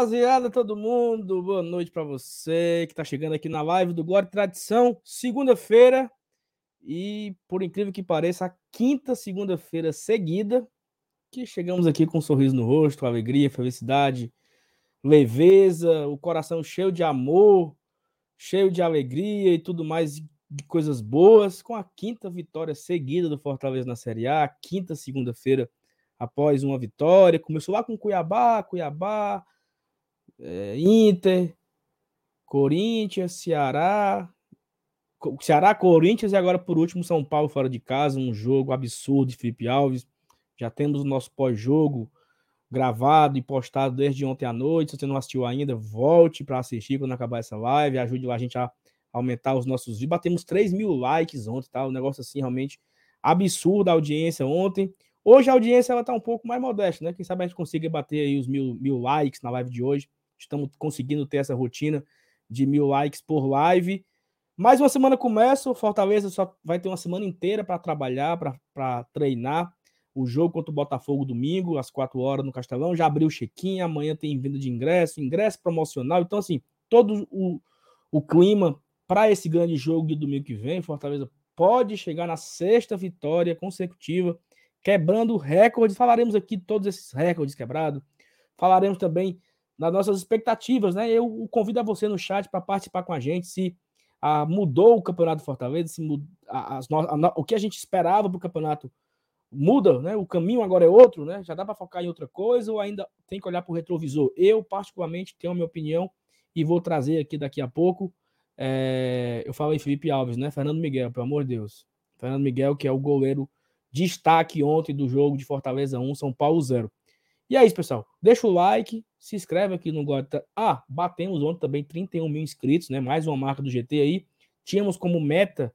Rapaziada, todo mundo. Boa noite para você que tá chegando aqui na live do Glória e Tradição, segunda-feira. E por incrível que pareça, a quinta segunda-feira seguida que chegamos aqui com um sorriso no rosto, alegria, felicidade, leveza, o coração cheio de amor, cheio de alegria e tudo mais de coisas boas, com a quinta vitória seguida do Fortaleza na Série A, quinta segunda-feira após uma vitória. Começou lá com Cuiabá, Cuiabá, é, Inter, Corinthians, Ceará, Ceará, Corinthians e agora por último São Paulo fora de casa, um jogo absurdo de Felipe Alves. Já temos o nosso pós-jogo gravado e postado desde ontem à noite. Se você não assistiu ainda, volte para assistir quando acabar essa live. Ajude a gente a aumentar os nossos vídeos. Batemos 3 mil likes ontem, tá? Um negócio assim realmente absurdo a audiência ontem. Hoje a audiência ela tá um pouco mais modesta, né? Quem sabe a gente consiga bater aí os mil, mil likes na live de hoje. Estamos conseguindo ter essa rotina de mil likes por live. Mais uma semana começa, o Fortaleza só vai ter uma semana inteira para trabalhar, para treinar. O jogo contra o Botafogo domingo, às 4 horas no Castelão. Já abriu o check-in, amanhã tem venda de ingresso, ingresso promocional. Então, assim, todo o, o clima para esse grande jogo de domingo que vem, Fortaleza pode chegar na sexta vitória consecutiva quebrando recordes. Falaremos aqui todos esses recordes quebrados. Falaremos também das nossas expectativas, né? Eu convido a você no chat para participar com a gente. Se ah, mudou o campeonato Fortaleza, se mud... as no... o que a gente esperava para o campeonato muda, né? O caminho agora é outro, né? Já dá para focar em outra coisa ou ainda tem que olhar para o retrovisor? Eu, particularmente, tenho a minha opinião e vou trazer aqui daqui a pouco. É... Eu falei Felipe Alves, né? Fernando Miguel, pelo amor de Deus. Fernando Miguel, que é o goleiro destaque ontem do jogo de Fortaleza 1, São Paulo 0. E é isso, pessoal. Deixa o like, se inscreve aqui no Gota. Ah, batemos ontem também 31 mil inscritos, né? Mais uma marca do GT aí. Tínhamos como meta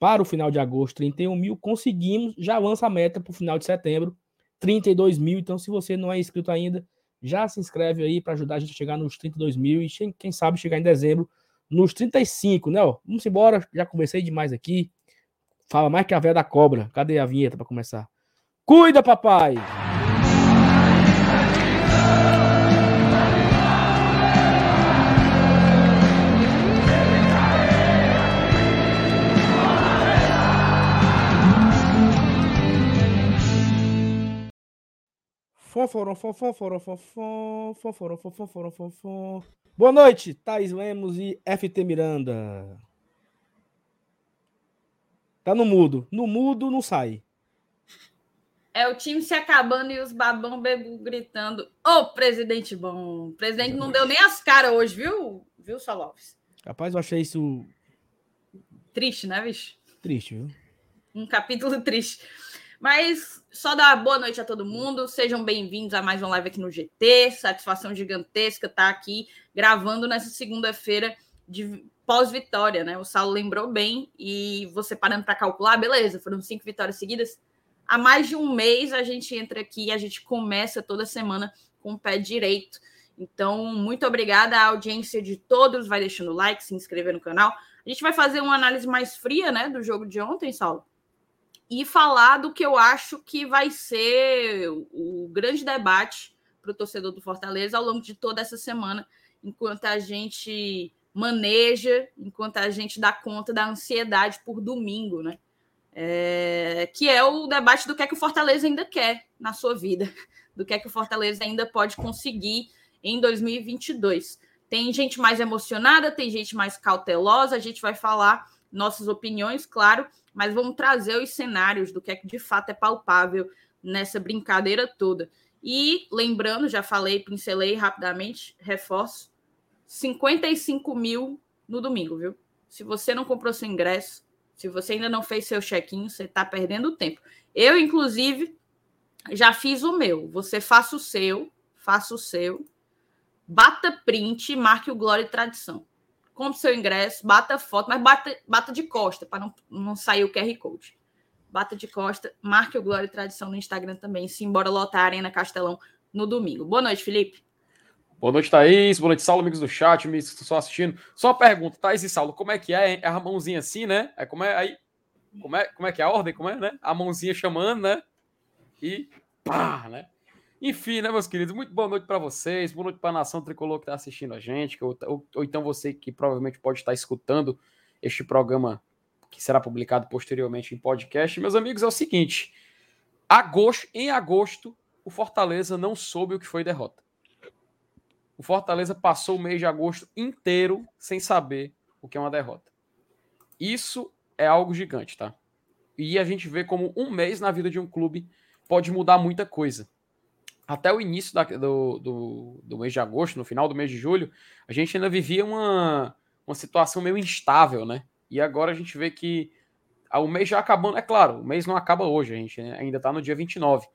para o final de agosto 31 mil. Conseguimos, já lança a meta para o final de setembro, 32 mil. Então, se você não é inscrito ainda, já se inscreve aí para ajudar a gente a chegar nos 32 mil e quem sabe chegar em dezembro nos 35, né? Ó, vamos embora. Já conversei demais aqui. Fala mais que a velha da cobra. Cadê a vinheta para começar? Cuida, papai! Boa noite, Thais Lemos e FT Miranda. Tá no mudo. No mudo não sai. É o time se acabando e os babão bebo gritando: Ô, oh, presidente bom! O presidente não deu nem as caras hoje, viu, viu, Solofes? Rapaz, eu achei isso. Triste, né, bicho? Triste, viu? Um capítulo triste. Mas só dar boa noite a todo mundo. Sejam bem-vindos a mais uma live aqui no GT. Satisfação gigantesca estar aqui gravando nessa segunda-feira de pós-vitória, né? O Saulo lembrou bem e você parando para calcular, beleza, foram cinco vitórias seguidas. Há mais de um mês a gente entra aqui e a gente começa toda semana com o pé direito. Então, muito obrigada à audiência de todos. Vai deixando o like, se inscrever no canal. A gente vai fazer uma análise mais fria, né, do jogo de ontem, Saulo. E falar do que eu acho que vai ser o grande debate para o torcedor do Fortaleza ao longo de toda essa semana, enquanto a gente maneja enquanto a gente dá conta da ansiedade por domingo, né? É, que é o debate do que é que o Fortaleza ainda quer na sua vida, do que é que o Fortaleza ainda pode conseguir em 2022. Tem gente mais emocionada, tem gente mais cautelosa, a gente vai falar nossas opiniões, claro, mas vamos trazer os cenários do que é que de fato é palpável nessa brincadeira toda. E lembrando, já falei, pincelei rapidamente, reforço, 55 mil no domingo, viu? Se você não comprou seu ingresso, se você ainda não fez seu check-in, você está perdendo tempo. Eu, inclusive, já fiz o meu. Você faça o seu, faça o seu, bata print, marque o Glória e Tradição. Compre seu ingresso, bata foto, mas bata, bata de costa, para não, não sair o QR Code. Bata de costa, marque o Glória e Tradição no Instagram também. Simbora lotar a Arena Castelão no domingo. Boa noite, Felipe. Boa noite, Thaís. Boa noite, Saulo, amigos do chat, amigos que estão só assistindo. Só uma pergunta, Thaís e Saulo, como é que é? É a mãozinha assim, né? É como é aí? Como é, como é que é a ordem? Como é, né? A mãozinha chamando, né? E pá, né? Enfim, né, meus queridos? Muito boa noite para vocês, boa noite para a nação tricolor que está assistindo a gente, ou, ou, ou, então você que provavelmente pode estar escutando este programa que será publicado posteriormente em podcast. Meus amigos, é o seguinte: agosto, em agosto, o Fortaleza não soube o que foi derrota. O Fortaleza passou o mês de agosto inteiro sem saber o que é uma derrota. Isso é algo gigante, tá? E a gente vê como um mês na vida de um clube pode mudar muita coisa. Até o início da, do, do, do, mês de agosto, no final do mês de julho, a gente ainda vivia uma, uma situação meio instável, né? E agora a gente vê que o mês já acabando, é claro, o mês não acaba hoje, a gente ainda tá no dia 29.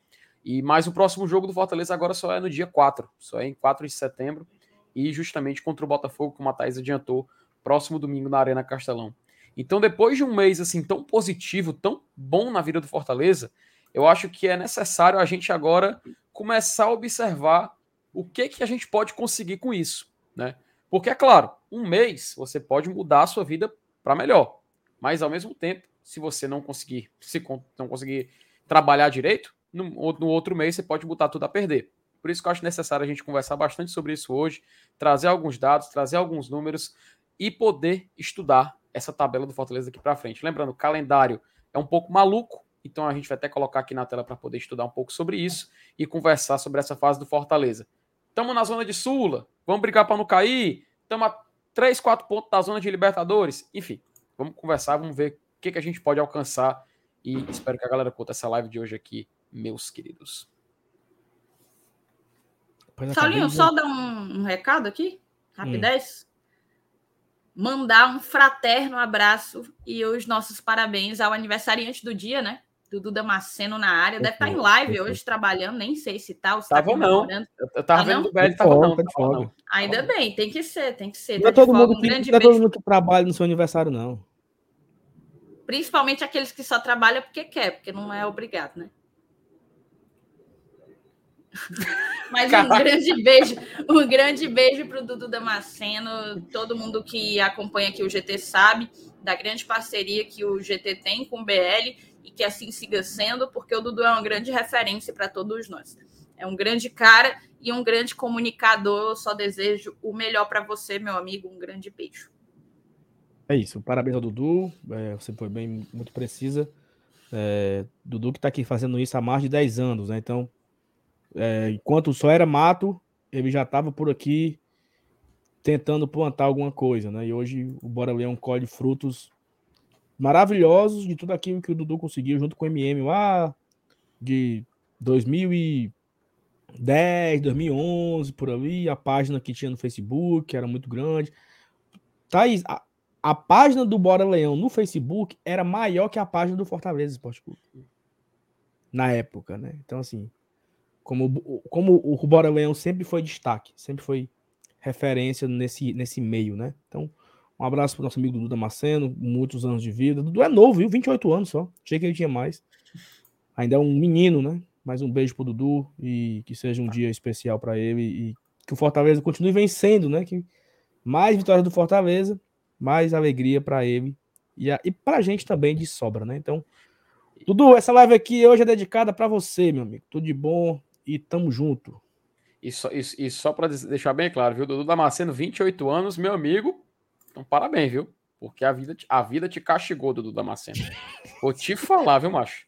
E mais o próximo jogo do Fortaleza agora só é no dia 4, só é em 4 de setembro, e justamente contra o Botafogo, como a Thaís adiantou, próximo domingo na Arena Castelão. Então, depois de um mês assim tão positivo, tão bom na vida do Fortaleza, eu acho que é necessário a gente agora começar a observar o que que a gente pode conseguir com isso, né? Porque é claro, um mês você pode mudar a sua vida para melhor, mas ao mesmo tempo, se você não conseguir, se não conseguir trabalhar direito, no, no outro mês você pode botar tudo a perder. Por isso que eu acho necessário a gente conversar bastante sobre isso hoje, trazer alguns dados, trazer alguns números e poder estudar essa tabela do Fortaleza daqui para frente. Lembrando, o calendário é um pouco maluco, então a gente vai até colocar aqui na tela para poder estudar um pouco sobre isso e conversar sobre essa fase do Fortaleza. Estamos na zona de Sula, vamos brigar para não cair, estamos a 3, 4 pontos da zona de Libertadores, enfim, vamos conversar, vamos ver o que, que a gente pode alcançar e espero que a galera curta essa live de hoje aqui meus queridos. Saulinho, só dar um, um, recado aqui, rapidez. Hum. Mandar um fraterno abraço e os nossos parabéns ao aniversariante do dia, né? Dudu Damasceno na área. Deve estar em live hoje trabalhando, nem sei se tá. Se tá tava não. Eu tava tá vendo o velho, tava não. Tá não. Ainda bem, tem que ser, tem que ser. Não é todo, mundo, um que, não é todo mundo que trabalha no seu aniversário, não. Principalmente aqueles que só trabalham porque quer, porque não é obrigado, né? Mas um grande beijo, um grande beijo para o Dudu Damasceno. Todo mundo que acompanha aqui o GT sabe da grande parceria que o GT tem com o BL e que assim siga sendo, porque o Dudu é uma grande referência para todos nós. É um grande cara e um grande comunicador. Eu só desejo o melhor para você, meu amigo. Um grande beijo. É isso. Parabéns ao Dudu. É, você foi bem, muito precisa. É, Dudu que está aqui fazendo isso há mais de 10 anos, né? Então, é, enquanto só era mato, ele já estava por aqui tentando plantar alguma coisa, né? E hoje o Bora Leão colhe frutos maravilhosos de tudo aquilo que o Dudu conseguiu junto com o MM lá de 2010, 2011, por ali, a página que tinha no Facebook, era muito grande. Thaís, a, a página do Bora Leão no Facebook era maior que a página do Fortaleza Esporte Clube. Na época, né? Então, assim, como, como o Bora Leão sempre foi destaque, sempre foi referência nesse, nesse meio, né? Então, um abraço para o nosso amigo Dudu Damasceno, muitos anos de vida. Dudu é novo, viu? 28 anos só. Achei que ele tinha mais. Ainda é um menino, né? Mais um beijo pro Dudu e que seja um dia especial para ele e que o Fortaleza continue vencendo, né? Que mais vitórias do Fortaleza, mais alegria para ele e, a, e pra gente também de sobra, né? Então, Dudu, essa live aqui hoje é dedicada para você, meu amigo. Tudo de bom, e tamo junto. E só, e, e só para deixar bem claro, viu? Dudu Damasceno, 28 anos, meu amigo. Então, parabéns, viu? Porque a vida, a vida te castigou, Dudu Damasceno. Vou te falar, viu, macho?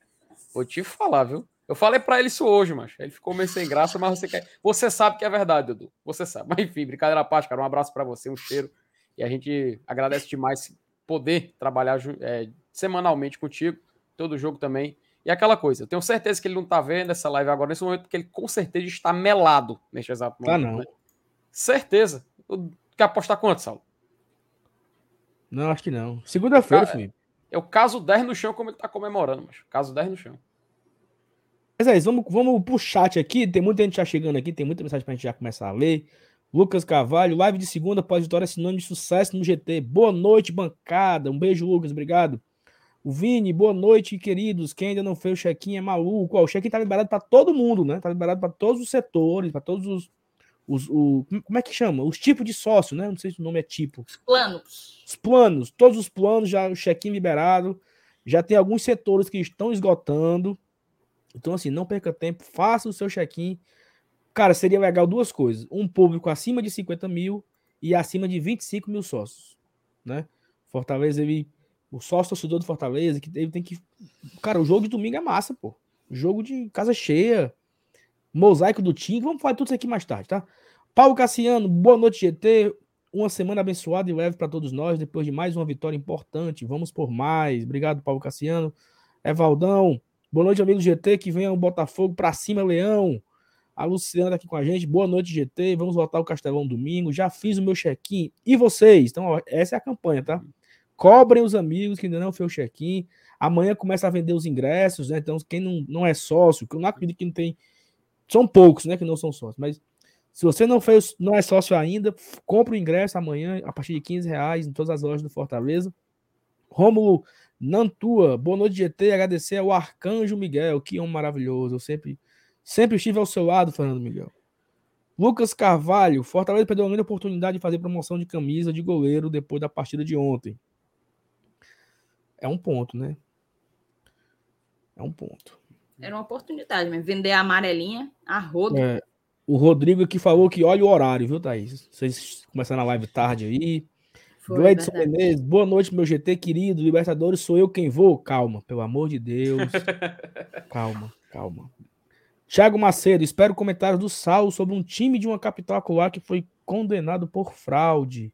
Vou te falar, viu? Eu falei para ele isso hoje, macho. Ele ficou meio sem graça, mas você quer. Você sabe que é verdade, Dudu. Você sabe. Mas enfim, brincadeira à parte, cara. Um abraço para você, um cheiro. E a gente agradece demais poder trabalhar é, semanalmente contigo. Todo jogo também. E aquela coisa, eu tenho certeza que ele não tá vendo essa live agora nesse momento, porque ele com certeza está melado neste exato momento. Ah, não. Né? Certeza. Quer apostar quanto, Saulo? Não, acho que não. Segunda-feira, Felipe. É o caso 10 no chão, como ele tá comemorando, mas caso 10 no chão. Mas é isso, vamos, vamos pro chat aqui. Tem muita gente já chegando aqui, tem muita mensagem pra gente já começar a ler. Lucas Carvalho, live de segunda pós-vitória sinônimo de sucesso no GT. Boa noite, bancada. Um beijo, Lucas, obrigado. O Vini, boa noite, queridos. Quem ainda não fez o check-in é maluco. Ó, o check-in tá liberado para todo mundo, né? Tá liberado para todos os setores, para todos os, os o, como é que chama? Os tipos de sócio, né? Não sei se o nome é tipo. Os planos. Os planos, todos os planos já o check-in liberado. Já tem alguns setores que estão esgotando. Então assim, não perca tempo, faça o seu check-in. Cara, seria legal duas coisas. Um público acima de 50 mil e acima de 25 mil sócios, né? Fortaleza, ele, o sócio torcedor do Fortaleza, que ele tem que. Cara, o jogo de domingo é massa, pô. Jogo de casa cheia, mosaico do time. Vamos falar tudo isso aqui mais tarde, tá? Paulo Cassiano, boa noite, GT. Uma semana abençoada e leve para todos nós, depois de mais uma vitória importante. Vamos por mais. Obrigado, Paulo Cassiano. Evaldão, boa noite, amigo GT. Que venha o Botafogo para cima, Leão. A Luciana tá aqui com a gente. Boa noite, GT. Vamos voltar ao Castelão domingo. Já fiz o meu check-in. E vocês? Então, ó, essa é a campanha, tá? Cobrem os amigos que ainda não fez o check-in. Amanhã começa a vender os ingressos, né? Então, quem não, não é sócio, que eu não acredito que não tem. São poucos, né? Que não são sócios. Mas se você não fez, não é sócio ainda, compre o ingresso amanhã a partir de 15 reais em todas as lojas do Fortaleza. Rômulo Nantua, boa noite, GT. Agradecer ao Arcanjo Miguel, que homem maravilhoso. Eu sempre, sempre estive ao seu lado, Fernando Miguel. Lucas Carvalho, Fortaleza perdeu uma grande oportunidade de fazer promoção de camisa de goleiro depois da partida de ontem. É um ponto, né? É um ponto. Era uma oportunidade, mas vender a amarelinha, a roda. É, o Rodrigo que falou que olha o horário, viu, Thaís? Vocês começaram a live tarde aí. Gleidson Menezes, boa noite, meu GT querido. Libertadores, sou eu quem vou. Calma, pelo amor de Deus. calma, calma. Thiago Macedo, espero comentários do Sal sobre um time de uma capital acular que foi condenado por fraude.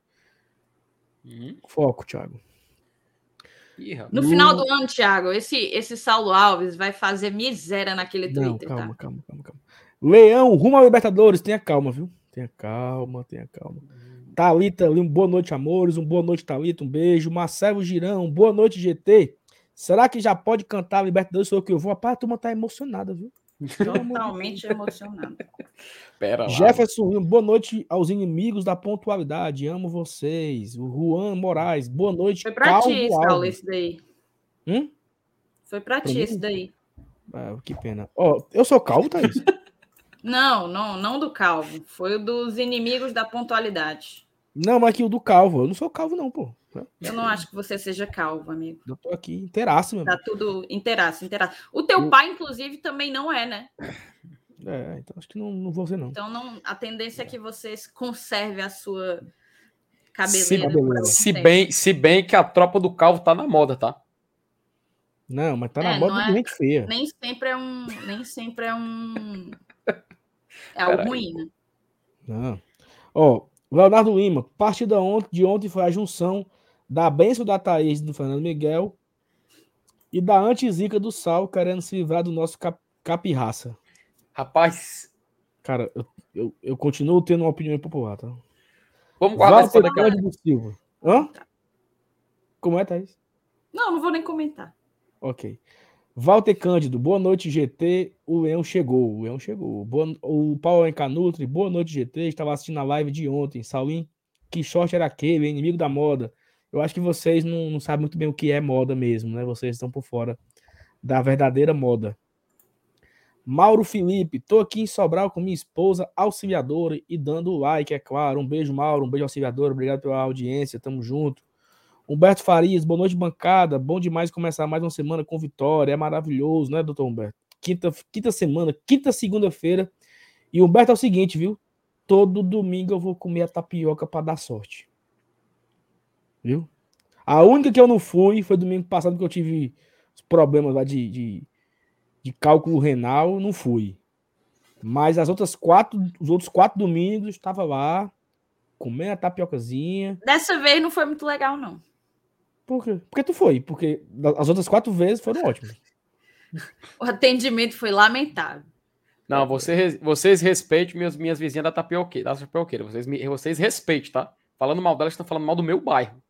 Uhum. Foco, Thiago. No final do ano, Thiago, esse, esse Saulo Alves vai fazer miséria naquele Twitter. Não, calma, tá? calma, calma, calma. Leão, rumo ao Libertadores. Tenha calma, viu? Tenha calma, tenha calma. Thalita, um boa noite, amores. Um boa noite, Thalita. Um beijo. Marcelo Girão, boa noite, GT. Será que já pode cantar Libertadores? Sou eu que eu vou. Rapaz, a turma tá emocionada, viu? Totalmente emocionada. Pera lá. Jefferson, boa noite aos inimigos da pontualidade. Amo vocês. O Juan Moraes, boa noite. Foi pra Calvo ti, Saulo, esse daí. Hum? Foi pra, pra ti mim? esse daí. Ah, que pena. Ó, oh, eu sou calvo, Thaís? não, não, não do calvo. Foi o dos inimigos da pontualidade. Não, mas aqui o do calvo. Eu não sou calvo, não, pô. Eu não acho que você seja calvo, amigo. Eu tô aqui inteiraço, meu. Tá tudo inteiraço, inteiraço. O teu eu... pai, inclusive, também não é, né? É, então acho que não, não vou ser, não. Então não, a tendência é que você conserve a sua cabeleira. Se, se bem, se bem que a tropa do calvo tá na moda, tá? Não, mas tá na é, moda de é, gente feia. Nem sempre é um. Nem sempre é um. É algo Caralho. ruim, né? Não. Ó, Leonardo Lima, partida de ontem foi a junção da benção da Thaís do Fernando Miguel e da antizica do Sal querendo se livrar do nosso cap, capirraça. Rapaz. Cara, eu, eu, eu, continuo tendo uma opinião popular, tá? Vamos guardar isso daqui. do Silva. Hã? Como é, Thaís? Não, não vou nem comentar. Ok. Walter Cândido, boa noite, GT. O Leão chegou. O Leão chegou. Boa... O Paulo Encanutri, boa noite, GT. Estava assistindo a live de ontem. Saulinho, que short era aquele, inimigo da moda. Eu acho que vocês não, não sabem muito bem o que é moda mesmo, né? Vocês estão por fora da verdadeira moda. Mauro Felipe, tô aqui em Sobral com minha esposa auxiliadora e dando like, é claro. Um beijo, Mauro, um beijo auxiliadora, obrigado pela audiência, tamo junto. Humberto Farias, boa noite, bancada. Bom demais começar mais uma semana com vitória, é maravilhoso, né, doutor Humberto? Quinta, quinta semana, quinta segunda-feira. E Humberto é o seguinte, viu? Todo domingo eu vou comer a tapioca para dar sorte. Viu? A única que eu não fui foi domingo passado que eu tive problemas lá de, de, de cálculo renal, não fui. Mas as outras quatro, os outros quatro domingos estava lá comendo a tapiocazinha. Dessa vez não foi muito legal, não. Por quê? Porque tu foi, porque as outras quatro vezes foram ótimas. o atendimento foi lamentável. Não, você, vocês respeitem minhas, minhas vizinhas da tapioqueira. Da tapioqueira. Vocês, vocês respeitem, tá? Falando mal delas, estão falando mal do meu bairro.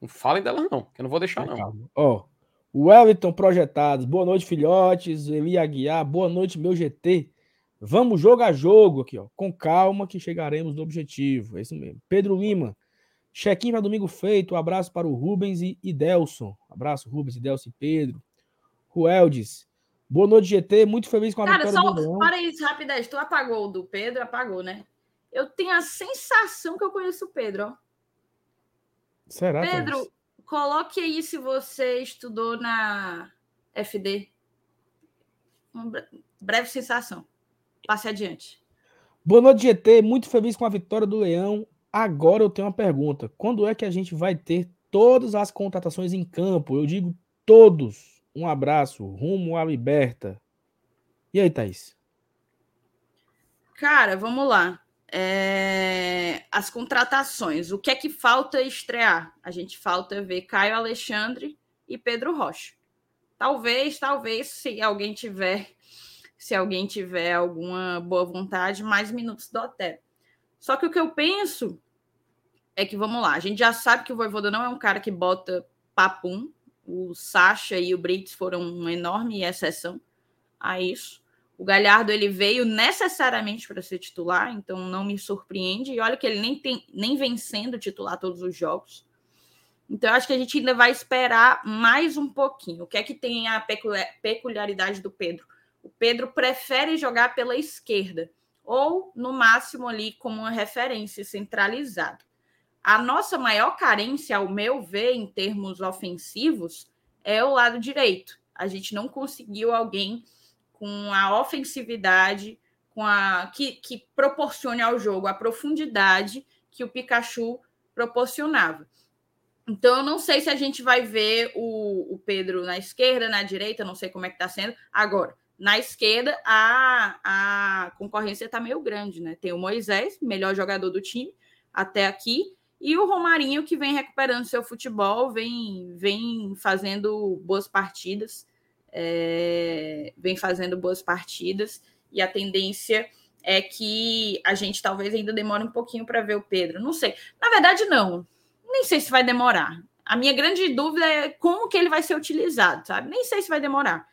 Não falem delas, não, que eu não vou deixar, não. Ó, o Wellington Projetados, boa noite, filhotes. Eli Aguiar, boa noite, meu GT. Vamos jogo a jogo aqui, ó. Com calma que chegaremos no objetivo. É isso mesmo. Pedro Lima, check-in para domingo feito. Um abraço para o Rubens e, e Delson. Abraço, Rubens, e Delson e Pedro. Rueldes, boa noite, GT. Muito feliz com a Cara, vitória só, do Para isso, rapidez. Tu apagou o do Pedro? Apagou, né? Eu tenho a sensação que eu conheço o Pedro, ó. Será? Pedro, coloque aí se você estudou na FD. Uma breve sensação. Passe adiante. Boa noite, GT. Muito feliz com a vitória do Leão. Agora eu tenho uma pergunta. Quando é que a gente vai ter todas as contratações em campo? Eu digo todos. Um abraço. Rumo à liberta. E aí, Thaís? Cara, vamos lá. É... As contratações. O que é que falta estrear? A gente falta ver Caio Alexandre e Pedro Rocha. Talvez, talvez, se alguém tiver se alguém tiver alguma boa vontade, mais minutos do hotel. Só que o que eu penso é que, vamos lá, a gente já sabe que o Voivoda não é um cara que bota papum. O Sacha e o Brits foram uma enorme exceção a isso. O Galhardo ele veio necessariamente para ser titular, então não me surpreende. E olha que ele nem, tem, nem vem sendo titular todos os jogos. Então, eu acho que a gente ainda vai esperar mais um pouquinho. O que é que tem a peculiaridade do Pedro? O Pedro prefere jogar pela esquerda, ou no máximo ali como uma referência centralizado. A nossa maior carência, ao meu ver, em termos ofensivos, é o lado direito. A gente não conseguiu alguém com a ofensividade, com a que, que proporcione ao jogo a profundidade que o Pikachu proporcionava. Então, eu não sei se a gente vai ver o, o Pedro na esquerda, na direita, não sei como é que está sendo. Agora, na esquerda, a, a concorrência está meio grande, né? Tem o Moisés, melhor jogador do time até aqui, e o Romarinho, que vem recuperando seu futebol, vem, vem fazendo boas partidas, é, vem fazendo boas partidas, e a tendência é que a gente talvez ainda demore um pouquinho para ver o Pedro. Não sei. Na verdade, não. Nem sei se vai demorar. A minha grande dúvida é como que ele vai ser utilizado, sabe? Nem sei se vai demorar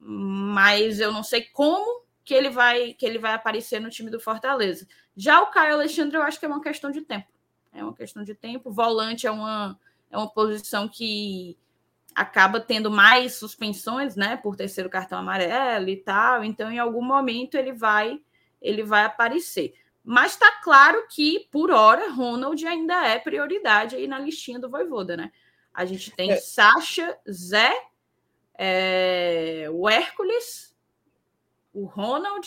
mas eu não sei como que ele vai que ele vai aparecer no time do Fortaleza. Já o Caio Alexandre, eu acho que é uma questão de tempo. É uma questão de tempo. Volante é uma, é uma posição que acaba tendo mais suspensões, né, por terceiro cartão amarelo e tal. Então, em algum momento ele vai ele vai aparecer. Mas está claro que, por hora, Ronald ainda é prioridade aí na listinha do Voivoda, né? A gente tem é. Sacha, Zé é, o Hércules, o Ronald,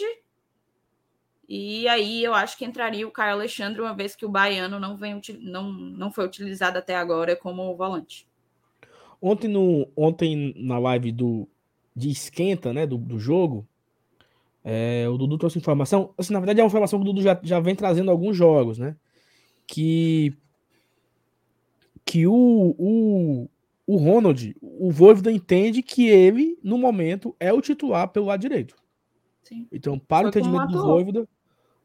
e aí eu acho que entraria o Caio Alexandre, uma vez que o baiano não, vem, não, não foi utilizado até agora como volante. Ontem, no, ontem na live do, de esquenta né, do, do jogo, é, o Dudu trouxe informação. Assim, na verdade, é uma informação que o Dudu já, já vem trazendo alguns jogos, né? Que, que o, o, o Ronald, o Voivoda entende que ele, no momento, é o titular pelo lado direito. Sim. Então, para Foi o entendimento do Voivoda,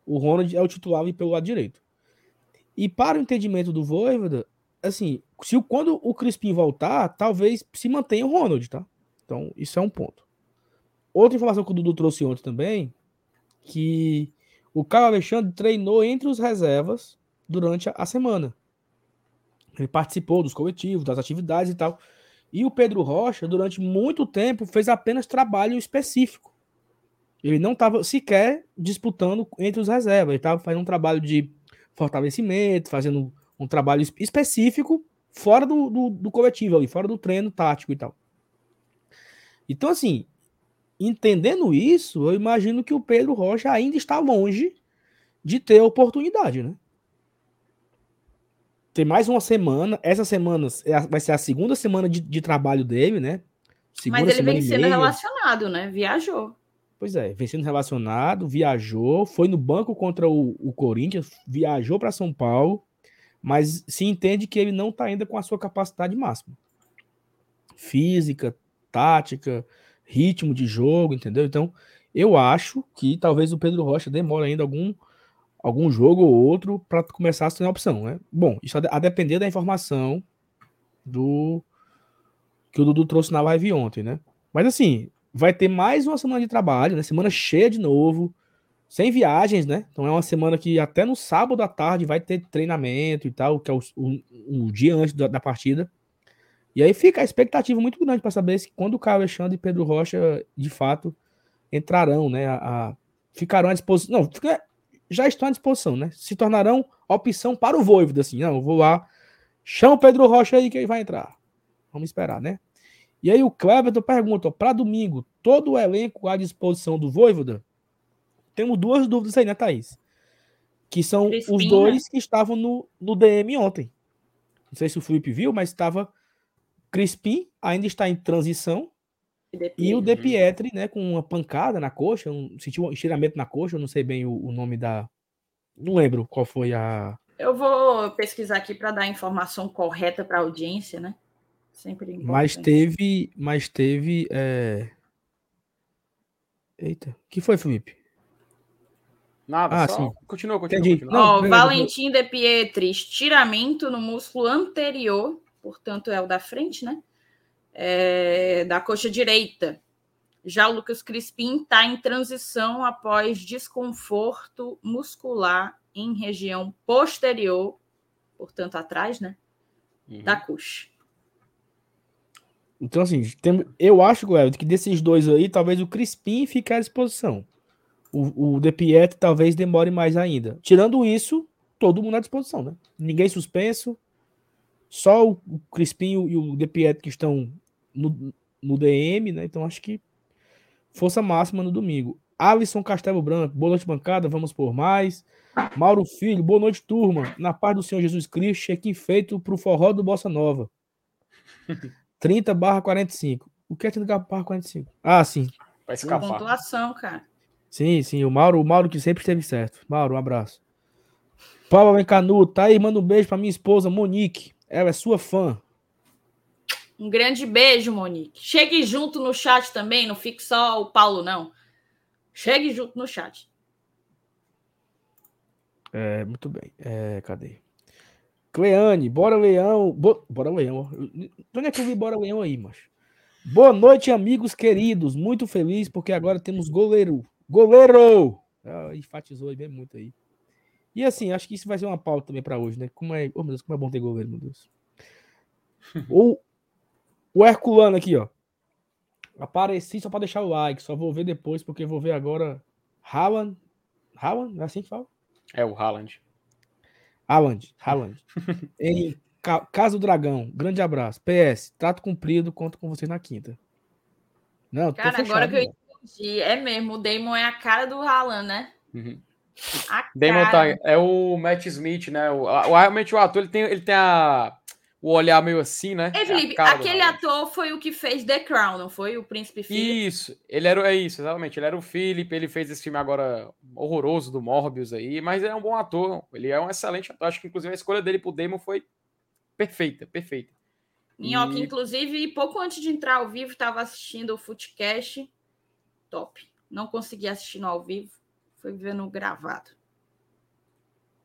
o Ronald é o titular pelo lado direito. E para o entendimento do Voivoda, assim, se quando o Crispim voltar, talvez se mantenha o Ronald, tá? Então, isso é um ponto. Outra informação que o Dudu trouxe ontem também, que o Carlos Alexandre treinou entre os reservas durante a semana. Ele participou dos coletivos, das atividades e tal. E o Pedro Rocha, durante muito tempo, fez apenas trabalho específico. Ele não estava sequer disputando entre os reservas. Ele estava fazendo um trabalho de fortalecimento, fazendo um trabalho específico fora do, do, do coletivo ali, fora do treino tático e tal. Então, assim, entendendo isso, eu imagino que o Pedro Rocha ainda está longe de ter oportunidade, né? tem mais uma semana. Essa semana é vai ser a segunda semana de, de trabalho dele, né? Segunda Mas ele vem sendo relacionado, né? Viajou. Pois é, vem sendo relacionado, viajou, foi no banco contra o, o Corinthians, viajou para São Paulo, mas se entende que ele não está ainda com a sua capacidade máxima. Física, tática, ritmo de jogo, entendeu? Então, eu acho que talvez o Pedro Rocha demore ainda algum algum jogo ou outro para começar a ser uma opção, né? Bom, isso a, depender da informação do que o Dudu trouxe na live ontem, né? Mas assim, vai ter mais uma semana de trabalho, né? Semana cheia de novo, sem viagens, né? Então é uma semana que até no sábado à tarde vai ter treinamento e tal, que é o, o, o dia antes da, da, partida. E aí fica a expectativa muito grande para saber se quando o Caio Alexandre e Pedro Rocha de fato entrarão, né? A, a ficarão à disposição. Não, fica, já estão à disposição, né? Se tornarão opção para o Voivoda, assim, não, eu vou lá, chama o Pedro Rocha aí que ele vai entrar. Vamos esperar, né? E aí o Cleverton pergunta, para domingo, todo o elenco à disposição do Voivoda? Temos duas dúvidas aí, né, Thaís? Que são os né? dois que estavam no, no DM ontem. Não sei se o Felipe viu, mas estava Crispim, ainda está em transição, e o De. Pietri, né, com uma pancada na coxa, um, sentiu um estiramento na coxa, eu não sei bem o, o nome da. Não lembro qual foi a. Eu vou pesquisar aqui para dar a informação correta para a audiência, né? Sempre Mas teve. Mas teve. é, Eita, o que foi, Felipe? Nada, Ah, só sim. continua, continua, Entendi. continua. Não, beleza, Valentim De Pietri, estiramento no músculo anterior, portanto é o da frente, né? É, da coxa direita. Já o Lucas Crispim está em transição após desconforto muscular em região posterior, portanto atrás, né? Uhum. Da coxa. Então, assim, tem, eu acho, Guilherme, que desses dois aí, talvez o Crispim fique à disposição. O, o De Pietri talvez demore mais ainda. Tirando isso, todo mundo à disposição, né? Ninguém suspenso. Só o, o Crispim e o, De Pietri que estão no, no DM, né? Então acho que força máxima no domingo. Alisson Castelo Branco, boa noite, bancada. Vamos por mais. Mauro Filho, boa noite, turma. Na paz do Senhor Jesus Cristo, cheque feito pro forró do Bossa Nova. 30 barra 45. O que é 30 barra 45? Ah, sim. Vai escapar. Pontuação, cara. Sim, sim. O Mauro, o Mauro que sempre esteve certo. Mauro, um abraço. Paulo Alencanuto, tá aí, manda um beijo pra minha esposa, Monique. Ela é sua fã. Um grande beijo, Monique. Chegue junto no chat também, não fique só o Paulo, não. Chegue junto no chat. É, muito bem. É, cadê? Cleane, bora Leão. Bo- Bora Leão. onde é que eu vi Bora Leão aí, macho? Boa noite, amigos queridos. Muito feliz porque agora temos goleiro. Goleiro! Ah, enfatizou aí bem muito aí. E assim, acho que isso vai ser uma pauta também pra hoje, né? Como é, oh, meu Deus, como é bom ter goleiro, meu Deus. o, o Herculano aqui, ó. Apareci só pra deixar o like, só vou ver depois porque vou ver agora Haaland. Haaland, é assim que fala? É o Haaland. Haaland, Haaland. em Ca- Casa do Dragão, grande abraço. PS, trato cumprido, conto com vocês na quinta. Não, Cara, fechado, agora que eu né? entendi, é mesmo, o Damon é a cara do Haaland, né? Uhum. A Damon cara. tá, é o Matt Smith, né? O, a- o- realmente o ator ele tem, ele tem a, o olhar meio assim, né? Ei, É Felipe, do aquele ator foi o que fez The Crown, não foi? O Príncipe Filho? Isso, ele era, é isso, exatamente. Ele era o Philip, ele fez esse filme agora horroroso do Morbius aí, mas ele é um bom ator, ele é um excelente ator. Acho que inclusive a escolha dele pro Damon foi perfeita, perfeita. Minhoca, E- inclusive, pouco antes de entrar ao vivo, estava assistindo o Footcast. Top. Não consegui assistir no ao vivo, foi vendo gravado.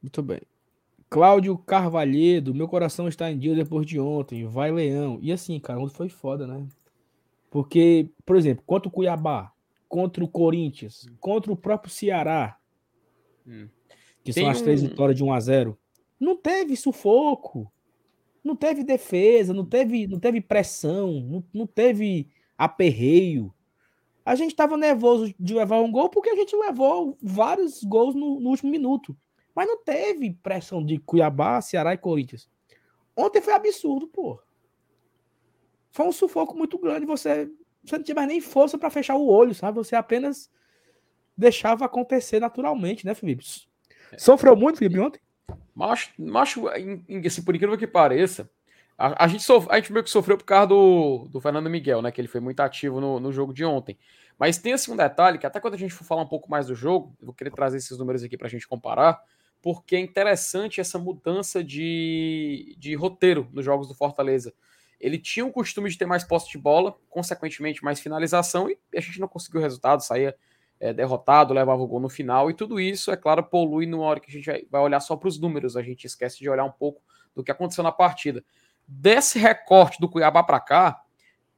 Muito bem. Cláudio Carvalhedo, meu coração está em dia depois de ontem. Vai, Leão. E assim, cara, ontem foi foda, né? Porque, por exemplo, contra o Cuiabá, contra o Corinthians, contra o próprio Ceará, Hum. que Tem são as três um- vitórias de 1 a 0 não teve sufoco, não teve defesa, não teve, não teve pressão, não, não teve aperreio. A gente tava nervoso de levar um gol porque a gente levou vários gols no, no último minuto. Mas não teve pressão de Cuiabá, Ceará e Corinthians. Ontem foi absurdo, pô. Foi um sufoco muito grande. Você, você não tinha mais nem força para fechar o olho, sabe? Você apenas deixava acontecer naturalmente, né, Felipe? Sofreu muito, Felipe, ontem? Macho, macho assim, por incrível que pareça, a, a gente sof- a gente meio que sofreu por causa do, do Fernando Miguel, né? Que ele foi muito ativo no, no jogo de ontem. Mas tem assim um detalhe que até quando a gente for falar um pouco mais do jogo, eu vou querer trazer esses números aqui para a gente comparar, porque é interessante essa mudança de, de roteiro nos jogos do Fortaleza. Ele tinha o costume de ter mais posse de bola, consequentemente mais finalização, e a gente não conseguiu o resultado, saía é, derrotado, levava o gol no final, e tudo isso, é claro, polui na hora que a gente vai olhar só para os números, a gente esquece de olhar um pouco do que aconteceu na partida. Desse recorte do Cuiabá para cá,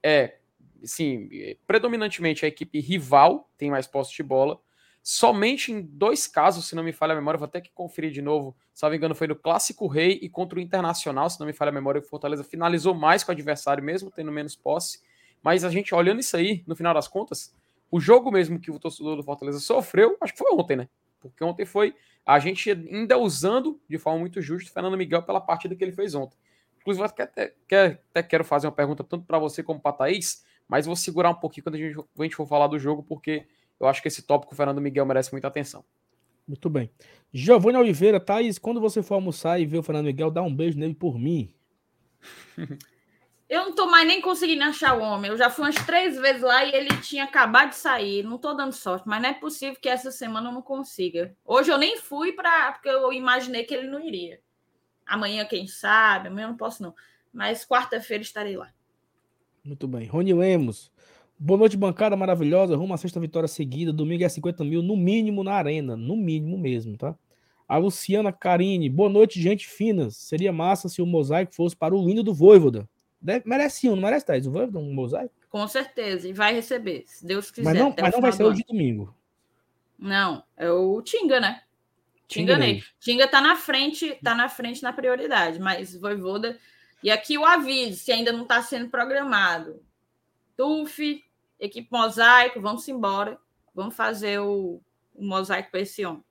é, sim, predominantemente a equipe rival tem mais posse de bola, somente em dois casos, se não me falha a memória, vou até que conferir de novo, me engano, foi no Clássico Rei e contra o Internacional, se não me falha a memória, o Fortaleza finalizou mais com o adversário, mesmo tendo menos posse. Mas a gente olhando isso aí, no final das contas, o jogo mesmo que o torcedor do Fortaleza sofreu, acho que foi ontem, né? Porque ontem foi a gente ainda usando de forma muito justa o Fernando Miguel pela partida que ele fez ontem. Inclusive, até, até, até quero fazer uma pergunta tanto para você como para Thaís, mas vou segurar um pouquinho quando a gente, a gente for falar do jogo, porque eu acho que esse tópico o Fernando Miguel merece muita atenção. Muito bem. Giovanni Oliveira, Thaís, quando você for almoçar e ver o Fernando Miguel, dá um beijo nele por mim. Eu não tô mais nem conseguindo achar o homem. Eu já fui umas três vezes lá e ele tinha acabado de sair. Não tô dando sorte, mas não é possível que essa semana eu não consiga. Hoje eu nem fui para porque eu imaginei que ele não iria. Amanhã, quem sabe, amanhã eu não posso, não. Mas quarta-feira estarei lá. Muito bem. Rony Lemos. Boa noite, bancada maravilhosa. Rumo à sexta vitória seguida. Domingo é 50 mil, no mínimo na arena. No mínimo mesmo, tá? A Luciana Carine. Boa noite, gente fina. Seria massa se o mosaico fosse para o lindo do Voivoda. Deve, merece um, não merece, Thais? O Voivoda, um mosaico? Com certeza. E vai receber, se Deus quiser. Mas não, mas não vai ser o de domingo. Não, é o Tinga, né? Tinga Ney. Tinga tá na frente, tá na frente na prioridade, mas Voivoda. E aqui o aviso, se ainda não está sendo programado. TUF, equipe mosaico, vamos embora. Vamos fazer o, o mosaico para esse homem.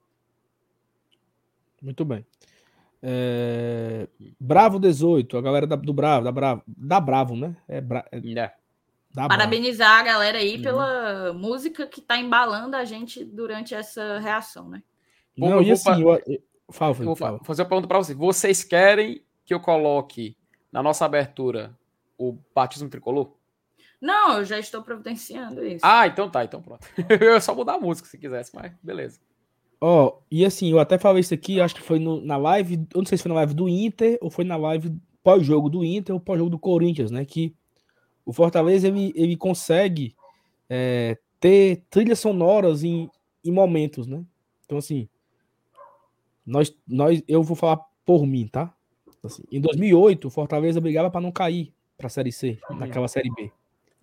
Muito bem. É... Bravo 18, a galera da, do Bravo, da Bravo, da Bravo, né? É, bra... é... é. Parabenizar Bravo. a galera aí uhum. pela música que está embalando a gente durante essa reação, né? Não, Bom, e assim, eu, eu... Fala, vou fala. fazer uma pergunta para vocês. Vocês querem que eu coloque na nossa abertura o batismo tricolor? Não, eu já estou providenciando isso. Ah, então tá, então pronto. eu só mudar a música se quisesse, mas beleza. Ó, oh, e assim, eu até falei isso aqui, acho que foi no, na live, eu não sei se foi na live do Inter ou foi na live pós-jogo do Inter ou pós-jogo do Corinthians, né? Que o Fortaleza ele, ele consegue é, ter trilhas sonoras em, em momentos, né? Então, assim, nós, nós, eu vou falar por mim, tá? Assim, em 2008, o Fortaleza brigava para não cair para a Série C, naquela Série B.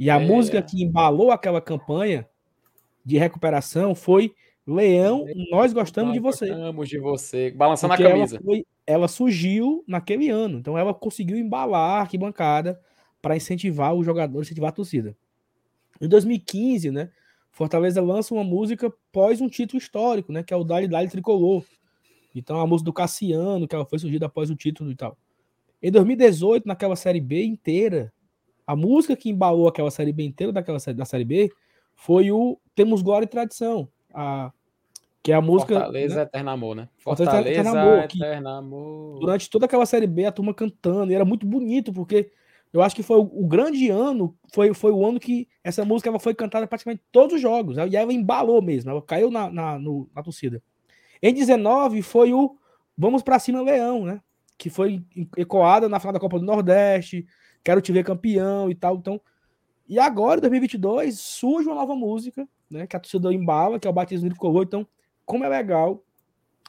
E a é. música que embalou aquela campanha de recuperação foi Leão, nós gostamos nós de você. Gostamos de você. Balançando Porque a camisa. Ela, foi, ela, surgiu naquele ano. Então ela conseguiu embalar a arquibancada para incentivar o jogador, incentivar a torcida. Em 2015, né? Fortaleza lança uma música pós um título histórico, né? Que é o Dali Dali Tricolor. Então a música do Cassiano, que ela foi surgida após o título e tal. Em 2018, naquela série B inteira, a música que embalou aquela série B inteira daquela série, da série B foi o Temos Glória e Tradição. A, que é a música. Fortaleza né? Eterno Amor, né? Fortaleza, Fortaleza Eterno Amor. Eterno Amor. Durante toda aquela série B, a turma cantando, e era muito bonito, porque eu acho que foi o, o, grande ano, foi, foi o ano que essa música ela foi cantada praticamente todos os jogos, e ela embalou mesmo, ela caiu na, na, no, na torcida. Em 19 foi o Vamos para cima Leão, né? Que foi ecoada na final da Copa do Nordeste, quero te ver campeão e tal. Então, e agora, em 2022, surge uma nova música, né? Que a torcida embala, que é o Batismo de Tricolor. Então, como é legal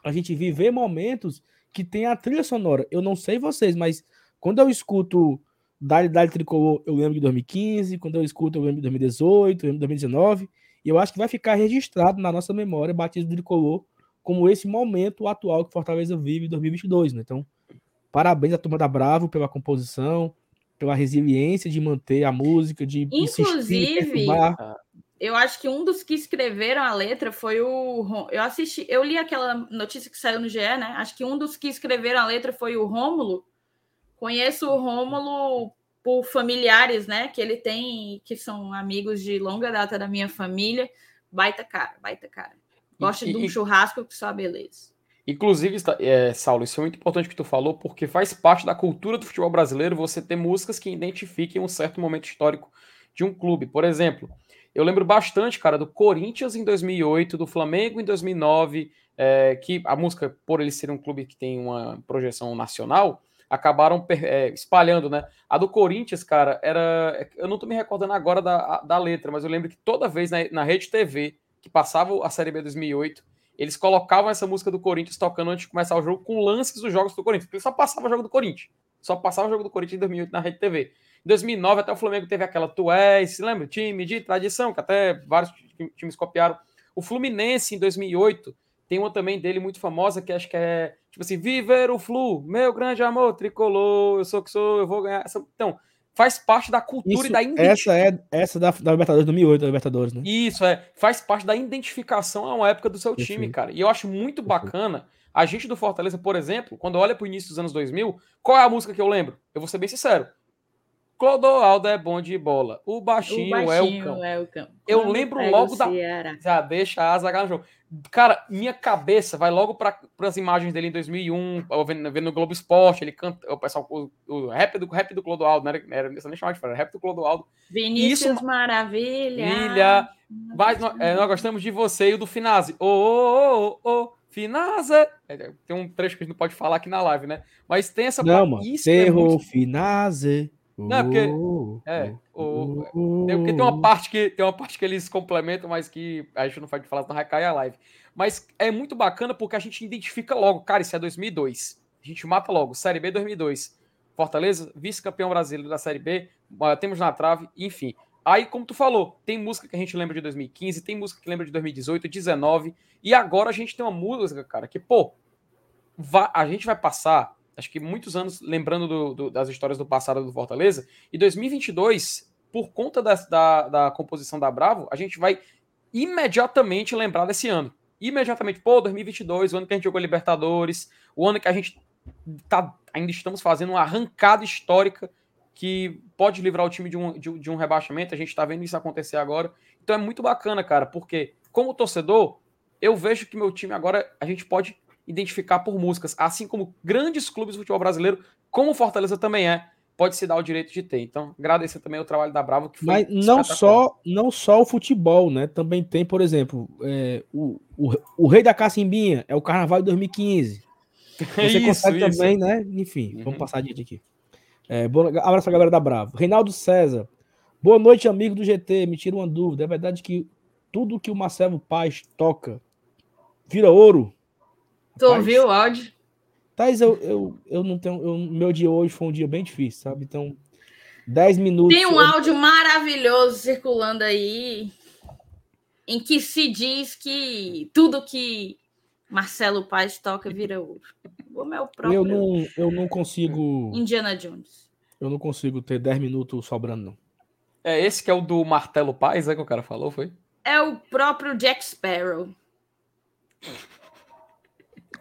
a gente viver momentos que tem a trilha sonora. Eu não sei vocês, mas quando eu escuto Dali Dali Tricolor, eu lembro de 2015. Quando eu escuto, eu lembro de 2018, eu lembro de 2019. E eu acho que vai ficar registrado na nossa memória Batismo de Tricolor como esse momento atual que Fortaleza vive em 2022, né? Então, parabéns à turma da Bravo pela composição, pela resiliência de manter a música, de inclusive eu acho que um dos que escreveram a letra foi o eu assisti, eu li aquela notícia que saiu no GE, né? Acho que um dos que escreveram a letra foi o Rômulo. Conheço o Rômulo por familiares, né, que ele tem, que são amigos de longa data da minha família. Baita cara, baita cara. Gosta de um churrasco que só beleza. Inclusive, é, Saulo, isso é muito importante que tu falou, porque faz parte da cultura do futebol brasileiro você ter músicas que identifiquem um certo momento histórico de um clube. Por exemplo, eu lembro bastante, cara, do Corinthians em 2008, do Flamengo em 2009, é, que a música, por ele ser um clube que tem uma projeção nacional, acabaram é, espalhando, né? A do Corinthians, cara, era. Eu não tô me recordando agora da, da letra, mas eu lembro que toda vez na, na Rede TV que passava a Série B 2008, eles colocavam essa música do Corinthians tocando antes de começar o jogo com lances dos jogos do Corinthians, porque só passava o jogo do Corinthians. Só passava o jogo do Corinthians em 2008 na Rede TV. Em 2009 até o Flamengo teve aquela Tu és, se lembra? Time de tradição, que até vários times copiaram. O Fluminense em 2008 tem uma também dele muito famosa que acho que é tipo assim, Viver o Flu, meu grande amor tricolor, eu sou que sou, eu vou ganhar. Então, faz parte da cultura Isso, e da identificação. Essa é essa da, da Libertadores 2008, da Libertadores, né? Isso é, faz parte da identificação a uma época do seu time, cara. E eu acho muito bacana a gente do Fortaleza, por exemplo, quando olha pro início dos anos 2000, qual é a música que eu lembro? Eu vou ser bem sincero. Clodoaldo é bom de bola. O baixinho, o é o baixinho cão. é o cão. Eu lembro logo da-. Já deixa a Zagallo no jogo. Cara, minha cabeça vai logo para as imagens dele em 2001, eu vendo, vendo no Globo Esporte, ele canta, o pessoal, o, o rap do rap do Clodoaldo, não era, era nem chamava de fora, rap do Clodoaldo. Vinícius Isso- Maravilha. Mas nós, é, nós gostamos de você e o do Finazzi. Ô, ô, ô, ô, Finaza. É, tem um trecho que a gente não pode falar aqui na live, né? Mas tem essa Não, mano. isso é Terro muito- Finaze. Não, é porque- É, oh, o, oh, Tem, porque tem uma parte que tem uma parte que eles complementam, mas que a gente não pode falar, senão vai cair a live. Mas é muito bacana porque a gente identifica logo, cara, isso é 2002. A gente mata logo, Série B 2002. Fortaleza, vice-campeão brasileiro da Série B, temos na trave, enfim. Aí, como tu falou, tem música que a gente lembra de 2015, tem música que lembra de 2018, 19, e agora a gente tem uma música, cara, que, pô, a gente vai passar, acho que muitos anos lembrando do- do- das histórias do passado do Fortaleza, e 2022, por conta da, da, da composição da Bravo, a gente vai imediatamente lembrar desse ano. Imediatamente, pô, 2022, o ano que a gente jogou Libertadores, o ano que a gente tá, ainda estamos fazendo uma arrancada histórica que pode livrar o time de um, de, de um rebaixamento, a gente tá vendo isso acontecer agora. Então é muito bacana, cara, porque como torcedor, eu vejo que meu time agora a gente pode identificar por músicas, assim como grandes clubes do futebol brasileiro, como Fortaleza também é, pode se dar o direito de ter. Então, agradecer também o trabalho da Bravo, que foi Mas não só, não só o futebol, né? Também tem, por exemplo, é, o, o, o Rei da Cacimbinha é o Carnaval de 2015. Você Isso, consegue isso. também, né? Enfim, Uhum. vamos passar adiante aqui. É, boa, abraço pra galera da Bravo. Reinaldo César. Boa noite, amigo do GT. Me tira uma dúvida. É verdade que tudo que o Marcelo Paz toca vira ouro? Tu Rapaz, ouviu o áudio? Thais, eu, eu, eu não tenho. eu- meu dia hoje foi um dia bem difícil, sabe? Então, 10 minutos. Tem um eu- áudio maravilhoso circulando aí em que se diz que tudo que Marcelo Paz toca vira ouro. Como é o próprio eu não, eu não consigo. Indiana Jones. Eu não consigo ter 10 minutos sobrando, não. É esse que é o do Martelo Paz, é que o cara falou, foi? É o próprio Jack Sparrow.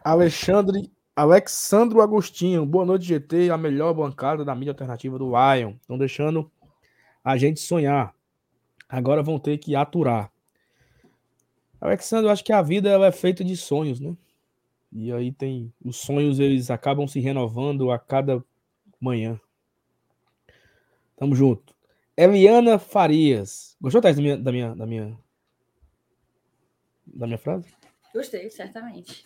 Alexandre. Alexandro Agostinho, boa noite, GT, a melhor bancada da mídia alternativa do Lion. Estão deixando a gente sonhar. Agora vão ter que aturar. Alexandre, eu acho que a vida ela é feita de sonhos, né? E aí tem. Os sonhos, eles acabam se renovando a cada manhã. Tamo junto. Eliana Farias. Gostou, Thais, da minha, da minha, da minha, da minha frase? Gostei, certamente.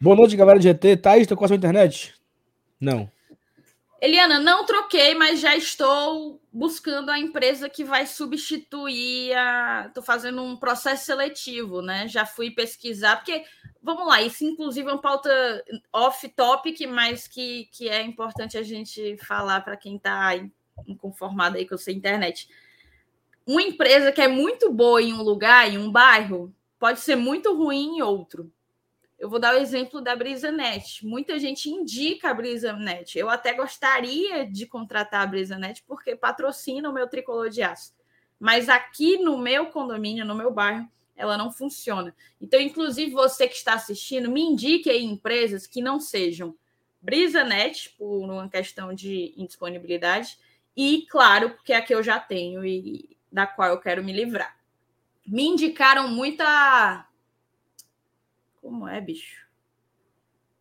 Boa noite, galera de GT. Thaís, tô com a sua internet? Não. Eliana, não troquei, mas já estou buscando a empresa que vai substituir a. Estou fazendo um processo seletivo, né? Já fui pesquisar, porque, vamos lá, isso inclusive é uma pauta off-topic, mas que, que é importante a gente falar para quem está inconformado aí com a sua internet. Uma empresa que é muito boa em um lugar, em um bairro, pode ser muito ruim em outro. Eu vou dar o exemplo da BrisaNet. Muita gente indica a BrisaNet. Eu até gostaria de contratar a BrisaNet porque patrocina o meu tricolor de aço. Mas aqui no meu condomínio, no meu bairro, ela não funciona. Então, inclusive, você que está assistindo, me indique aí empresas que não sejam BrisaNet, por uma questão de indisponibilidade, e, claro, porque a que eu já tenho e da qual eu quero me livrar. Me indicaram muita como é, bicho?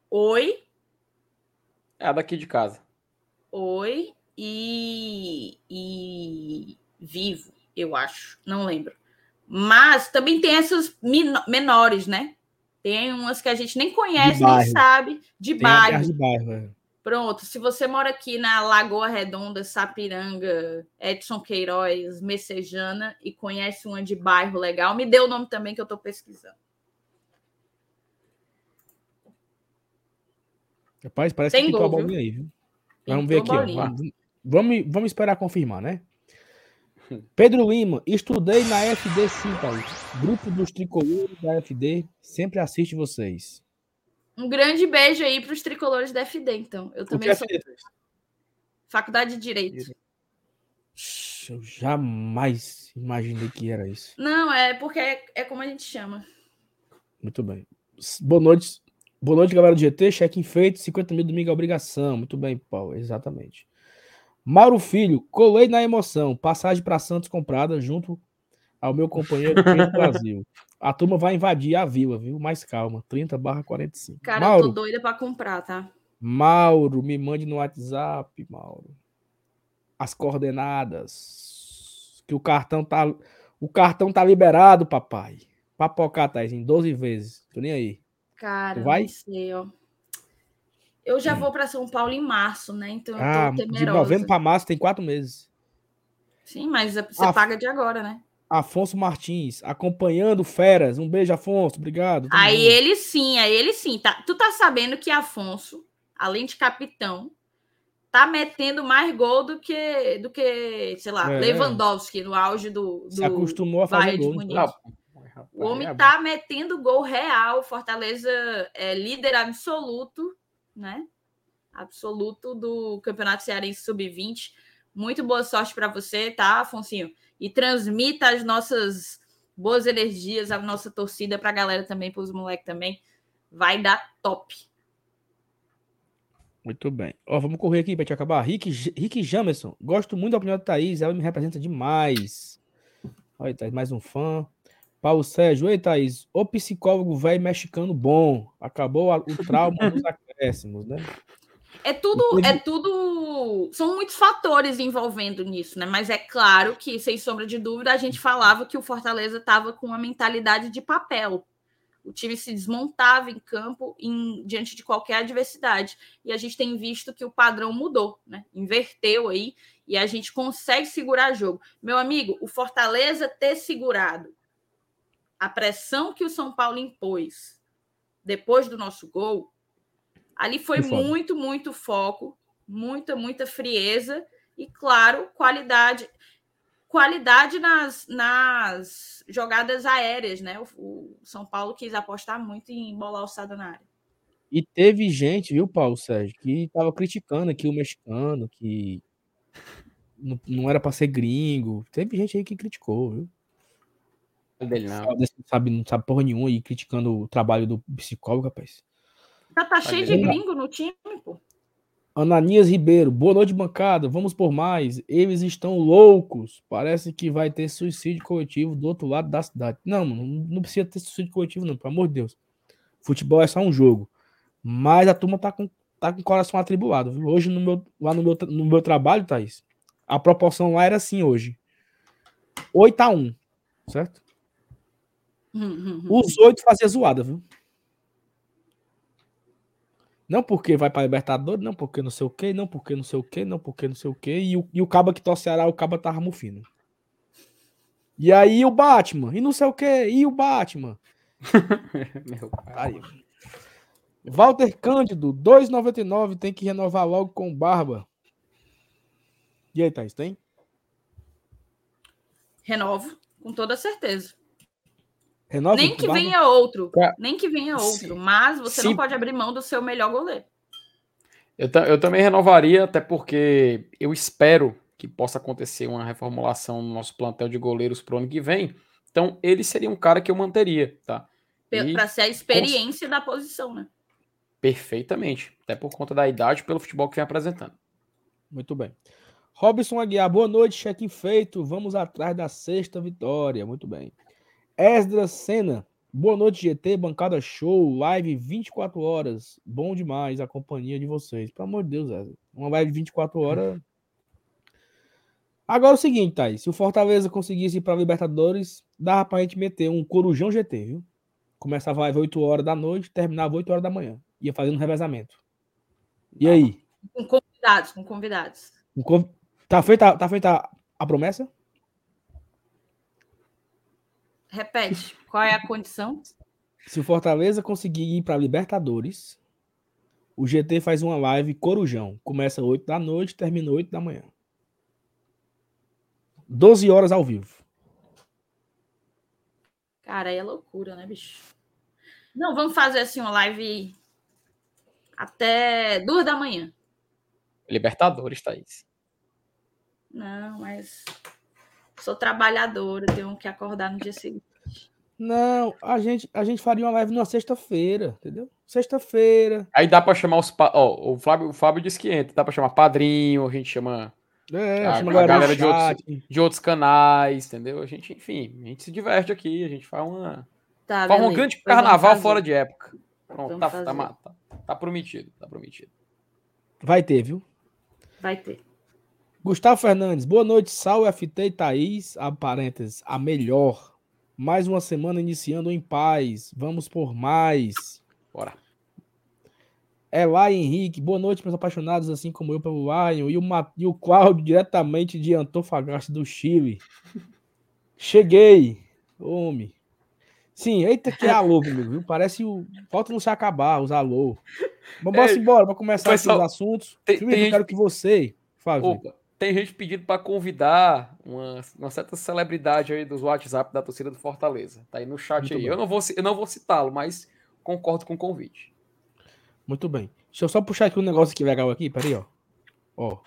Oi, É a daqui de casa. oi e, e vivo, eu acho. Não lembro. Mas também tem essas menores, né? Tem umas que a gente nem conhece, nem sabe, de Tem bairro. de bairro, é. Pronto, se você mora aqui na Lagoa Redonda, Sapiranga, Edson Queiroz, Messejana e conhece uma de bairro legal, me dê o nome também que eu estou pesquisando. Rapaz, parece Tem que pintou a gol, viu? bolinha aí, viu? Vamos ver aqui, ó. Vamos, vamos, esperar confirmar, né? Pedro Lima, estudei na FD sim, Thaís. Grupo dos tricolores da FD, sempre assiste vocês. Um grande beijo aí para os tricolores da FD, então. Eu também é sou faculdade de Direito. Eu jamais imaginei que era isso. Não, é porque é, é como a gente chama. Muito bem. Boa noite. Boa noite, galera do GT. Cheque feito, 50 mil domingo é obrigação. Muito bem, Paulo. Exatamente. Mauro Filho, colei na emoção. Passagem para Santos comprada junto ao meu companheiro Pedro Brasil. A turma vai invadir a vila, viu? Mais calma. 30 barra 45. Cara, Mauro, eu tô doida pra comprar, tá? Mauro, me mande no WhatsApp, Mauro. As coordenadas. Que o cartão tá. O cartão tá liberado, papai. Papocar, Thais, em 12 vezes. Tô nem aí. Cara, vai? não sei, ó. Eu já vou para São Paulo em março, né? Então ah, De novembro para março tem quatro meses. Sim, mas você Af... paga de agora, né? Afonso Martins, acompanhando Feras. Um beijo, Afonso. Obrigado. Aí ele sim, aí ele sim. Tá, tu tá sabendo que Afonso, além de capitão, tá metendo mais gol do que, do que sei lá, é. Lewandowski no auge do, do. Se acostumou a fazer gol. Então. O homem tá metendo gol real. Fortaleza é líder absoluto né? Absoluto do Campeonato Cearense Sub-20. Muito boa sorte para você, tá, Afonsinho? E transmita as nossas boas energias, a nossa torcida para a galera também, para os moleques também. Vai dar top. Muito bem. Ó, vamos correr aqui para te acabar. Rick, Rick Jamerson. Gosto muito da opinião da Thaís. Ela me representa demais. Olha, Thaís, mais um fã. Paulo Sérgio. Oi, Thaís. O psicólogo velho mexicano bom. Acabou o trauma dos péssimos, né? É tudo, é tudo. São muitos fatores envolvendo nisso, né? Mas é claro que, sem sombra de dúvida, a gente falava que o Fortaleza estava com uma mentalidade de papel. O time se desmontava em campo em, diante de qualquer adversidade. E a gente tem visto que o padrão mudou, né? Inverteu aí e a gente consegue segurar jogo. Meu amigo, o Fortaleza ter segurado a pressão que o São Paulo impôs depois do nosso gol Ali foi muito, muito foco, muita, muita frieza e, claro, qualidade. Qualidade nas, nas jogadas aéreas, né? O, o São Paulo quis apostar muito em bola alçada na área. E teve gente, viu, Paulo Sérgio, que estava criticando aqui o mexicano, que não, não era para ser gringo. Teve gente aí que criticou, viu? Dele não. Não sabe, não sabe porra nenhuma e criticando o trabalho do psicólogo, rapaz. Já tá cheio de gringo no time, pô. Ananias Ribeiro, boa noite, bancada. Vamos por mais. Eles estão loucos. Parece que vai ter suicídio coletivo do outro lado da cidade. Não, não, não precisa ter suicídio coletivo, não, pelo amor de Deus. Futebol é só um jogo. Mas a turma tá com, tá com o coração atribulado. Viu? Hoje, no meu, lá no meu, no meu trabalho, Thaís, a proporção lá era assim hoje: 8 a 1, certo? Hum, hum, hum. Os oito faziam zoada, viu? Não porque vai para Libertadores, não porque não sei o quê, não porque não sei o quê, não porque não sei o quê. E o, e o Caba que torce Ará, o Caba tava mufino. E aí o Batman, e não sei o quê, e o Batman. Meu pai. Walter Cândido, 2,99, tem que renovar logo com barba. E aí, Thaís, tem? Renovo, com toda certeza. Renova nem que venha outro, nem que venha outro, Sim. mas você Sim. não pode abrir mão do seu melhor goleiro. Eu, eu também renovaria, até porque eu espero que possa acontecer uma reformulação no nosso plantel de goleiros para o ano que vem. Então, ele seria um cara que eu manteria, tá? Para ser a experiência da posição, né? Perfeitamente. Até por conta da idade pelo futebol que vem apresentando. Muito bem. Robson Aguiar, boa noite, cheque feito. Vamos atrás da sexta vitória. Muito bem. Esdras Senna, boa noite, GT, bancada show, live 24 horas. Bom demais a companhia de vocês. Pelo amor de Deus, Esdras. Uma live 24 horas. Agora é o seguinte, Thaís. Se o Fortaleza conseguisse ir para Libertadores, dava pra gente meter um Corujão GT, viu? Começava a live 8 horas da noite, terminava 8 horas da manhã. Ia fazendo revezamento. E aí? Com convidados, com convidados. Tá feita, tá feita a promessa? Repete, qual é a condição? Se o Fortaleza conseguir ir para Libertadores, o GT faz uma live Corujão. Começa 8 da noite, termina 8 da manhã. 12 horas ao vivo. Cara, aí é loucura, né, bicho? Não, vamos fazer assim uma live até duas da manhã. Libertadores, Thaís. Não, mas Sou trabalhadora, tenho que acordar no dia seguinte. Não, a gente, a gente faria uma live numa sexta-feira, entendeu? Sexta-feira. Aí dá para chamar os. Ó, o, Flávio, o Fábio disse que entra. Dá para chamar padrinho, a gente chama É, a, a galera, galera de, outros, de outros canais, entendeu? A gente, enfim, a gente se diverte aqui, a gente faz uma. Tá, faz um grande carnaval fora de época. Pronto, tá, tá, tá, tá, prometido, tá prometido. Vai ter, viu? Vai ter. Gustavo Fernandes, boa noite, Sal, FT e Thaís, a parênteses, a melhor. Mais uma semana iniciando em paz. Vamos por mais. Bora. É lá, Henrique. Boa noite os apaixonados, assim como eu pelo Lion. E o, e o Cláudio, diretamente de Antofagasta, do Chile. Cheguei. Homem. Sim, eita que alô, viu? Parece o. Falta não se acabar, os alô. Mas bora é, embora, para começar aqui os assuntos. Tem, tem eu quero que você. Opa, tem gente pedindo para convidar uma, uma, certa celebridade aí dos WhatsApp da torcida do Fortaleza. Tá aí no chat Muito aí. Eu não vou, eu não vou citá-lo, mas concordo com o convite. Muito bem. Deixa eu só puxar aqui um negócio aqui legal aqui, peraí, ó. Ó.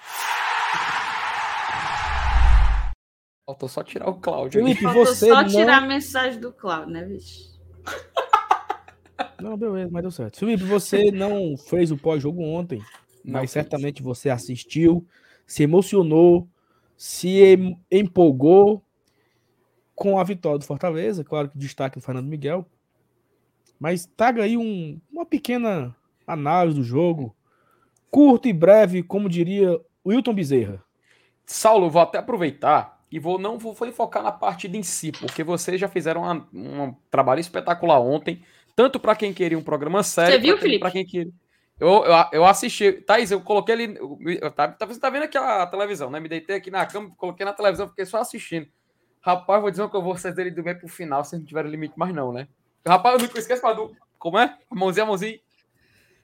Faltou só tirar o Cláudio. Felipe, Faltou você só não... tirar a mensagem do Cláudio, né, bicho? Não, beleza, mas deu certo. Felipe, você não fez o pós-jogo ontem, não mas fez. certamente você assistiu, se emocionou, se empolgou com a vitória do Fortaleza. Claro que destaque o Fernando Miguel. Mas traga aí um, uma pequena análise do jogo, curto e breve, como diria Wilton Bezerra. Saulo, vou até aproveitar e vou não vou focar na partida em si, porque vocês já fizeram uma, um trabalho espetacular ontem, tanto para quem queria um programa sério, Você viu, Felipe? Para quem queria. Eu, eu, eu, assisti. Thaís, eu coloquei ali. Eu, tá, você tá vendo aqui a, televisão, né? Me deitei aqui na cama, coloquei na televisão, fiquei só assistindo. Rapaz, vou dizer que eu vou fazer ele do meio pro final, se não tiver limite mais, não, né? Rapaz, eu não esqueço mais do. Como é? Mãozinha, mãozinha.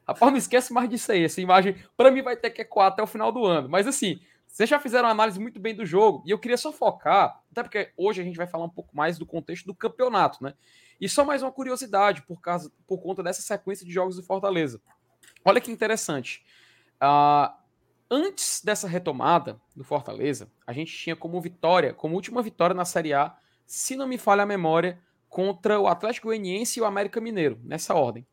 Rapaz, não esquece mais disso aí. Essa imagem, para mim, vai ter que ecoar até o final do ano. Mas assim, vocês já fizeram uma análise muito bem do jogo. E eu queria só focar, até porque hoje a gente vai falar um pouco mais do contexto do campeonato, né? E só mais uma curiosidade, por, causa, por conta dessa sequência de jogos do Fortaleza. Olha que interessante. Uh, antes dessa retomada do Fortaleza, a gente tinha como vitória, como última vitória na Série A, se não me falha a memória, contra o Atlético Goianiense e o América Mineiro, nessa ordem.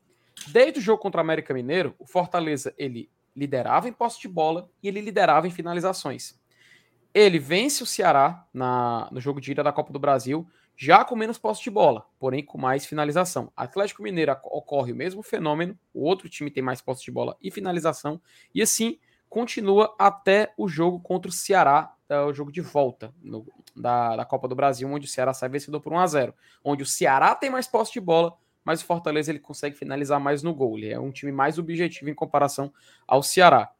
Desde o jogo contra o América Mineiro, o Fortaleza ele liderava em posse de bola e ele liderava em finalizações. Ele vence o Ceará na, no jogo de ida da Copa do Brasil, já com menos posse de bola, porém com mais finalização. Atlético Mineiro ocorre o mesmo fenômeno, o outro time tem mais posse de bola e finalização, e assim continua até o jogo contra o Ceará, é o jogo de volta no, da, da Copa do Brasil, onde o Ceará sai vencedor por 1 a 0 onde o Ceará tem mais posse de bola, mas o Fortaleza ele consegue finalizar mais no gol. Ele é um time mais objetivo em comparação ao Ceará.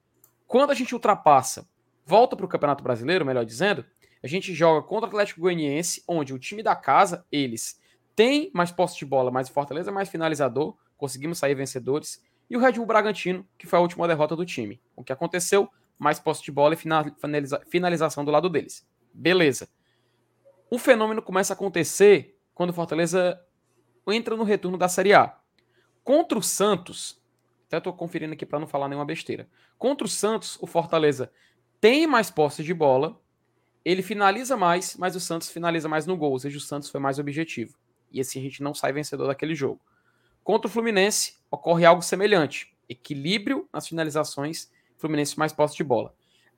Quando a gente ultrapassa, volta para o Campeonato Brasileiro, melhor dizendo, a gente joga contra o Atlético Goianiense, onde o time da casa, eles têm mais posse de bola, mas o Fortaleza é mais finalizador, conseguimos sair vencedores. E o Red Bull Bragantino, que foi a última derrota do time. O que aconteceu? Mais posse de bola e finalização do lado deles. Beleza. O fenômeno começa a acontecer quando o Fortaleza entra no retorno da Série A. Contra o Santos, até estou conferindo aqui para não falar nenhuma besteira. Contra o Santos, o Fortaleza tem mais posse de bola, ele finaliza mais, mas o Santos finaliza mais no gol, ou seja, o Santos foi mais objetivo. E assim a gente não sai vencedor daquele jogo. Contra o Fluminense, ocorre algo semelhante. Equilíbrio nas finalizações, Fluminense mais posse de bola.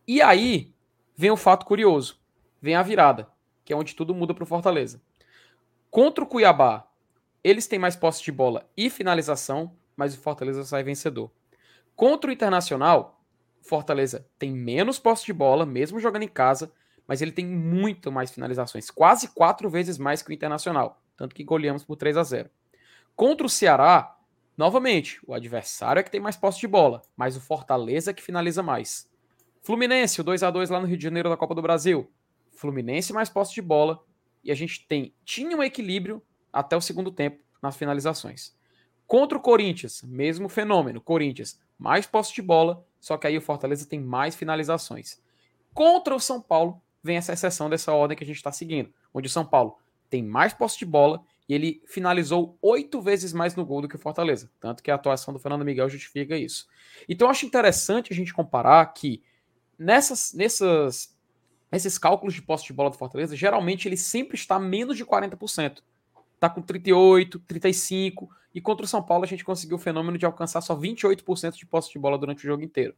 E aí vem o fato curioso, vem a virada, que é onde tudo muda para o Fortaleza. Contra o Cuiabá, eles têm mais posse de bola e finalização, mas o Fortaleza sai vencedor. Contra o Internacional, Fortaleza tem menos posse de bola, mesmo jogando em casa, mas ele tem muito mais finalizações, quase quatro vezes mais que o Internacional, tanto que goleamos por 3 a 0. Contra o Ceará, novamente, o adversário é que tem mais posse de bola, mas o Fortaleza é que finaliza mais. Fluminense, o 2 a 2 lá no Rio de Janeiro da Copa do Brasil. Fluminense mais posse de bola e a gente tem tinha um equilíbrio até o segundo tempo nas finalizações. Contra o Corinthians, mesmo fenômeno. Corinthians, mais posse de bola, só que aí o Fortaleza tem mais finalizações. Contra o São Paulo, vem essa exceção dessa ordem que a gente está seguindo, onde o São Paulo tem mais posse de bola e ele finalizou oito vezes mais no gol do que o Fortaleza. Tanto que a atuação do Fernando Miguel justifica isso. Então acho interessante a gente comparar que nessas, nessas, nesses cálculos de posse de bola do Fortaleza, geralmente ele sempre está menos de 40% tá com 38, 35, e contra o São Paulo a gente conseguiu o fenômeno de alcançar só 28% de posse de bola durante o jogo inteiro.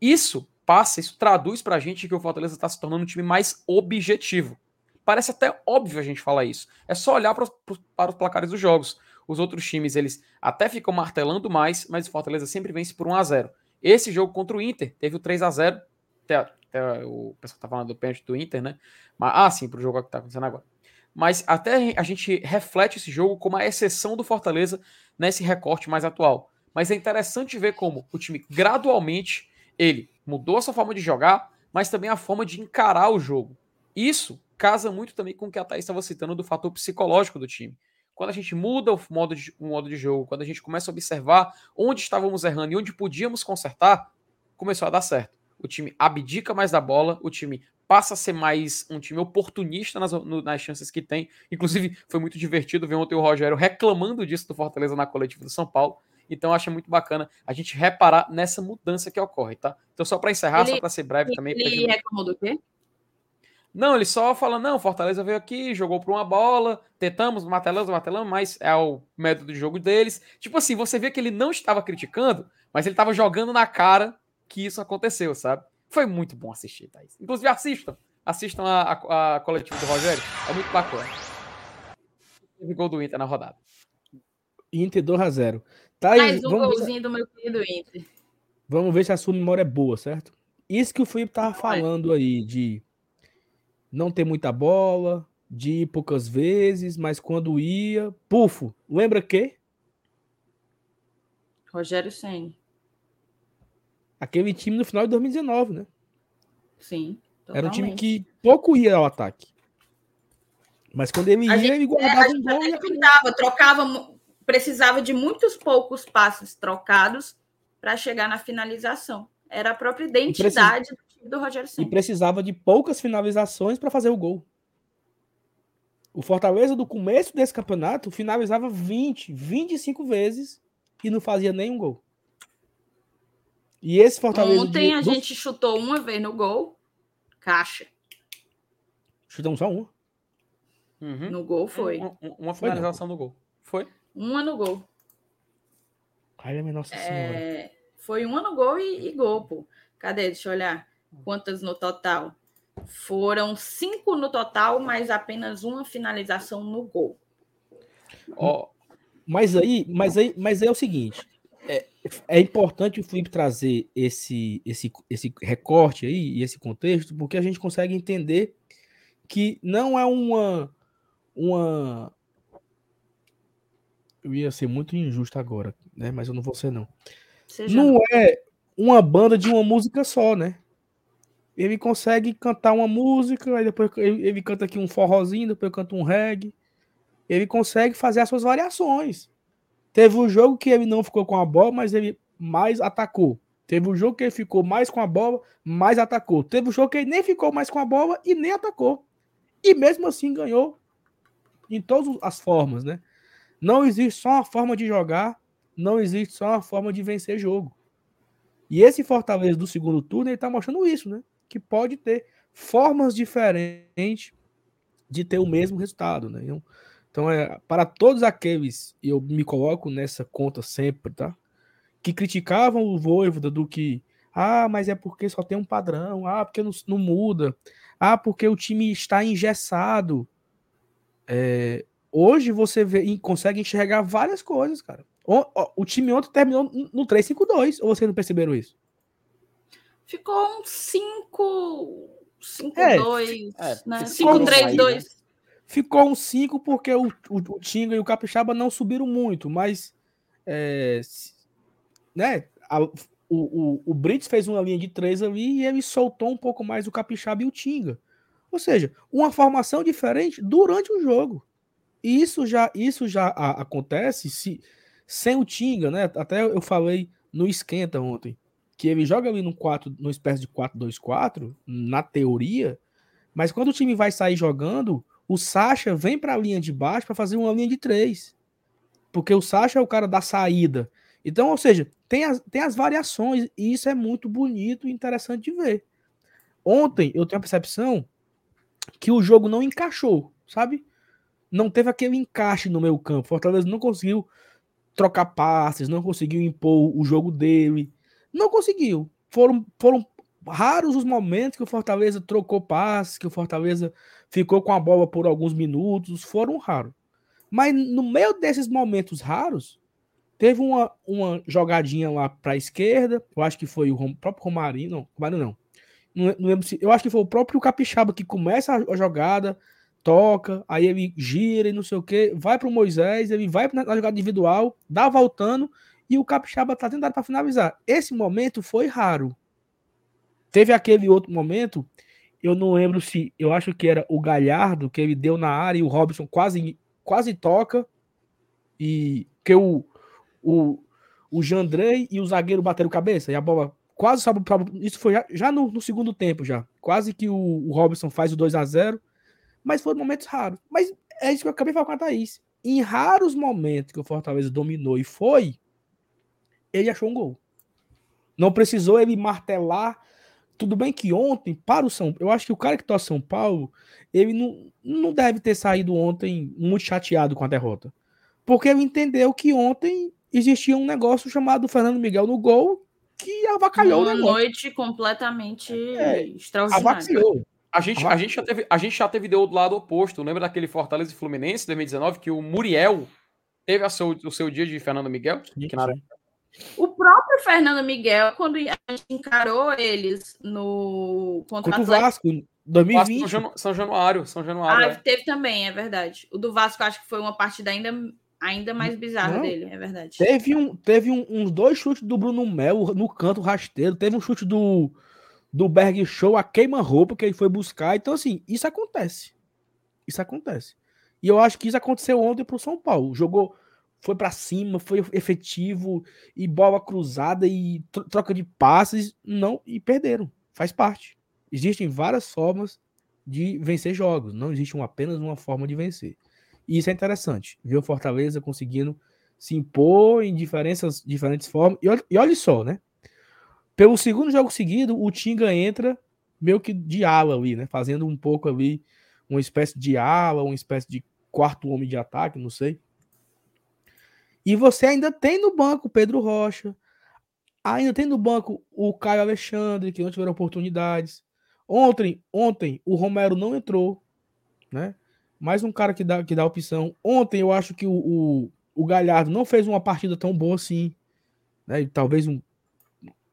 Isso passa, isso traduz pra gente que o Fortaleza está se tornando um time mais objetivo. Parece até óbvio a gente falar isso. É só olhar para os, para os placares dos jogos. Os outros times, eles até ficam martelando mais, mas o Fortaleza sempre vence por 1 a 0 Esse jogo contra o Inter teve o 3 a 0 até, até o pessoal tá falando do pênalti do Inter, né? Mas, ah, sim, pro jogo que tá acontecendo agora. Mas até a gente reflete esse jogo como a exceção do Fortaleza nesse recorte mais atual. Mas é interessante ver como o time gradualmente ele mudou a sua forma de jogar, mas também a forma de encarar o jogo. Isso casa muito também com o que a Thaís estava citando do fator psicológico do time. Quando a gente muda o modo, de, o modo de jogo, quando a gente começa a observar onde estávamos errando e onde podíamos consertar, começou a dar certo. O time abdica mais da bola, o time passa a ser mais um time oportunista nas, no, nas chances que tem. Inclusive, foi muito divertido ver ontem o Rogério reclamando disso do Fortaleza na coletiva do São Paulo. Então, acho muito bacana a gente reparar nessa mudança que ocorre, tá? Então, só para encerrar, ele, só para ser breve ele, também. Ele reclamou do quê? Não, ele só fala, não, Fortaleza veio aqui, jogou por uma bola, tentamos, martelamos, martelamos, mas é o método de jogo deles. Tipo assim, você vê que ele não estava criticando, mas ele estava jogando na cara que isso aconteceu, sabe? Foi muito bom assistir, Thaís. Inclusive, assistam. Assistam a, a, a coletiva do Rogério. É muito bacana. Teve gol do Inter na rodada. Inter 2 a 0 Thaís, Mais um golzinho do meu querido Inter. Vamos ver se a sua memória é boa, certo? Isso que o Felipe tava falando aí, de não ter muita bola, de ir poucas vezes, mas quando ia, pufo. Lembra que? Rogério Senni. Aquele time no final de 2019, né? Sim. Totalmente. Era um time que pouco ia ao ataque. Mas quando ele ia, ele guardava um gol e tentava, trocava, precisava de muitos poucos passes trocados para chegar na finalização. Era a própria identidade do do Rogério Senna. E precisava de poucas finalizações para fazer o gol. O Fortaleza, do começo desse campeonato, finalizava 20, 25 vezes e não fazia nenhum gol. E esse Fortaleza. Ontem de... a gente chutou uma vez no gol, caixa. Chutamos só uma. Uhum. No gol foi. Uma, uma finalização no gol. Foi? Uma no gol. Ai, minha nossa senhora. É... Foi uma no gol e, e gol, pô. Cadê? Deixa eu olhar. Quantas no total? Foram cinco no total, mas apenas uma finalização no gol. Oh, mas aí, mas aí, mas aí é o seguinte: é, é importante o Felipe trazer esse, esse, esse recorte aí e esse contexto, porque a gente consegue entender que não é uma uma eu ia ser muito injusto agora, né? Mas eu não vou ser não. Seja não é uma banda de uma música só, né? ele consegue cantar uma música, aí depois ele, ele canta aqui um forrozinho, depois canta um reggae. Ele consegue fazer as suas variações. Teve um jogo que ele não ficou com a bola, mas ele mais atacou. Teve um jogo que ele ficou mais com a bola, mais atacou. Teve um jogo que ele nem ficou mais com a bola e nem atacou. E mesmo assim ganhou em todas as formas, né? Não existe só uma forma de jogar, não existe só uma forma de vencer jogo. E esse Fortaleza do segundo turno, ele tá mostrando isso, né? que pode ter formas diferentes de ter o mesmo resultado, né? Então, então é para todos aqueles, e eu me coloco nessa conta sempre, tá? Que criticavam o Voivoda do que, ah, mas é porque só tem um padrão, ah, porque não, não muda, ah, porque o time está engessado. É, hoje você vê, consegue enxergar várias coisas, cara. O, o, o time ontem terminou no 3-5-2, ou vocês não perceberam isso? Ficou um 5. 5, é, 2, é, né? 5, 3, 2. Ficou um 5 porque o, o, o Tinga e o Capixaba não subiram muito, mas é, né, a, o, o, o Brits fez uma linha de 3 ali e ele soltou um pouco mais o Capixaba e o Tinga. Ou seja, uma formação diferente durante o jogo. E isso já, isso já acontece se, sem o Tinga, né? Até eu falei no esquenta ontem que ele joga ali no 4, numa espécie de 4-2-4, na teoria, mas quando o time vai sair jogando, o Sacha vem para a linha de baixo para fazer uma linha de três. Porque o Sacha é o cara da saída. Então, ou seja, tem as, tem as variações e isso é muito bonito e interessante de ver. Ontem eu tenho a percepção que o jogo não encaixou, sabe? Não teve aquele encaixe no meu campo. Fortaleza não conseguiu trocar passes, não conseguiu impor o jogo dele. Não conseguiu. Foram, foram raros os momentos que o Fortaleza trocou passes, que o Fortaleza ficou com a bola por alguns minutos, foram raros. Mas no meio desses momentos raros, teve uma, uma jogadinha lá para a esquerda, eu acho que foi o próprio Romarinho, não, Romarinho não. não. Não, lembro se, eu acho que foi o próprio Capixaba que começa a jogada, toca, aí ele gira e não sei o que, vai para o Moisés, ele vai na jogada individual, dá voltando e o Capixaba tá tentando para finalizar. Esse momento foi raro. Teve aquele outro momento, eu não lembro se, eu acho que era o Galhardo que ele deu na área e o Robson quase quase toca e que o o, o Jandrei e o zagueiro bateram cabeça e a bola quase sabe isso foi já, já no, no, segundo tempo já quase que o, o Robson faz o 2 a 0 mas foram momentos raros mas é isso que eu acabei de falar com a Thaís em raros momentos que o Fortaleza dominou e foi ele achou um gol não precisou ele martelar tudo bem que ontem, para o São eu acho que o cara que torce São Paulo, ele não, não deve ter saído ontem muito chateado com a derrota. Porque ele entendeu que ontem existia um negócio chamado Fernando Miguel no gol que avacalhou Uma o negócio. noite completamente é, extraordinária. A gente, a, gente já teve, a gente já teve do lado oposto. Lembra daquele Fortaleza e Fluminense 2019 que o Muriel teve a seu, o seu dia de Fernando Miguel? Sim, que na, o próprio Fernando Miguel, quando a gente encarou eles no contra, contra o Vasco, 2020. Vasco, São, São Januário, São Januário. Ah, é. teve também, é verdade. O do Vasco acho que foi uma partida ainda, ainda mais bizarra Não, dele, é verdade. Teve, um, teve um, uns dois chutes do Bruno Mel no canto rasteiro, teve um chute do, do Berg Show, a queima-roupa que ele foi buscar. Então, assim, isso acontece. Isso acontece. E eu acho que isso aconteceu ontem pro São Paulo. Jogou foi para cima, foi efetivo e bola cruzada e troca de passes, não e perderam. Faz parte. Existem várias formas de vencer jogos, não existe apenas uma forma de vencer. E isso é interessante, ver o Fortaleza conseguindo se impor em diferentes formas. E e olha só, né? Pelo segundo jogo seguido, o Tinga entra meio que de ala ali, né? Fazendo um pouco ali, uma espécie de ala, uma espécie de quarto homem de ataque, não sei. E você ainda tem no banco Pedro Rocha, ainda tem no banco o Caio Alexandre, que não tiveram oportunidades. Ontem, ontem o Romero não entrou, né? Mais um cara que dá, que dá opção. Ontem eu acho que o, o, o Galhardo não fez uma partida tão boa assim, né? Talvez um.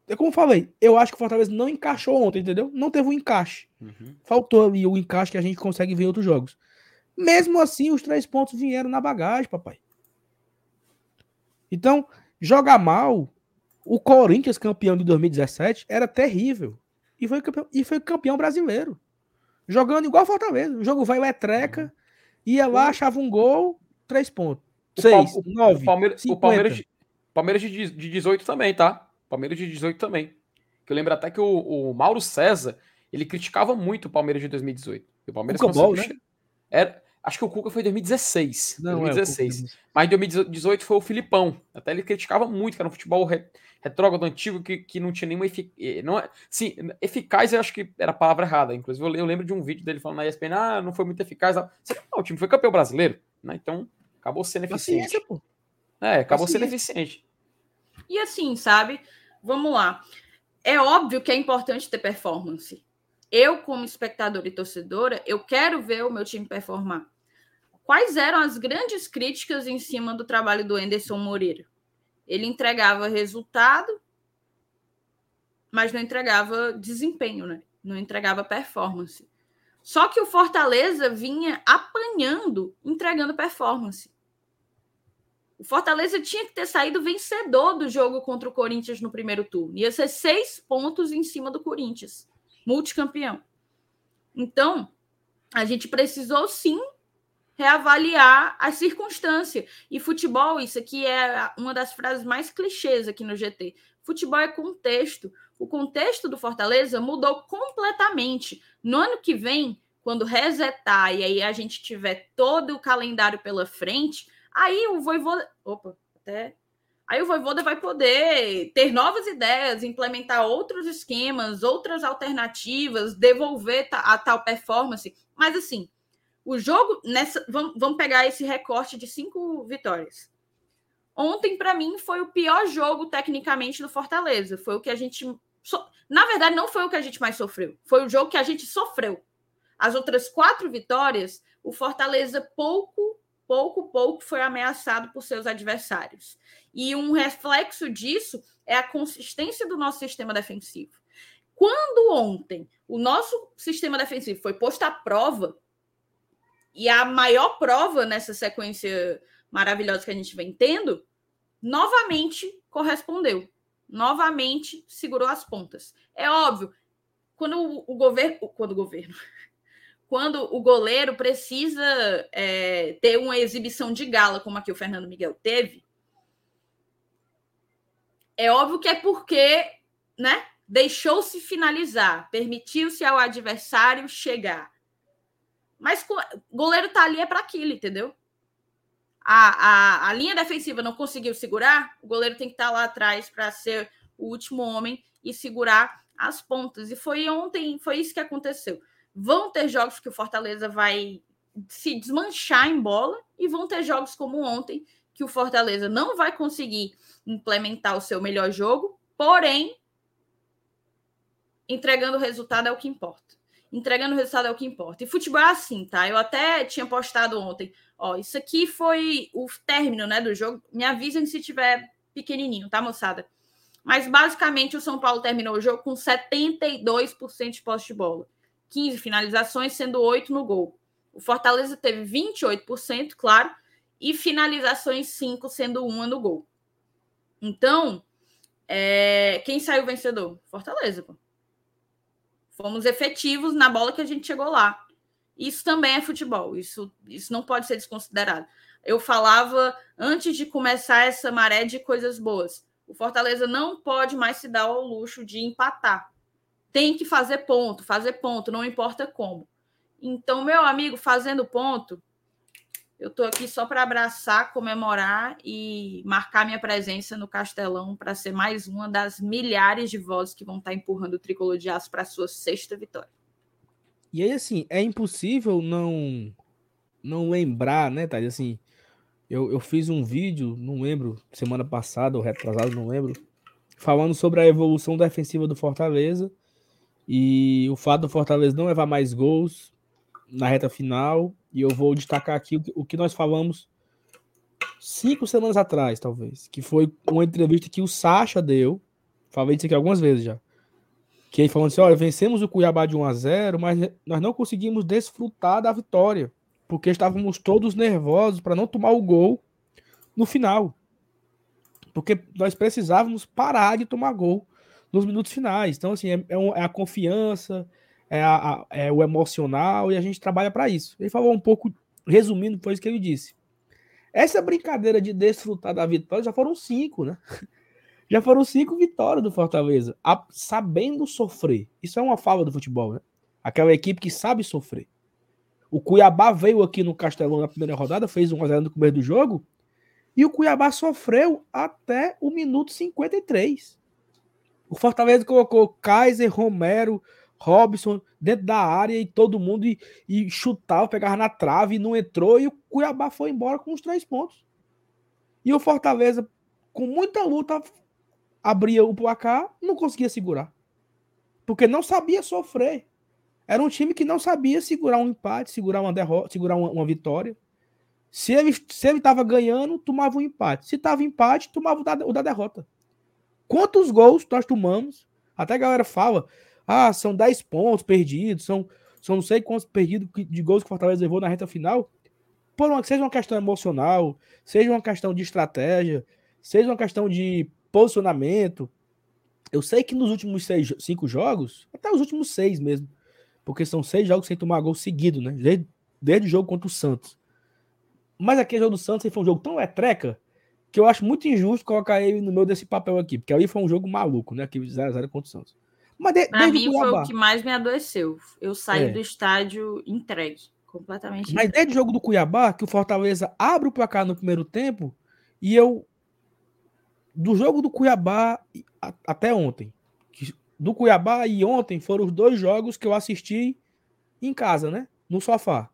É como eu falei, eu acho que o Fortaleza não encaixou ontem, entendeu? Não teve um encaixe. Uhum. Faltou ali o encaixe que a gente consegue ver em outros jogos. Mesmo assim, os três pontos vieram na bagagem, papai. Então, jogar mal, o Corinthians campeão de 2017 era terrível. E foi campeão, e foi campeão brasileiro. Jogando igual Fortaleza. O jogo vai é treca, ia lá, achava um gol, três pontos. Seis, o, nove, o Palmeiras, o Palmeiras, de, Palmeiras de, de 18 também, tá? Palmeiras de 18 também. Que eu lembro até que o, o Mauro César, ele criticava muito o Palmeiras de 2018. E o Palmeiras Cuca né? Era, Acho que o Cuca foi em 2016. Não, 2016. É, Mas em 2018 foi o Filipão. Até ele criticava muito, que era um futebol retrógrado antigo que, que não tinha nenhuma efic... Eh, não é, sim, eficaz eu acho que era a palavra errada. Inclusive, eu, lembro de um vídeo dele falando na ESPN: ah, não foi muito eficaz. Não, o time foi campeão brasileiro, né? Então acabou sendo eficiente. Paciência, é, acabou Paciência. sendo eficiente. E assim, sabe? Vamos lá. É óbvio que é importante ter performance. Eu, como espectadora e torcedora, eu quero ver o meu time performar quais eram as grandes críticas em cima do trabalho do Anderson Moreira? Ele entregava resultado, mas não entregava desempenho, né? Não entregava performance. Só que o Fortaleza vinha apanhando, entregando performance. O Fortaleza tinha que ter saído vencedor do jogo contra o Corinthians no primeiro turno. Ia ser seis pontos em cima do Corinthians, multicampeão. Então, a gente precisou sim reavaliar a circunstância. E futebol, isso aqui é uma das frases mais clichês aqui no GT. Futebol é contexto. O contexto do Fortaleza mudou completamente. No ano que vem, quando resetar e aí a gente tiver todo o calendário pela frente, aí o Voivoda... Opa, até... Aí o Voivoda vai poder ter novas ideias, implementar outros esquemas, outras alternativas, devolver a tal performance. Mas assim, o jogo, nessa, vamos, vamos pegar esse recorte de cinco vitórias. Ontem, para mim, foi o pior jogo tecnicamente do Fortaleza. Foi o que a gente So... Na verdade, não foi o que a gente mais sofreu. Foi o jogo que a gente sofreu. As outras quatro vitórias, o Fortaleza pouco, pouco, pouco foi ameaçado por seus adversários. E um reflexo disso é a consistência do nosso sistema defensivo. Quando ontem o nosso sistema defensivo foi posto à prova, e a maior prova nessa sequência maravilhosa que a gente vem tendo, novamente correspondeu. Novamente segurou as pontas. É óbvio, quando o, o governo. Quando o governo. Quando o goleiro precisa é, ter uma exibição de gala, como aqui o Fernando Miguel teve, é óbvio que é porque, né? Deixou-se finalizar, permitiu-se ao adversário chegar. Mas goleiro tá ali é para aquilo, entendeu? A, a, a linha defensiva não conseguiu segurar, o goleiro tem que estar tá lá atrás para ser o último homem e segurar as pontas. E foi ontem, foi isso que aconteceu. Vão ter jogos que o Fortaleza vai se desmanchar em bola e vão ter jogos como ontem que o Fortaleza não vai conseguir implementar o seu melhor jogo, porém entregando o resultado é o que importa. Entregando o resultado é o que importa. E futebol é assim, tá? Eu até tinha postado ontem, ó, isso aqui foi o término, né, do jogo. Me avisem se tiver pequenininho, tá, moçada? Mas basicamente o São Paulo terminou o jogo com 72% de posse de bola. 15 finalizações, sendo 8 no gol. O Fortaleza teve 28%, claro, e finalizações 5, sendo uma no gol. Então, é... quem saiu vencedor? Fortaleza, pô. Fomos efetivos na bola que a gente chegou lá. Isso também é futebol, isso, isso não pode ser desconsiderado. Eu falava antes de começar essa maré de coisas boas. O Fortaleza não pode mais se dar ao luxo de empatar. Tem que fazer ponto, fazer ponto, não importa como. Então, meu amigo, fazendo ponto, eu estou aqui só para abraçar, comemorar e marcar minha presença no Castelão para ser mais uma das milhares de vozes que vão estar tá empurrando o tricolor de aço para sua sexta vitória. E aí, assim, é impossível não não lembrar, né, Thais? Assim, eu, eu fiz um vídeo, não lembro, semana passada ou retrasado, não lembro, falando sobre a evolução defensiva do Fortaleza e o fato do Fortaleza não levar mais gols na reta final e eu vou destacar aqui o que nós falamos cinco semanas atrás, talvez, que foi uma entrevista que o Sacha deu. Falei isso aqui algumas vezes já. Que ele falando assim: olha, vencemos o Cuiabá de 1 a 0 mas nós não conseguimos desfrutar da vitória, porque estávamos todos nervosos para não tomar o gol no final. Porque nós precisávamos parar de tomar gol nos minutos finais. Então, assim, é, é, é a confiança, é, a, é o emocional e a gente trabalha para isso. Ele falou um pouco, resumindo, foi isso que ele disse. Essa brincadeira de desfrutar da vitória já foram cinco, né? Já foram cinco vitórias do Fortaleza, a, sabendo sofrer. Isso é uma fala do futebol, né? Aquela equipe que sabe sofrer. O Cuiabá veio aqui no Castelão na primeira rodada, fez um 1x0 no começo do jogo, e o Cuiabá sofreu até o minuto 53. O Fortaleza colocou Kaiser, Romero, Robson dentro da área e todo mundo e, e chutava, pegava na trave e não entrou. E o Cuiabá foi embora com os três pontos. E o Fortaleza, com muita luta, abria o placar, não conseguia segurar. Porque não sabia sofrer. Era um time que não sabia segurar um empate, segurar uma derrota, segurar uma, uma vitória. Se ele estava ganhando, tomava um empate. Se estava empate, tomava o da, o da derrota. Quantos gols nós tomamos? Até a galera fala, ah, são 10 pontos perdidos, são, são não sei quantos perdidos de gols que o Fortaleza levou na reta final. Por uma, seja uma questão emocional, seja uma questão de estratégia, seja uma questão de posicionamento. Eu sei que nos últimos seis, cinco jogos, até os últimos seis mesmo, porque são seis jogos sem tomar gol seguido, né? Desde, desde o jogo contra o Santos. Mas aquele jogo do Santos foi um jogo tão etreca que eu acho muito injusto colocar ele no meio desse papel aqui, porque aí foi um jogo maluco, né? Que 0x0 contra o Santos. Mas de, pra mim foi o que mais me adoeceu. Eu saí é. do estádio entregue, completamente. Mas desde o jogo do Cuiabá, que o Fortaleza abre o placar no primeiro tempo, e eu. Do jogo do Cuiabá até ontem. Do Cuiabá e ontem foram os dois jogos que eu assisti em casa, né? No sofá.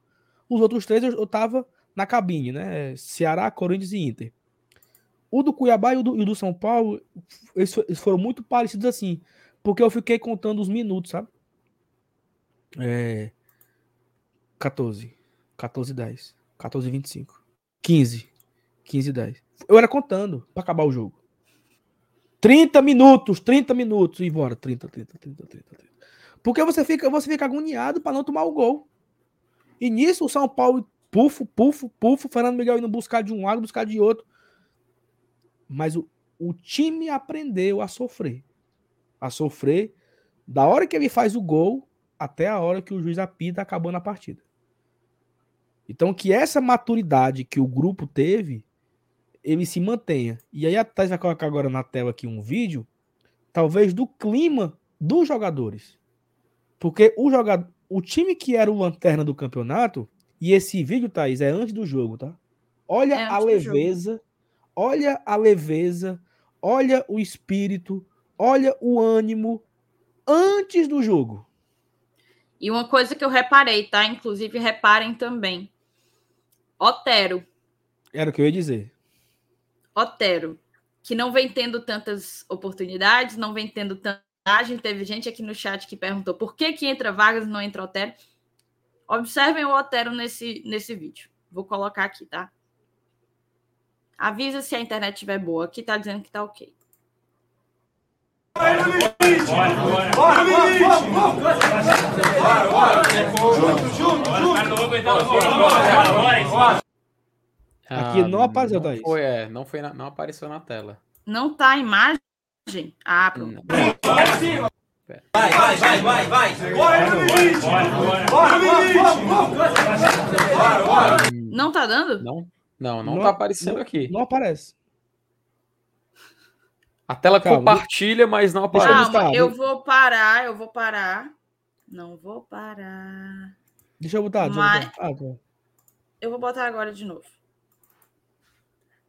Os outros três eu, tava na cabine, né? Ceará, Corinthians e Inter. O do Cuiabá e o do, e o do São Paulo, eles, eles foram muito parecidos assim porque eu fiquei contando os minutos, sabe? É. 14. 14 10. 14 25. 15. 15 10. Eu era contando para acabar o jogo. 30 minutos, 30 minutos e embora. 30, 30, 30, 30, 30. Porque você fica, você fica agoniado para não tomar o gol. E nisso o São Paulo pufo, pufo, pufo, Fernando Miguel indo buscar de um lado, buscar de outro. Mas o, o time aprendeu a sofrer. A sofrer da hora que ele faz o gol até a hora que o juiz apita acabou na partida. Então que essa maturidade que o grupo teve, ele se mantenha. E aí a Thais vai colocar agora na tela aqui um vídeo, talvez do clima dos jogadores. Porque o jogador, o time que era o lanterna do campeonato, e esse vídeo, Thaís, é antes do jogo, tá? Olha é a leveza, olha a leveza, olha o espírito, olha o ânimo antes do jogo. E uma coisa que eu reparei, tá? Inclusive, reparem também. Otero. Era o que eu ia dizer. Otero, que não vem tendo tantas oportunidades, não vem tendo tanta. Teve gente aqui no chat que perguntou por que, que entra Vargas e não entra Otero. Observem o Otero nesse, nesse vídeo. Vou colocar aqui, tá? Avisa se a internet estiver boa. Aqui tá dizendo que tá ok. Aqui não apareceu, Thaís. Foi, é, não, foi na, não apareceu na tela. Não tá a imagem? Ah, pronto. Vai, vai, vai, vai, vai. Bora, Luiz! Bora, bora, Não tá dando? Não, não, não, não tá aparecendo não, aqui. Não aparece. A tela Calma. compartilha, mas não aparece. Calma, eu vou parar, eu vou parar. Não vou parar. Deixa eu botar. Deixa mas... eu, botar. Ah, tá. eu vou botar agora de novo.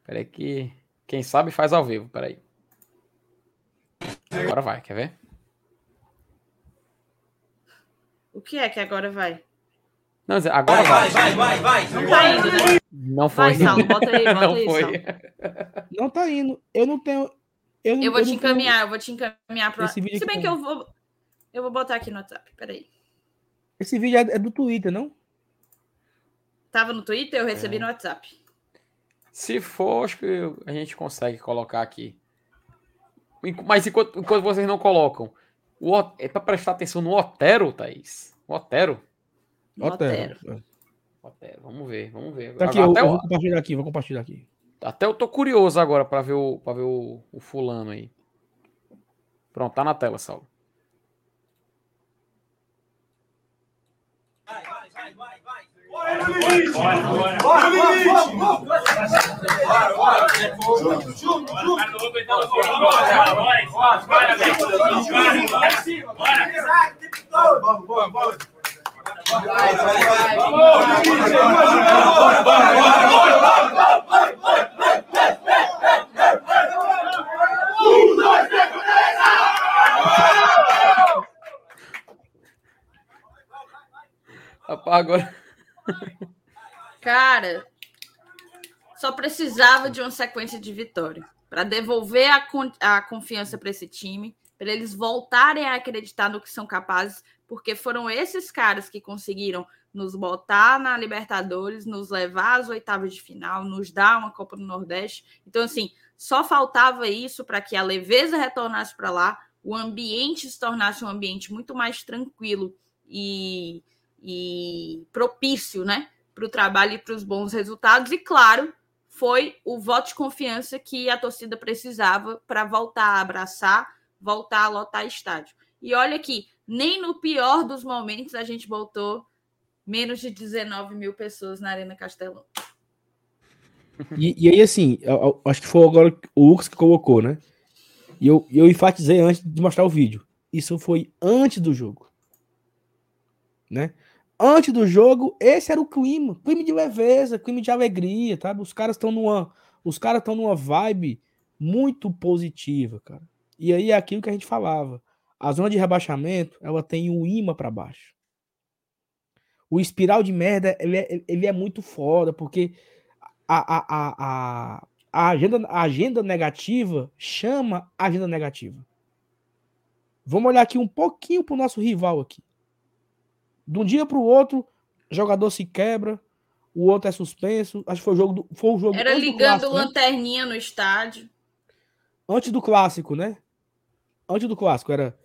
Peraí que... Quem sabe faz ao vivo, peraí. Agora vai, quer ver? O que é que agora vai? Não, agora vai. Vai, vai, vai, vai. Não tá indo, né? Não foi. Vai, Saulo, bota aí, bota não aí, foi. Não tá indo. Eu não tenho. Eu, não, eu vou eu te encaminhar, tenho... eu vou te encaminhar para. Se bem que eu vou. Eu vou botar aqui no WhatsApp, peraí. Esse vídeo é do Twitter, não? Tava no Twitter, eu recebi é. no WhatsApp. Se for, acho que a gente consegue colocar aqui. Mas enquanto, enquanto vocês não colocam, o, é para prestar atenção no Otero, Thaís. O Otero. Otero. Otero. Vamos ver, vamos ver. Tá aqui, eu, eu, vou compartilhar aqui, vou compartilhar aqui. Até eu tô curioso agora para ver, o, pra ver o, o fulano aí. Pronto, tá na tela, Saulo. Vai, vai, vai, vai, vai. Bora, Luiz! Bora, bora! Bora, Luiz! Bora, bora! Junto, junto, junto! Bora, bora! Bora, bora! Rapaz, agora. Cara, só precisava de uma sequência de vitória para devolver a, a confiança para esse time, para eles voltarem a acreditar no que são capazes, porque foram esses caras que conseguiram nos botar na Libertadores, nos levar às oitavas de final, nos dar uma Copa do Nordeste. Então, assim, só faltava isso para que a leveza retornasse para lá, o ambiente se tornasse um ambiente muito mais tranquilo e, e propício, né? Para o trabalho e para os bons resultados. E, claro, foi o voto de confiança que a torcida precisava para voltar a abraçar, voltar a lotar estádio. E olha aqui, nem no pior dos momentos a gente voltou menos de 19 mil pessoas na Arena Castelão. E, e aí, assim, eu, eu, acho que foi agora o Lucas que colocou, né? E eu, eu enfatizei antes de mostrar o vídeo. Isso foi antes do jogo. Né? Antes do jogo, esse era o clima, clima de leveza, clima de alegria, tá? Os caras estão numa, os caras estão numa vibe muito positiva, cara. E aí é aquilo que a gente falava. A zona de rebaixamento, ela tem um imã para baixo. O espiral de merda, ele é, ele é muito foda, porque a, a, a, a, agenda, a agenda negativa chama a agenda negativa. Vamos olhar aqui um pouquinho pro nosso rival aqui. De um dia pro outro, jogador se quebra, o outro é suspenso. Acho que foi o jogo do, foi o jogo Era ligando clássico, né? lanterninha no estádio. Antes do clássico, né? Antes do clássico era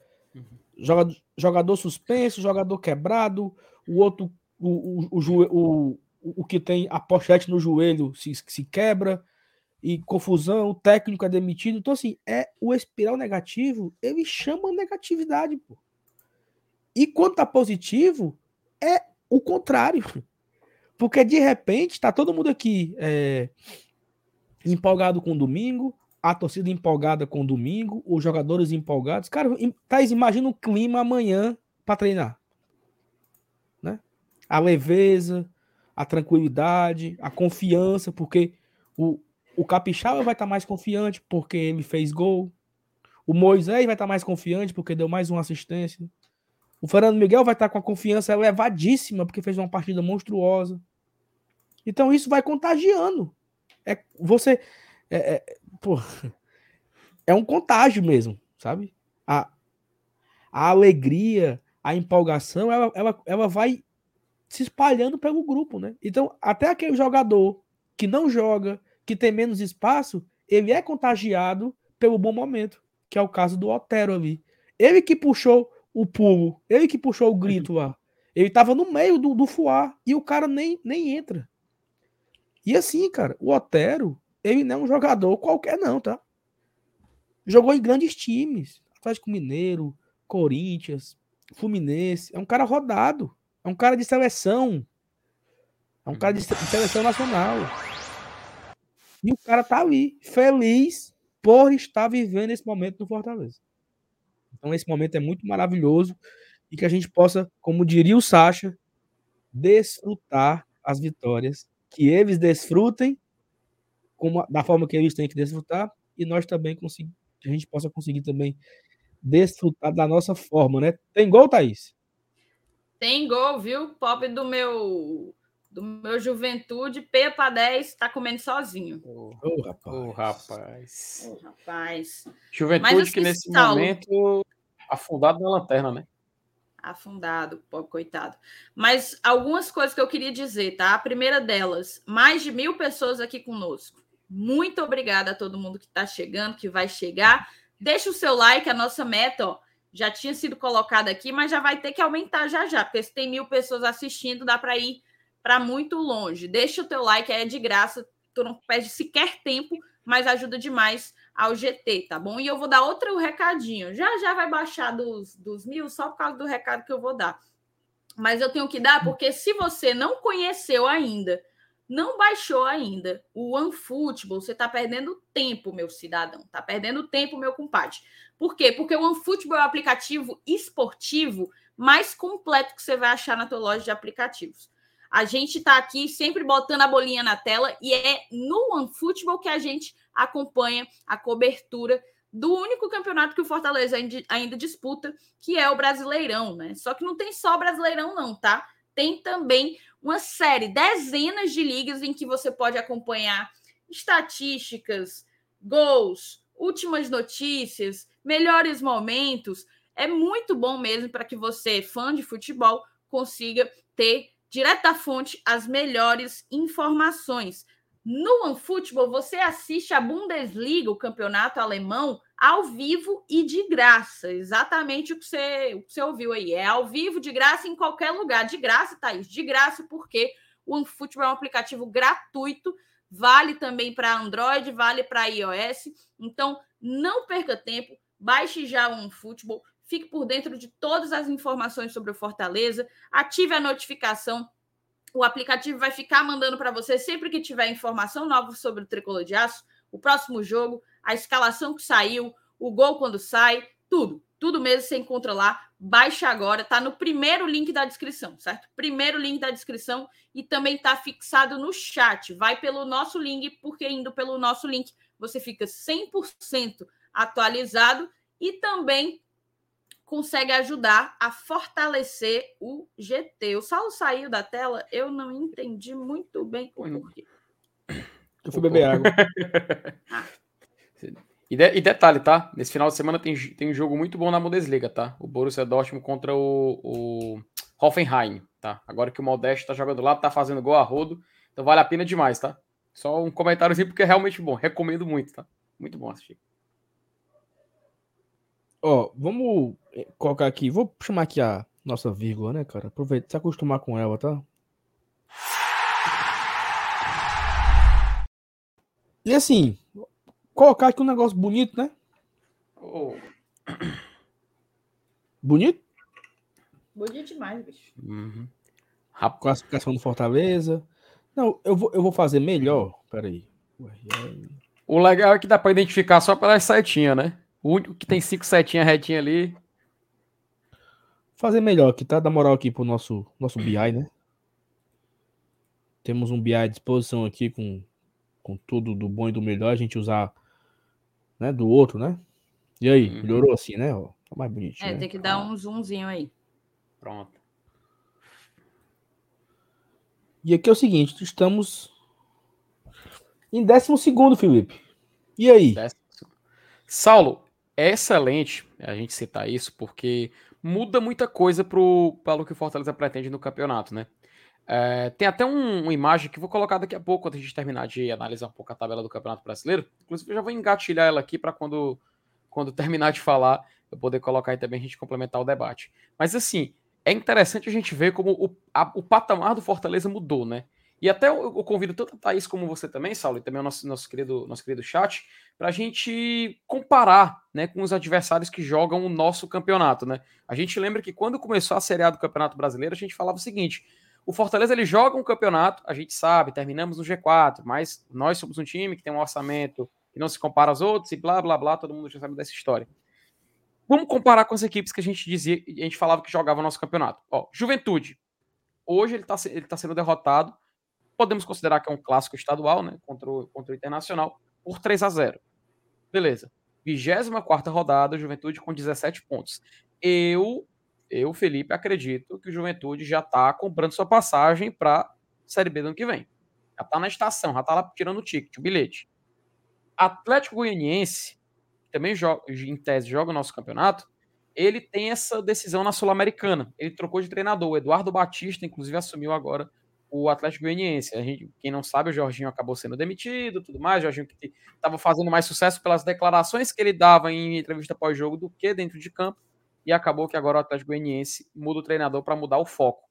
jogador, jogador suspenso, jogador quebrado, o outro o, o, o, o que tem a pochete no joelho se, se quebra e confusão, o técnico é demitido. Então, assim, é o espiral negativo, ele chama negatividade, pô. E quando tá positivo, é o contrário. Porque de repente tá todo mundo aqui é, empolgado com o domingo, a torcida empolgada com o domingo, os jogadores empolgados. Cara, Thaís, imagina o clima amanhã para treinar. Né? A leveza, a tranquilidade, a confiança, porque o, o Capixaba vai estar mais confiante porque ele fez gol. O Moisés vai estar mais confiante porque deu mais uma assistência. O Fernando Miguel vai estar com a confiança elevadíssima porque fez uma partida monstruosa. Então isso vai contagiando. É você é, é, pô, é um contágio mesmo, sabe? A, a alegria, a empolgação, ela, ela, ela vai se espalhando pelo grupo, né? Então, até aquele jogador que não joga, que tem menos espaço, ele é contagiado pelo bom momento, que é o caso do Otero ali. Ele que puxou o pulo, ele que puxou o grito lá. Ele tava no meio do, do fuar e o cara nem, nem entra. E assim, cara, o Otero, ele não é um jogador qualquer, não, tá? Jogou em grandes times. Atlético Mineiro, Corinthians, Fluminense. É um cara rodado. É um cara de seleção. É um cara de se- de seleção nacional. E o cara tá ali, feliz por estar vivendo esse momento no Fortaleza. Então, esse momento é muito maravilhoso e que a gente possa, como diria o Sacha, desfrutar as vitórias, que eles desfrutem como, da forma que eles têm que desfrutar e nós também conseguir, que a gente possa conseguir também desfrutar da nossa forma, né? Tem gol, Thaís? Tem gol, viu? Pop do meu do meu Juventude, P para 10, tá comendo sozinho. Ô, Ô, rapaz. ô, rapaz. Ô, rapaz, Juventude que nesse momento afundado na lanterna, né? afundado, pobre coitado. Mas algumas coisas que eu queria dizer, tá? A primeira delas, mais de mil pessoas aqui conosco. Muito obrigada a todo mundo que está chegando, que vai chegar. Deixa o seu like, a nossa meta, ó, já tinha sido colocada aqui, mas já vai ter que aumentar já já, porque se tem mil pessoas assistindo, dá para ir para muito longe. Deixa o teu like, é de graça, tu não perde sequer tempo, mas ajuda demais ao GT, tá bom? E eu vou dar outro recadinho. Já já vai baixar dos, dos mil só por causa do recado que eu vou dar. Mas eu tenho que dar porque se você não conheceu ainda, não baixou ainda o OneFootball, você está perdendo tempo, meu cidadão. Tá perdendo tempo, meu compadre. Por quê? Porque o OneFootball é o aplicativo esportivo mais completo que você vai achar na tua loja de aplicativos. A gente está aqui sempre botando a bolinha na tela e é no OneFootball que a gente acompanha a cobertura do único campeonato que o Fortaleza ainda disputa, que é o Brasileirão, né? Só que não tem só Brasileirão, não, tá? Tem também uma série, dezenas de ligas em que você pode acompanhar estatísticas, gols, últimas notícias, melhores momentos. É muito bom mesmo para que você, fã de futebol, consiga ter direto da fonte as melhores informações. No OneFootball, você assiste a Bundesliga, o campeonato alemão, ao vivo e de graça. Exatamente o que você, o que você ouviu aí. É ao vivo, de graça, em qualquer lugar. De graça, Thaís. De graça, porque o OneFootball é um aplicativo gratuito. Vale também para Android, vale para iOS. Então, não perca tempo. Baixe já o OneFootball. Fique por dentro de todas as informações sobre o Fortaleza. Ative a notificação o aplicativo vai ficar mandando para você sempre que tiver informação nova sobre o tricolor de aço, o próximo jogo, a escalação que saiu, o gol quando sai, tudo. Tudo mesmo você encontra lá. Baixa agora, tá no primeiro link da descrição, certo? Primeiro link da descrição e também tá fixado no chat. Vai pelo nosso link, porque indo pelo nosso link você fica 100% atualizado e também consegue ajudar a fortalecer o GT. O Saulo saiu da tela, eu não entendi muito bem o porquê. Eu fui beber água. E, de, e, detalhe, tá? Nesse final de semana tem, tem um jogo muito bom na Bundesliga, tá? O Borussia Dortmund contra o, o Hoffenheim, tá? Agora que o Modeste tá jogando lá, tá fazendo gol a rodo, então vale a pena demais, tá? Só um comentáriozinho porque é realmente bom, recomendo muito, tá? Muito bom assistir. Ó, vamos eh, colocar aqui, vou chamar aqui a nossa vírgula, né, cara? Aproveita, se acostumar com ela, tá? E assim, colocar aqui um negócio bonito, né? Oh. Bonito? Bonito demais, bicho. Uhum. Classificação do Fortaleza. Não, eu vou, eu vou fazer melhor. Peraí. O legal é que dá para identificar só pelas setinhas, né? O único que tem cinco setinhas retinhas ali. Fazer melhor aqui, tá? Dá moral aqui pro nosso, nosso BI, né? Temos um BI à disposição aqui com com tudo do bom e do melhor, a gente usar né, do outro, né? E aí, uhum. melhorou assim, né? Ó, tá mais bonitinho. É, né? tem que dar um zoomzinho aí. Pronto. E aqui é o seguinte, estamos em décimo segundo, Felipe. E aí? Décimo. Saulo, é excelente a gente citar isso, porque muda muita coisa pro, para o que o Fortaleza pretende no campeonato, né? É, tem até um, uma imagem que vou colocar daqui a pouco, quando a gente terminar de analisar um pouco a tabela do Campeonato Brasileiro. Inclusive, eu já vou engatilhar ela aqui para quando, quando terminar de falar, eu poder colocar aí também a gente complementar o debate. Mas assim, é interessante a gente ver como o, a, o patamar do Fortaleza mudou, né? E até eu, eu, convido tanto a Thaís como você também, Saulo, e também o nosso, nosso, querido, nosso querido chat, para a gente comparar né, com os adversários que jogam o nosso campeonato. Né? A gente lembra que quando começou a Série A do Campeonato Brasileiro, a gente falava o seguinte: o Fortaleza ele joga um campeonato, a gente sabe, terminamos no G4, mas nós somos um time que tem um orçamento que não se compara aos outros e blá blá blá, todo mundo já sabe dessa história. Vamos comparar com as equipes que a gente dizia, a gente falava que jogava nosso campeonato. Ó, Juventude. Hoje ele está ele tá sendo derrotado. Podemos considerar que é um clássico estadual, né? Contra o, contra o Internacional, por 3 a 0 Beleza. 24 rodada, Juventude com 17 pontos. Eu eu, Felipe, acredito que o Juventude já está comprando sua passagem para Série B do ano que vem. Já está na estação, já está lá tirando o ticket, o bilhete. Atlético Goianiense, que também joga, em tese joga o nosso campeonato, ele tem essa decisão na Sul-Americana. Ele trocou de treinador. O Eduardo Batista, inclusive, assumiu agora o Atlético Goianiense. A gente, quem não sabe, o Jorginho acabou sendo demitido, tudo mais. O Jorginho que estava fazendo mais sucesso pelas declarações que ele dava em entrevista pós-jogo do que dentro de campo e acabou que agora o Atlético Goianiense muda o treinador para mudar o foco.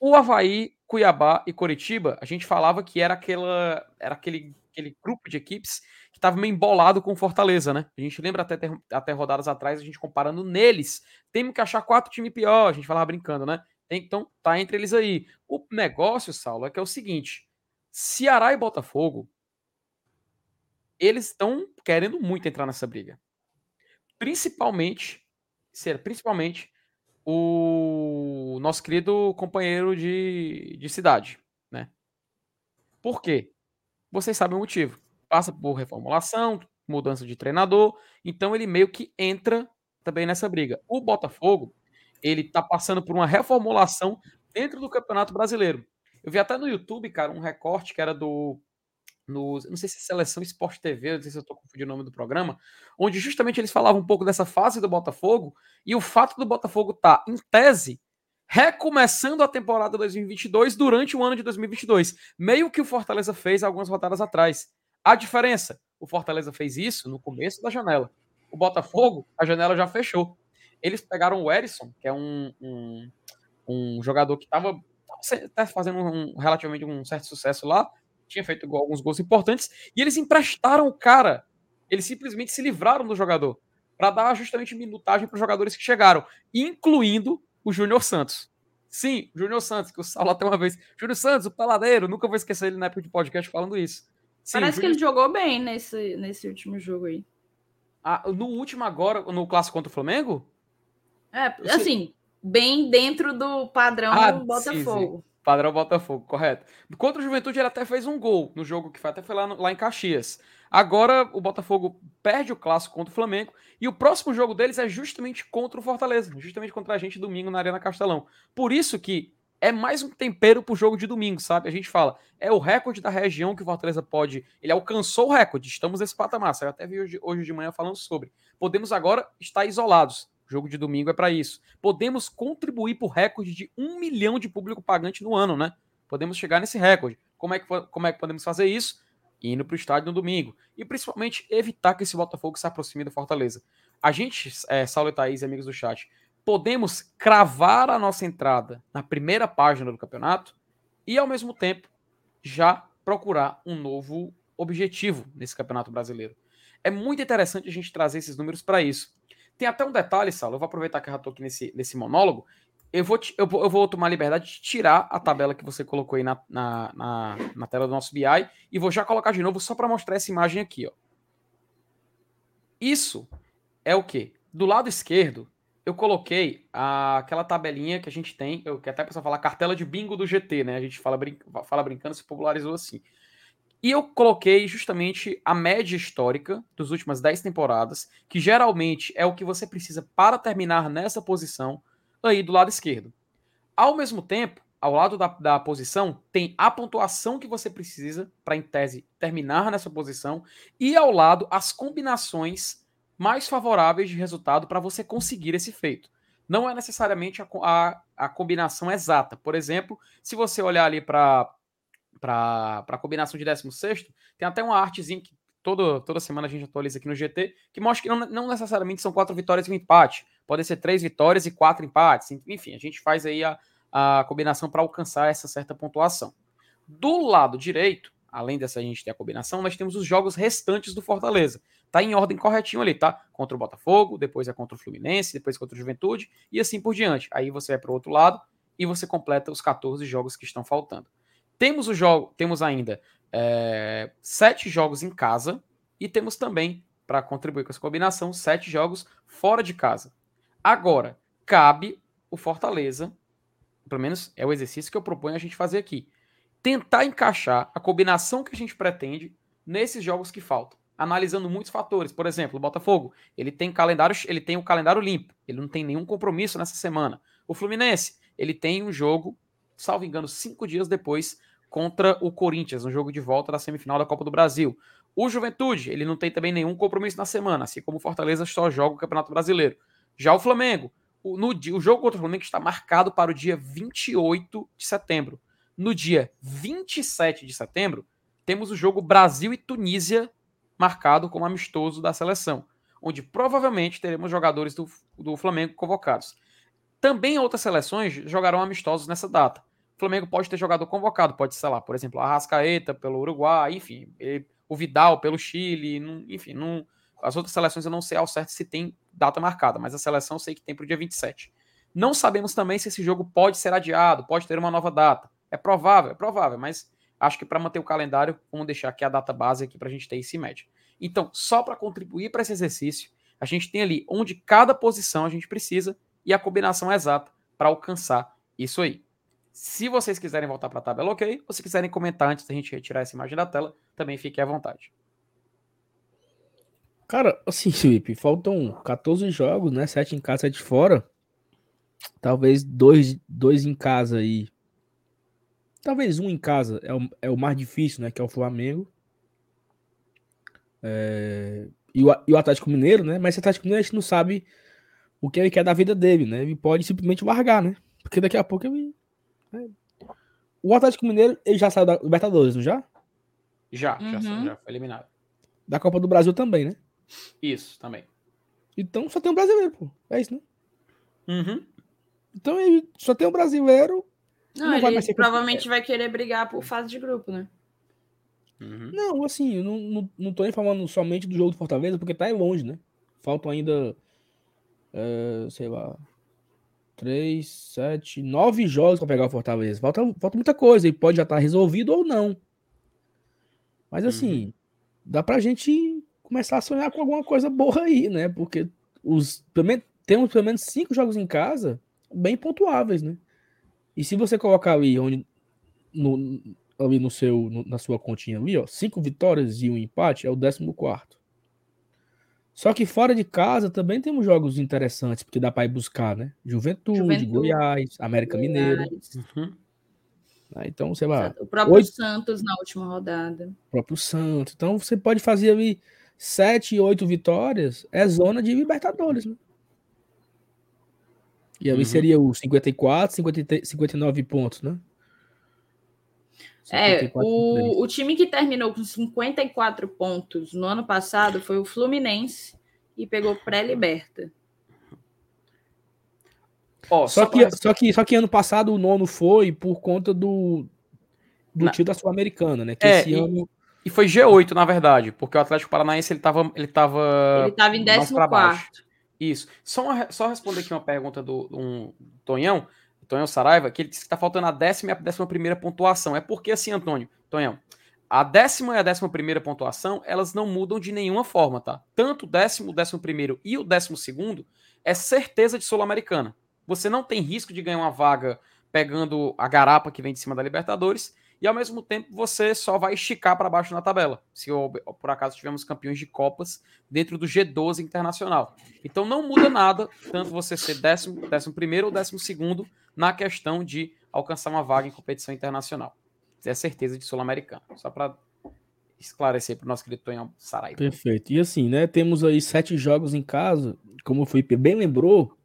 O Havaí, Cuiabá e Coritiba, a gente falava que era, aquela, era aquele, aquele grupo de equipes que estava meio embolado com Fortaleza, né? A gente lembra até, até rodadas atrás, a gente comparando neles. Temos que achar quatro times pior, a gente falava brincando, né? Então, tá entre eles aí. O negócio, Saulo, é que é o seguinte: Ceará e Botafogo, eles estão querendo muito entrar nessa briga. Principalmente ser principalmente o nosso querido companheiro de, de cidade, né? Por quê? Vocês sabem o motivo. Passa por reformulação, mudança de treinador, então ele meio que entra também nessa briga. O Botafogo, ele tá passando por uma reformulação dentro do Campeonato Brasileiro. Eu vi até no YouTube, cara, um recorte que era do no, não sei se é Seleção Esporte TV, não sei se eu estou confundindo o nome do programa, onde justamente eles falavam um pouco dessa fase do Botafogo e o fato do Botafogo estar, tá, em tese, recomeçando a temporada 2022 durante o ano de 2022, meio que o Fortaleza fez algumas rodadas atrás. A diferença, o Fortaleza fez isso no começo da janela. O Botafogo, a janela já fechou. Eles pegaram o Erisson, que é um, um, um jogador que estava tá fazendo um, relativamente um certo sucesso lá, tinha feito alguns gols importantes, e eles emprestaram o cara. Eles simplesmente se livraram do jogador para dar justamente minutagem para os jogadores que chegaram, incluindo o Júnior Santos. Sim, o Júnior Santos, que o Saulo até uma vez. Júnior Santos, o paladeiro, nunca vou esquecer ele na época de podcast falando isso. Sim, Parece Júnior... que ele jogou bem nesse, nesse último jogo aí. Ah, no último agora, no clássico contra o Flamengo? É, assim, bem dentro do padrão ah, do Botafogo. Sim, sim. Padrão Botafogo, correto. Contra o Juventude, ele até fez um gol no jogo que foi até foi lá, no, lá em Caxias. Agora o Botafogo perde o clássico contra o Flamengo e o próximo jogo deles é justamente contra o Fortaleza, justamente contra a gente domingo na Arena Castelão. Por isso que é mais um tempero pro jogo de domingo, sabe? A gente fala, é o recorde da região que o Fortaleza pode. Ele alcançou o recorde, estamos nesse patamar. Eu até vi hoje, hoje de manhã falando sobre. Podemos agora estar isolados. Jogo de domingo é para isso. Podemos contribuir para o recorde de um milhão de público pagante no ano, né? Podemos chegar nesse recorde. Como é que, como é que podemos fazer isso? Indo para o estádio no domingo. E principalmente evitar que esse Botafogo se aproxime do Fortaleza. A gente, é, Saulo e Thaís, amigos do chat, podemos cravar a nossa entrada na primeira página do campeonato e, ao mesmo tempo, já procurar um novo objetivo nesse campeonato brasileiro. É muito interessante a gente trazer esses números para isso. Tem até um detalhe, Saulo, eu vou aproveitar que eu já estou aqui nesse, nesse monólogo. Eu vou, eu, vou, eu vou tomar liberdade de tirar a tabela que você colocou aí na, na, na, na tela do nosso BI e vou já colocar de novo só para mostrar essa imagem aqui. Ó. Isso é o quê? Do lado esquerdo, eu coloquei a, aquela tabelinha que a gente tem, eu que até a pessoa fala cartela de bingo do GT, né? A gente fala, brin fala brincando, se popularizou assim. E eu coloquei justamente a média histórica dos últimas 10 temporadas, que geralmente é o que você precisa para terminar nessa posição aí do lado esquerdo. Ao mesmo tempo, ao lado da, da posição, tem a pontuação que você precisa para, em tese, terminar nessa posição, e ao lado as combinações mais favoráveis de resultado para você conseguir esse feito. Não é necessariamente a, a, a combinação exata. Por exemplo, se você olhar ali para a combinação de 16, tem até uma artezinha que todo, toda semana a gente atualiza aqui no GT, que mostra que não, não necessariamente são quatro vitórias e um empate. Podem ser três vitórias e quatro empates. Enfim, a gente faz aí a, a combinação para alcançar essa certa pontuação. Do lado direito, além dessa gente ter a combinação, nós temos os jogos restantes do Fortaleza tá em ordem corretinho ali, tá? Contra o Botafogo, depois é contra o Fluminense, depois contra o Juventude e assim por diante. Aí você vai para o outro lado e você completa os 14 jogos que estão faltando. Temos o jogo, temos ainda é, sete jogos em casa e temos também, para contribuir com essa combinação, sete jogos fora de casa. Agora, cabe o Fortaleza, pelo menos é o exercício que eu proponho a gente fazer aqui, tentar encaixar a combinação que a gente pretende nesses jogos que faltam analisando muitos fatores. Por exemplo, o Botafogo, ele tem calendário, ele tem o calendário limpo, ele não tem nenhum compromisso nessa semana. O Fluminense, ele tem um jogo, salvo engano, cinco dias depois contra o Corinthians, um jogo de volta da semifinal da Copa do Brasil. O Juventude, ele não tem também nenhum compromisso na semana, assim como o Fortaleza só joga o Campeonato Brasileiro. Já o Flamengo, o, no, o jogo contra o Flamengo está marcado para o dia 28 de setembro. No dia 27 de setembro, temos o jogo Brasil e Tunísia marcado como amistoso da seleção, onde provavelmente teremos jogadores do, do Flamengo convocados. Também outras seleções jogarão amistosos nessa data. Flamengo pode ter jogador convocado, pode ser lá, por exemplo, a Rascaeta pelo Uruguai, enfim, o Vidal pelo Chile, não, enfim, não, as outras seleções eu não sei ao certo se tem data marcada, mas a seleção eu sei que tem para o dia 27. Não sabemos também se esse jogo pode ser adiado, pode ter uma nova data. É provável, é provável, mas acho que para manter o calendário, vamos deixar aqui a data base aqui para a gente ter esse médio. Então, só para contribuir para esse exercício, a gente tem ali onde cada posição a gente precisa e a combinação exata para alcançar isso aí. Se vocês quiserem voltar para a tabela, ok. Ou se quiserem comentar antes da gente retirar essa imagem da tela, também fique à vontade. Cara, assim, Felipe, faltam 14 jogos, né? 7 em casa, 7 fora. Talvez dois, dois em casa aí Talvez um em casa é o, é o mais difícil, né? Que é o Flamengo. É, e, o, e o Atlético Mineiro, né? Mas esse Atlético Mineiro a gente não sabe o que ele quer da vida dele, né? Ele pode simplesmente largar, né? Porque daqui a pouco ele. O Atlético Mineiro, ele já saiu da Libertadores, não já? Já, uhum. já, já foi eliminado. Da Copa do Brasil também, né? Isso, também. Então só tem um brasileiro, pô. É isso, né? Uhum. Então ele só tem um brasileiro não, não ele vai provavelmente vai querer brigar por fase de grupo, né? Uhum. Não, assim, eu não, não, não tô nem falando somente do jogo do Fortaleza, porque tá longe, né? Faltam ainda, é, sei lá, três, sete, nove jogos para pegar o Fortaleza. Falta, falta muita coisa e pode já estar tá resolvido ou não. Mas assim, uhum. dá pra gente começar a sonhar com alguma coisa boa aí, né? Porque os, pelo menos, temos pelo menos cinco jogos em casa bem pontuáveis, né? E se você colocar ali onde no, ali no seu no, na sua continha ali, ó, cinco vitórias e um empate é o 14 quarto. Só que fora de casa também temos jogos interessantes, porque dá para ir buscar, né? Juventude, Juventude, Goiás, América Mineiro. Uhum. né? Então você vai. O próprio Oito- Santos na última rodada. próprio Santos. Então você pode fazer ali sete, oito vitórias, é zona de Libertadores, né? E ali Uhum. seria o 54, 53, 59 pontos, né? É, 54, o, o time que terminou com 54 pontos no ano passado foi o Fluminense e pegou pré-liberta. Ó, Só pra- que, só, que, só que ano passado o nono foi por conta do, do Na- tio da Sul-Americana, né? Que É, esse e- ano. E foi G8, na verdade, porque o Atlético Paranaense ele tava, ele tava Ele estava em mais pra 14. baixo. Isso. Só, uma- só responder aqui uma pergunta do um, Tonhão, Tonhão Saraiva, que ele disse que tá faltando a décima e a décima primeira pontuação. É porque assim, Antônio, Tonhão, a décima e a décima primeira pontuação, elas não mudam de nenhuma forma, tá? Tanto o décimo, o décimo primeiro e o décimo segundo é certeza de Sul-Americana. Você não tem risco de ganhar uma vaga pegando a garapa que vem de cima da Libertadores e ao mesmo tempo você só vai esticar para baixo na tabela, se por acaso tivermos campeões de Copas dentro do G12 internacional. Então não muda nada, tanto você ser décimo, décimo primeiro ou décimo segundo na questão de alcançar uma vaga em competição internacional. É certeza de sul-americano. Só para esclarecer para o nosso querido Tonhão Saraiva. Perfeito. E assim, né? Temos aí sete jogos em casa, como o Felipe bem lembrou,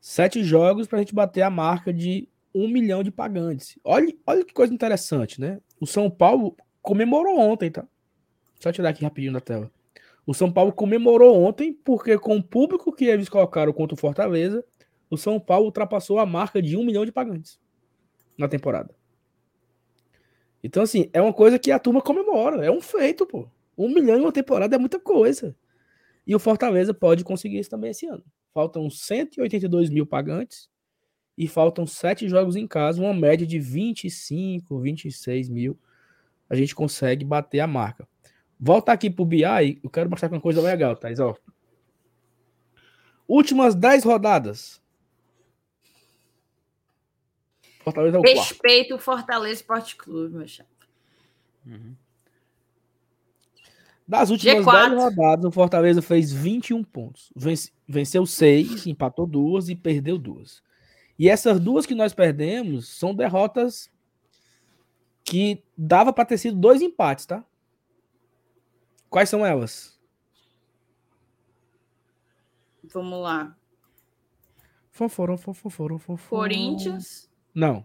sete jogos para a gente bater a marca de um milhão de pagantes. Olha, olha que coisa interessante, né? O São Paulo comemorou ontem, tá? Só tirar aqui rapidinho da tela. O São Paulo comemorou ontem porque com o público que eles colocaram contra o Fortaleza, o São Paulo ultrapassou a marca de um milhão de pagantes na temporada. Então, assim, é uma coisa que a turma comemora. É um feito, pô. Um milhão em uma temporada é muita coisa. E o Fortaleza pode conseguir isso também esse ano. Faltam 182 mil pagantes e faltam sete jogos em casa, uma média de 25, 26 mil. A gente consegue bater a marca. Volta aqui pro BI, eu quero mostrar uma coisa legal, Thais, ó. Últimas 10 rodadas. Fortaleza é o quarto. Respeito o Fortaleza Esporte Clube, meu chapa. Uhum. Das últimas G4. 10 rodadas, o Fortaleza fez 21 pontos. Vence- Venceu 6, empatou duas e perdeu duas. E essas duas que nós perdemos são derrotas que dava para ter sido dois empates, tá? Quais são elas? Vamos lá. Foforam, foforam, foforam. Corinthians. Não.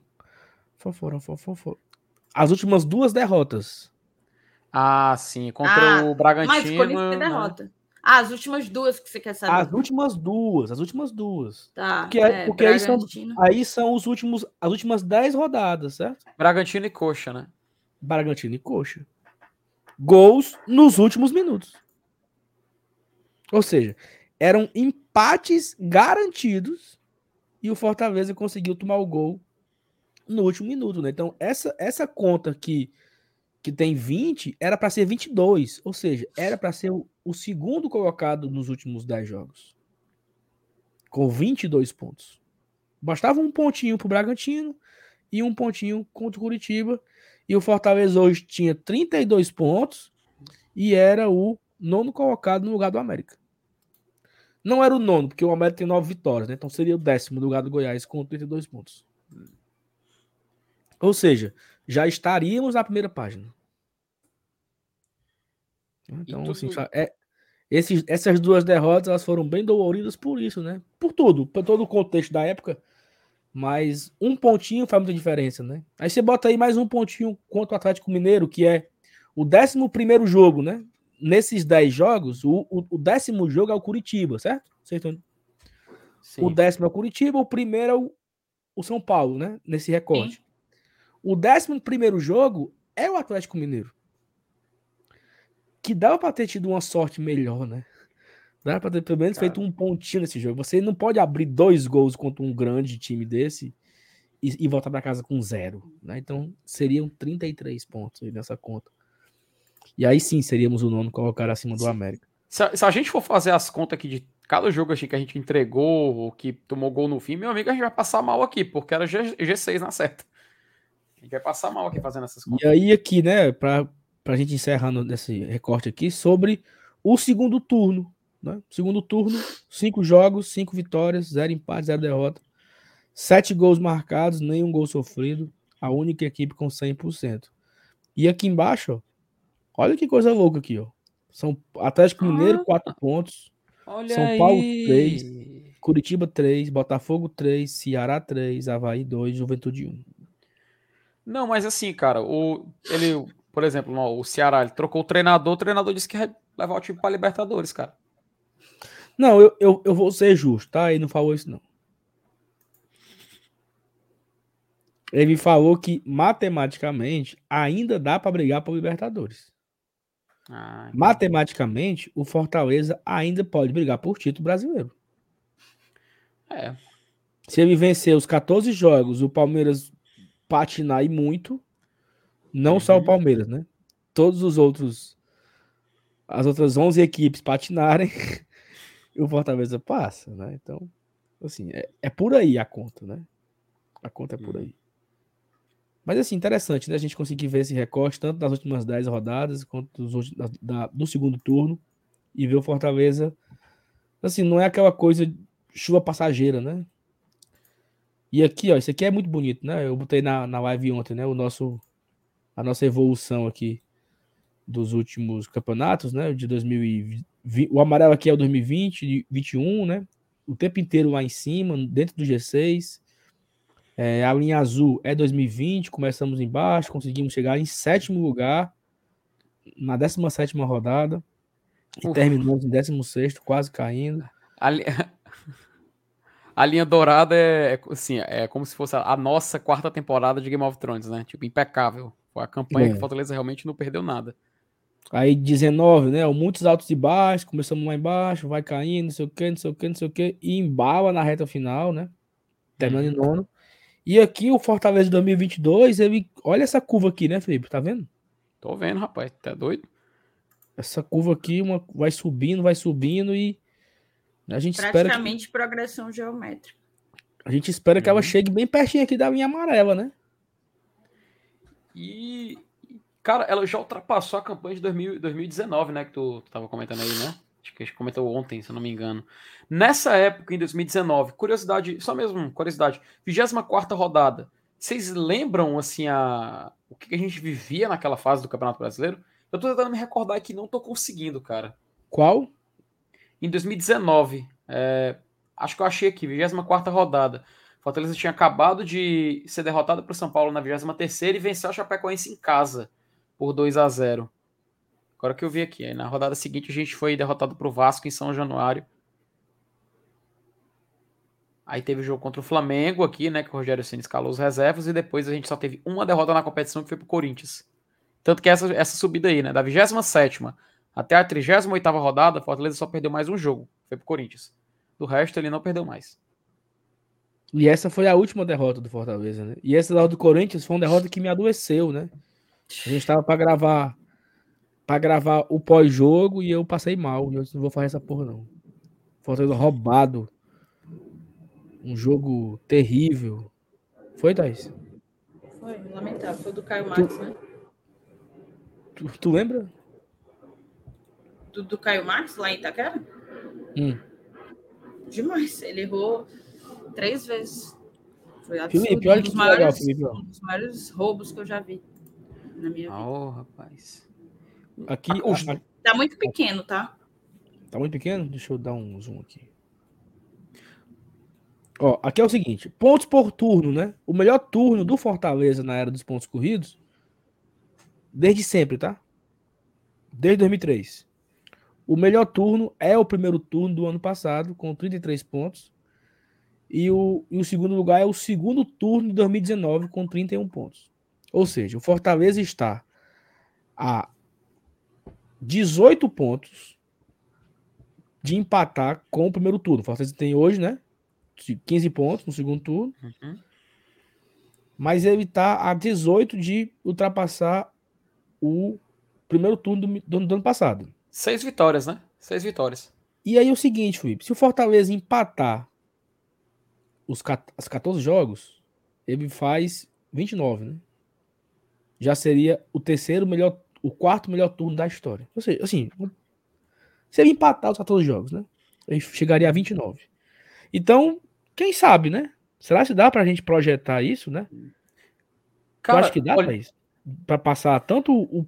Foforam, foforam. As últimas duas derrotas. Ah, sim. Contra Ah, o Bragantino. Mas Corinthians tem derrota. Ah, as últimas duas que você quer saber. As últimas duas, as últimas duas. Tá. Porque, é- porque aí, são, aí são os últimos, as últimas 10 rodadas, certo? Bragantino e Coxa, né? Bragantino e Coxa. Gols nos últimos minutos. Ou seja, eram empates garantidos e o Fortaleza conseguiu tomar o gol no último minuto, né? Então, essa, essa conta aqui que tem 20 era para ser 22, ou seja, era para ser o, o segundo colocado nos últimos 10 jogos. Com 22 pontos. Bastava um pontinho pro Bragantino e um pontinho contra o Curitiba. E o Fortaleza hoje tinha 32 pontos e era o nono colocado no lugar do América. Não era o nono, porque o América tem nove vitórias, né? Então seria o décimo lugar do Goiás com 32 pontos. Ou seja, já estaríamos na primeira página. Então, tudo- assim, é, esses, essas duas derrotas elas foram bem doloridas por isso, né? Por tudo, por todo o contexto da época. Mas um pontinho faz muita diferença, né? Aí você bota aí mais um pontinho contra o Atlético Mineiro, que é o décimo primeiro jogo, né? Nesses 10 jogos, o, o, o décimo jogo é o Curitiba, certo? Sim. O décimo é o Curitiba, o primeiro é o, o São Paulo, né? Nesse recorte. O décimo primeiro jogo é o Atlético Mineiro. Que dava pra ter tido uma sorte melhor, né? Dava pra ter pelo menos Cara. feito um pontinho nesse jogo. Você não pode abrir dois gols contra um grande time desse e, e voltar pra casa com zero, né? Então seriam 33 pontos nessa conta. E aí sim seríamos o nono colocar acima do. América. Se, a- se a gente for fazer as contas aqui de cada jogo assim, que a gente entregou, ou que tomou gol no fim, meu amigo, a gente vai passar mal aqui, porque era G, G6 na certa. A gente vai passar mal aqui fazendo essas contas. E aí aqui, né, pra, pra gente encerrando nesse recorte aqui, sobre o segundo turno. Né? Segundo turno, cinco jogos, cinco vitórias, zero empate, zero derrota. Sete gols marcados, nenhum gol sofrido. A única equipe com 100%. E aqui embaixo, ó, olha que coisa louca aqui, ó. São Atlético Mineiro, Ah. 4 pontos. Olha São aí. Paulo, três. Curitiba 3, Botafogo 3, Ceará 3, Havaí 2, Juventude 1. Não, mas assim, cara, o, ele, por exemplo, o Ceará, ele trocou o treinador, o treinador disse que ia levar o time pra Libertadores, cara. Não, eu, eu, eu vou ser justo, tá? Ele não falou isso, não. Ele falou que matematicamente ainda dá pra brigar por Libertadores. Ah, Matematicamente, o Fortaleza ainda pode brigar por título brasileiro. é. Se ele vencer os 14 jogos, o Palmeiras patinar e muito, não só o Uhum. Palmeiras, né? Todos os outros, as outras 11 equipes patinarem, e o Fortaleza passa, né? Então, assim, é, é por aí a conta, né? A conta é por Uhum. aí. Mas, assim, interessante, né? A gente conseguir ver esse recorte, tanto das últimas 10 rodadas, quanto dos, da, da- do segundo turno, e ver o Fortaleza, assim, não é aquela coisa chuva passageira, né? E aqui, ó, isso aqui é muito bonito, né? Eu botei na, na live ontem, né? O nosso, a nossa evolução aqui dos últimos campeonatos, né? De 2020. O amarelo aqui é o 2020, 21, né? O tempo inteiro lá em cima, dentro do G6. É, a linha azul é 2020, começamos embaixo, conseguimos chegar em sétimo lugar na 17 rodada. E Ufa. terminamos em 16, quase caindo. A, a linha dourada é, é, assim, é como se fosse a, nossa quarta temporada de Game of Thrones, né? Tipo, impecável. Foi a campanha É. que Fortaleza realmente não perdeu nada. Aí 19, né? Muitos altos e baixos, começamos lá embaixo, vai caindo, não sei o que, não sei o que, não sei o que, e embala na reta final, né? Terminando em nono. E aqui o Fortaleza de 2022, ele, olha essa curva aqui, né, Felipe? Tá vendo? Tô vendo, rapaz. Tá doido? Essa curva aqui uma, vai subindo, vai subindo e a gente espera que, Praticamente progressão geométrica. a gente espera que ela Uhum. chegue bem pertinho aqui da linha amarela, né? E, cara, ela já ultrapassou a campanha de 2000 2019, né? Que tu, tu tava comentando aí, né? Acho que a gente comentou ontem, se eu não me engano. Nessa época, em 2019, curiosidade, só mesmo, curiosidade, 24 rodada. Vocês lembram, assim, a, o que a gente vivia naquela fase do Campeonato Brasileiro? Eu tô tentando me recordar aqui, não tô conseguindo, cara. Qual? Em 2019, é, acho que eu achei aqui, 24 rodada. Fortaleza tinha acabado de ser derrotado para o São Paulo na 23 e venceu a Chapecoense em casa por 2 a 0 Agora que eu vi aqui, aí na rodada seguinte a gente foi derrotado para o Vasco em São Januário. Aí teve o jogo contra o Flamengo aqui, né, que o Rogério Ceni escalou os reservas e depois a gente só teve uma derrota na competição que foi pro Corinthians. Tanto que essa, essa subida aí, né, da 27ª até a 38ª rodada, Fortaleza só perdeu mais um jogo, foi pro Corinthians. Do resto ele não perdeu mais. E essa foi a última derrota do Fortaleza, né? E essa derrota do Corinthians foi uma derrota que me adoeceu, né? A gente tava pra gravar para gravar o pós-jogo e eu passei mal. E eu disse, não vou fazer essa porra, não. Fortaleza roubado. Um jogo terrível. Foi, Thaís? Foi, lamentável. Foi do Caio Marques, né? Tu, tu lembra? Do, do Caio Marques, lá em Itaquera? Hum. Demais. Ele errou três vezes. Foi absurdo. Felipe, olha um, que dos legal, maiores, Felipe. um dos maiores roubos que eu já vi na minha vida. Oh, rapaz. Aqui os- Tá muito pequeno, tá? tá muito pequeno? Deixa eu dar um zoom aqui. Ó, aqui é o seguinte: pontos por turno, né? O melhor turno do Fortaleza na era dos pontos corridos, desde sempre, tá? Desde 2003. O melhor turno é o primeiro turno do ano passado, com 33 pontos. E o, e o segundo lugar é o segundo turno de 2019, com 31 pontos. Ou seja, o Fortaleza está a 18 pontos de empatar com o primeiro turno. O Fortaleza tem hoje, né? 15 pontos no segundo turno. Uhum. Mas ele está a 18 de ultrapassar o primeiro turno do, do- do ano passado. Seis vitórias, né? Seis vitórias. E aí é o seguinte, Felipe, se o Fortaleza empatar os, cat- as 14 jogos, ele faz 29, né? Já seria o terceiro melhor, o quarto melhor turno da história. Ou seja, assim, seria empatar os 14 jogos, né? Aí chegaria a 29. Então, quem sabe, né? Será que dá pra gente projetar isso, né? Cara, Eu acho que dá olha- pra isso. Pra passar tanto o,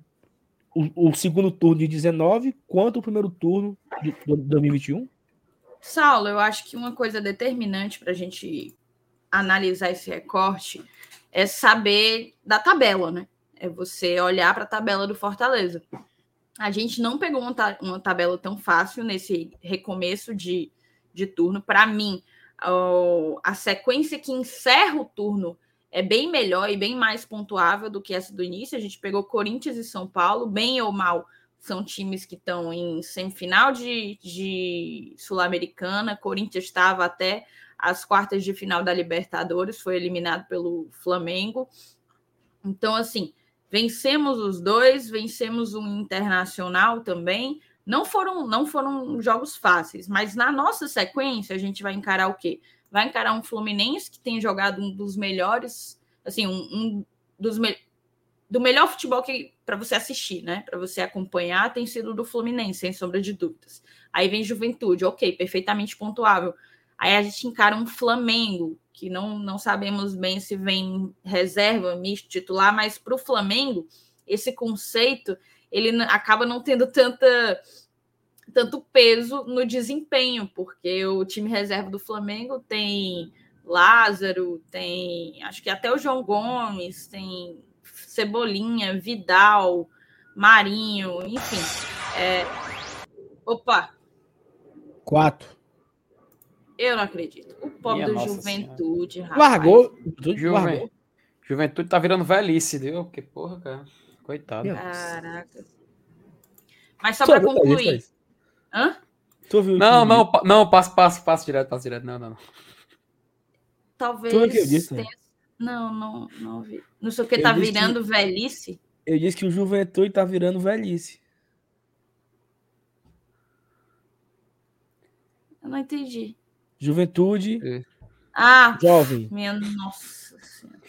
o, o segundo turno de 19 quanto o primeiro turno de, de 2021. Saulo, eu acho que uma coisa determinante para a gente analisar esse recorte é saber da tabela, né? É você olhar para a tabela do Fortaleza. A gente não pegou uma, ta- uma tabela tão fácil nesse recomeço de, de turno. Para mim, a sequência que encerra o turno é bem melhor e bem mais pontuável do que essa do início. A gente pegou Corinthians e São Paulo, bem ou mal, são times que estão em semifinal de, de Sul-Americana. Corinthians estava até as quartas de final da Libertadores, foi eliminado pelo Flamengo. Então, assim, vencemos os dois, vencemos um internacional também. Não foram, não foram jogos fáceis, mas na nossa sequência a gente vai encarar o quê? Vai encarar um Fluminense que tem jogado um dos melhores, assim, um, um dos me do melhor futebol que para você assistir, né? Para você acompanhar, tem sido do Fluminense, sem sombra de dúvidas. Aí vem Juventude, ok, perfeitamente pontuável. Aí a gente encara um Flamengo, que não, não sabemos bem se vem reserva, misto, titular, mas para o Flamengo, esse conceito ele acaba não tendo tanta tanto peso no desempenho, porque o time reserva do Flamengo tem Lázaro, tem acho que até o João Gomes, tem Cebolinha, Vidal, Marinho, enfim. É... Opa, Quatro. eu não acredito. O pobre Minha do Juventude, rapaz. Largou. tudo Juven- largou. Juventude tá virando velhice, viu? Que porra, cara. Coitado. Caraca. Mas só Tu para concluir. Hã? Tu ouviu Não, que- não, pa- não, passa, passa, passa direto, passa direto. Não, não, não. Talvez. Tu ouviu disso, né? tenha- Não, não, não vi. Não sei o que Eu tá disse que- virando velhice. Eu disse que o Juventude tá virando velhice. Eu não entendi. Juventude, Ah, jovem. minha nossa senhora.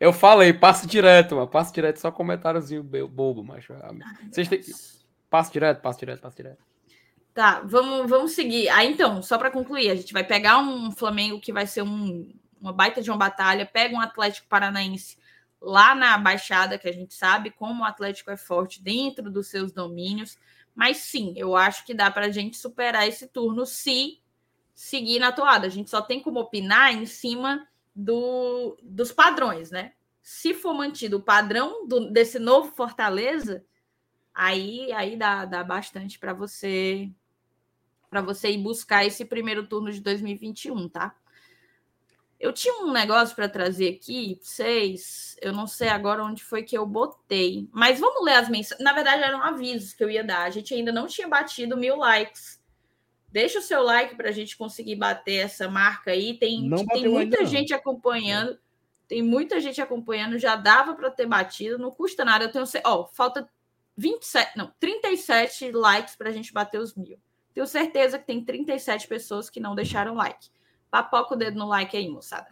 Eu falei, passa direto, mano. Passa direto, só comentáriozinho bobo, mas. ah, Vocês têm. Passa direto, passa direto, passa direto. Tá, vamos, vamos seguir. Ah, então, só para concluir, a gente vai pegar um Flamengo que vai ser um- uma baita de uma batalha, pega um Atlético Paranaense lá na Baixada, que a gente sabe como o Atlético é forte dentro dos seus domínios. Mas sim, eu acho que dá para a gente superar esse turno se seguir na toada. A gente só tem como opinar em cima do, dos padrões, né? Se for mantido o padrão do- desse novo Fortaleza, aí, aí dá, dá bastante para você para você ir buscar esse primeiro turno de 2021, tá? Eu tinha um negócio para trazer aqui, vocês, eu não sei agora onde foi que eu botei, mas vamos ler as mensagens. Na verdade, eram avisos que eu ia dar. A gente ainda não tinha batido mil likes. Deixa o seu like para a gente conseguir bater essa marca aí. Tem, tem muita ainda, gente acompanhando. Tem muita gente acompanhando. Já dava para ter batido, não custa nada. Eu tenho. Ó, falta 27, não, 37 likes para a gente bater os mil. Tenho certeza que tem 37 pessoas que não deixaram like. Papoca o dedo no like aí, moçada.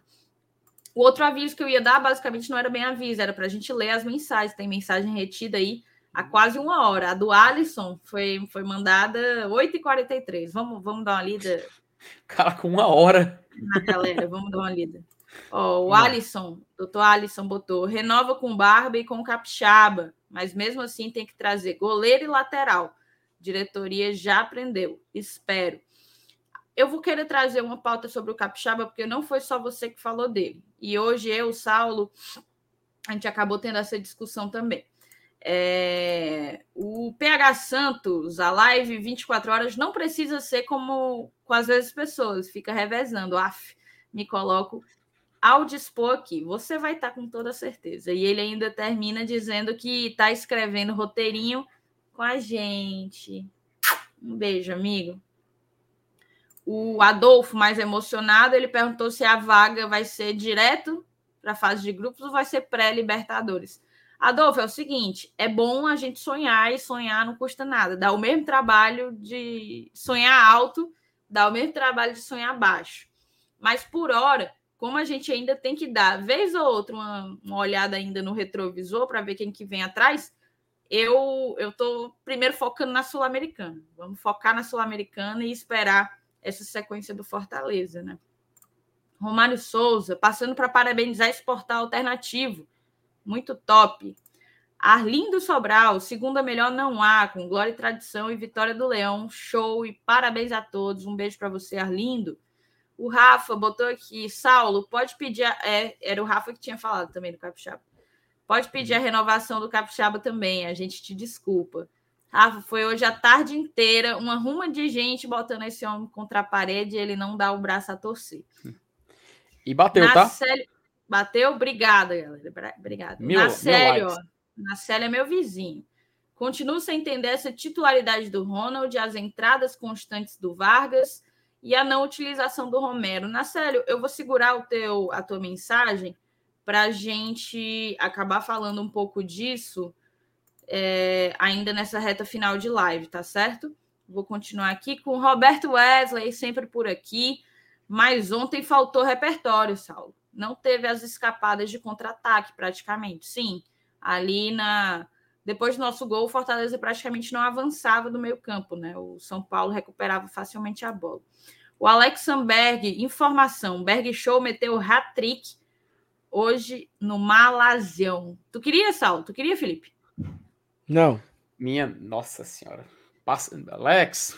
O outro aviso que eu ia dar, basicamente, não era bem aviso, era para a gente ler as mensagens. Tem mensagem retida aí há quase uma hora. A do Alisson foi, foi mandada 8h43. Vamos, vamos dar uma lida Cara, com uma hora. na galera, vamos dar uma lida. Ó, o. Alisson, doutor Alisson botou, renova com Barba e com Capixaba, mas mesmo assim tem que trazer goleiro e lateral. Diretoria já aprendeu, espero. Eu vou querer trazer uma pauta sobre o Capixaba, porque não foi só você que falou dele. E hoje eu, Saulo, a gente acabou tendo essa discussão também. É, o PH Santos, a live 24 horas, não precisa ser como com as vezes pessoas, fica revezando. Af, me coloco ao dispor aqui. Você vai estar com toda certeza. E ele ainda termina dizendo que está escrevendo roteirinho com a gente. Um beijo, amigo. O Adolfo, mais emocionado, ele perguntou se a vaga vai ser direto para a fase de grupos ou vai ser pré-Libertadores. Adolfo, é o seguinte: é bom a gente sonhar e sonhar não custa nada. Dá o mesmo trabalho de sonhar alto, dá o mesmo trabalho de sonhar baixo. Mas por hora, como a gente ainda tem que dar, vez ou outra, uma, uma olhada ainda no retrovisor para ver quem que vem atrás, eu eu tô primeiro focando na Sul-Americana. Vamos focar na Sul-Americana e esperar essa sequência do Fortaleza, né? Romário Souza, passando para parabenizar esse portal alternativo. Muito top. Arlindo Sobral, segunda melhor não há, com glória e tradição e vitória do Leão. Show e parabéns a todos. Um beijo para você, Arlindo. O Rafa botou aqui, Saulo, pode pedir. A... É, era o Rafa que tinha falado também do Capixaba. Pode pedir a renovação do Capixaba também, a gente te desculpa. Rafa, foi hoje a tarde inteira uma ruma de gente botando esse homem contra a parede e ele não dá o braço a torcer. E bateu, Na tá? Célia... Bateu? Obrigada, galera. Obrigada. Meu, Na sério, ó. Na Célia é meu vizinho. Continuo sem entender essa titularidade do Ronald, as entradas constantes do Vargas e a não utilização do Romero. Na sério, eu vou segurar o teu, a tua mensagem para a gente acabar falando um pouco disso é, ainda nessa reta final de live, tá certo? Vou continuar aqui com o Roberto Wesley, sempre por aqui. Mas ontem faltou repertório, Saulo. Não teve as escapadas de contra-ataque, praticamente. Sim, ali na. Depois do nosso gol, o Fortaleza praticamente não avançava do meio campo, né? O São Paulo recuperava facilmente a bola. O Alex Samberg, informação: Berg Show meteu hat-trick hoje no Malazão. Tu queria, Saulo? Tu queria, Felipe? Não. Minha Nossa Senhora. Passa... Alex,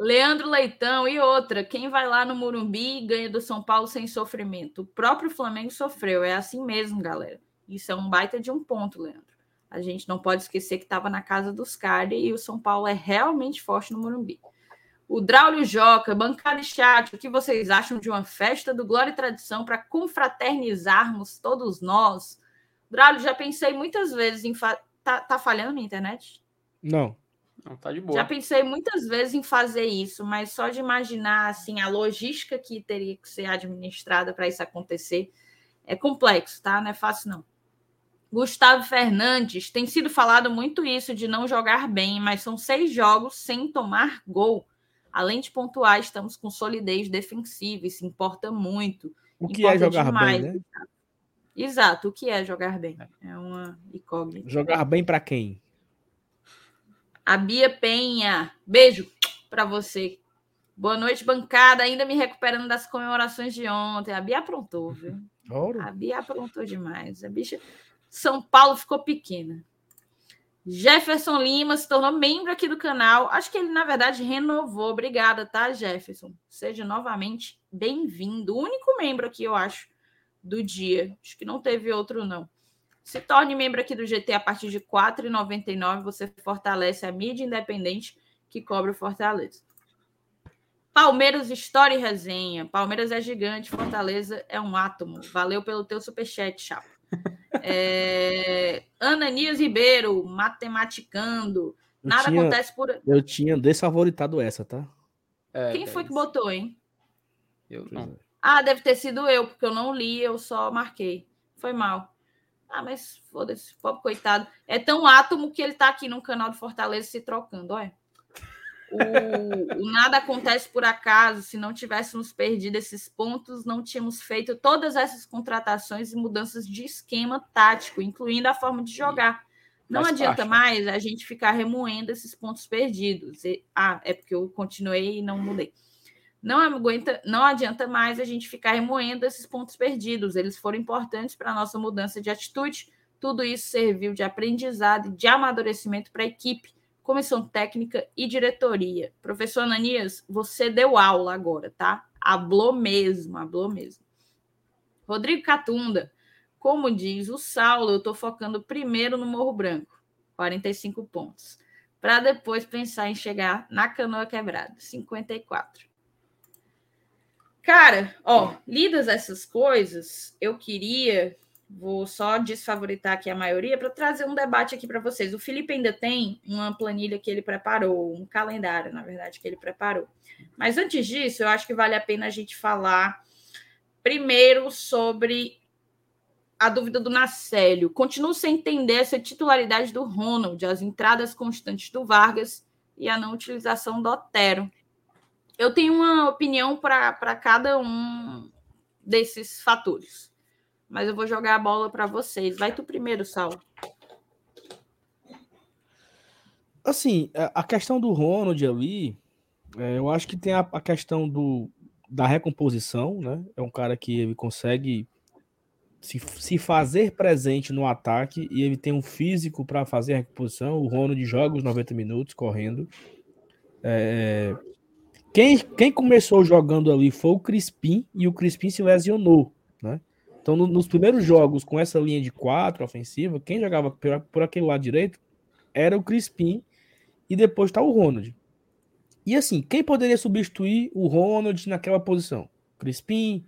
Leandro Leitão e outra, quem vai lá no Murumbi e ganha do São Paulo sem sofrimento? O próprio Flamengo sofreu, é assim mesmo, galera. Isso é um baita de um ponto, Leandro. A gente não pode esquecer que estava na casa dos caras e o São Paulo é realmente forte no Morumbi. O Draulio Joca, bancada e chat, o que vocês acham de uma festa do Glória e Tradição para confraternizarmos todos nós? Draulio, já pensei muitas vezes em. Fa... Tá, tá falhando minha internet? Não. Não, tá de boa. Já pensei muitas vezes em fazer isso, mas só de imaginar assim a logística que teria que ser administrada para isso acontecer é complexo, tá? Não é fácil não. Gustavo Fernandes tem sido falado muito isso de não jogar bem, mas são seis jogos sem tomar gol. Além de pontuar, estamos com solidez defensiva, isso importa muito. O que é importa é jogar demais. bem, né? Exato, o que é jogar bem? É uma incógnita. Jogar bem para quem? A Bia Penha. Beijo para você. Boa noite, bancada. Ainda me recuperando das comemorações de ontem. A Bia aprontou, viu? Ouro. A Bia aprontou demais. A bicha. São Paulo ficou pequena. Jefferson Lima se tornou membro aqui do canal. Acho que ele, na verdade, renovou. Obrigada, tá, Jefferson? Seja novamente bem-vindo. O único membro aqui, eu acho, do dia. Acho que não teve outro, não. Se torne membro aqui do GT a partir de R$ 4,99. Você fortalece a mídia independente que cobra o Fortaleza. Palmeiras, história e resenha. Palmeiras é gigante, Fortaleza é um átomo. Valeu pelo teu superchat, chapa. É... Ananias Ribeiro, matematicando. Nada tinha, acontece por. Eu tinha desfavoritado essa, tá? É, Quem foi que botou, hein? Eu não. Ah, deve ter sido eu, porque eu não li, eu só marquei. Foi mal. Ah, mas foda-se, pobre coitado. É tão átomo que ele tá aqui no canal do Fortaleza se trocando, olha. O, o, nada acontece por acaso. Se não tivéssemos perdido esses pontos, não tínhamos feito todas essas contratações e mudanças de esquema tático, incluindo a forma de jogar. Não Faz adianta parte, né? mais a gente ficar remoendo esses pontos perdidos. E, ah, é porque eu continuei e não mudei. Não aguenta, não adianta mais a gente ficar remoendo esses pontos perdidos. Eles foram importantes para a nossa mudança de atitude. Tudo isso serviu de aprendizado e de amadurecimento para a equipe, comissão técnica e diretoria. Professor Ananias, você deu aula agora, tá? Hablou mesmo, hablou mesmo. Rodrigo Catunda, como diz o Saulo, eu estou focando primeiro no Morro Branco, 45 pontos, para depois pensar em chegar na canoa quebrada, 54. Cara, ó, lidas essas coisas, eu queria, vou só desfavoritar aqui a maioria para trazer um debate aqui para vocês. O Felipe ainda tem uma planilha que ele preparou, um calendário, na verdade, que ele preparou. Mas antes disso, eu acho que vale a pena a gente falar primeiro sobre a dúvida do Nacélio. Continuo sem entender essa titularidade do Ronald, as entradas constantes do Vargas e a não utilização do Otero eu tenho uma opinião para cada um desses fatores. Mas eu vou jogar a bola para vocês. Vai tu primeiro, Sal. Assim, a questão do Ronald ali, é, eu acho que tem a, questão do, da recomposição, né? É um cara que ele consegue se, se fazer presente no ataque e ele tem um físico para fazer a recomposição. O Ronald joga os 90 minutos correndo. É, quem, quem começou jogando ali foi o Crispim e o Crispim se lesionou? Então, no, nos primeiros jogos com essa linha de quatro ofensiva, quem jogava por, por aquele lado direito era o Crispim e depois está o Ronald. E assim, quem poderia substituir o Ronald naquela posição? Crispim,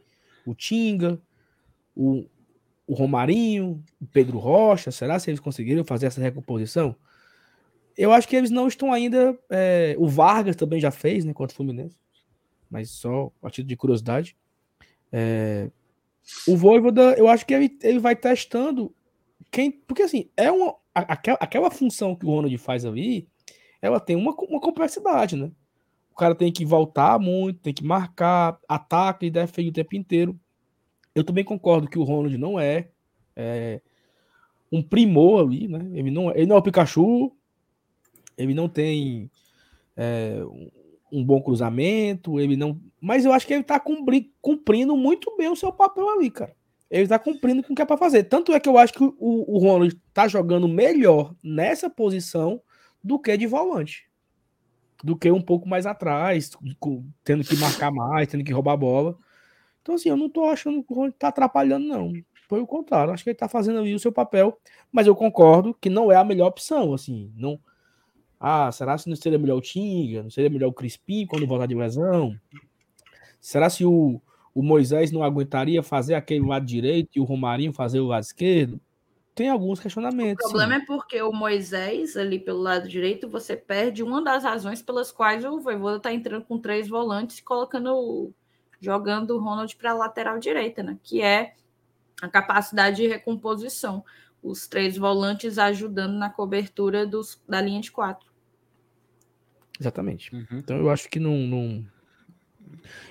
o Tinga, o, o Romarinho, o Pedro Rocha. Será que eles conseguiram fazer essa recomposição? Eu acho que eles não estão ainda. É, o Vargas também já fez, né, contra o Fluminense. Mas só a título de curiosidade. É, o Voivoda, eu acho que ele, ele vai testando quem. Porque assim, é uma. Aquela, aquela função que o Ronald faz ali, ela tem uma, uma complexidade, né? O cara tem que voltar muito, tem que marcar, ataca e defende o tempo inteiro. Eu também concordo que o Ronald não é, é um primor ali, né? Ele não, é, ele não é o Pikachu, ele não tem é, um bom cruzamento, ele não. Mas eu acho que ele tá cumprindo muito bem o seu papel ali, cara. Ele tá cumprindo com o que é pra fazer. Tanto é que eu acho que o, o Ronald tá jogando melhor nessa posição do que de volante. Do que um pouco mais atrás, tendo que marcar mais, tendo que roubar a bola. Então, assim, eu não tô achando que o Ronald tá atrapalhando, não. Foi o contrário. Acho que ele tá fazendo ali o seu papel. Mas eu concordo que não é a melhor opção, assim. Não ah, será se não seria melhor o Tinga? Não seria melhor o Crispim quando voltar de lesão? Será se o, o Moisés não aguentaria fazer aquele lado direito e o Romarinho fazer o lado esquerdo? Tem alguns questionamentos. O problema sim. é porque o Moisés, ali pelo lado direito, você perde uma das razões pelas quais o Voivoda está entrando com três volantes e colocando, jogando o Ronald para a lateral direita, né? Que é a capacidade de recomposição. Os três volantes ajudando na cobertura dos, da linha de quatro. Exatamente. Uhum. Então eu acho que não. não...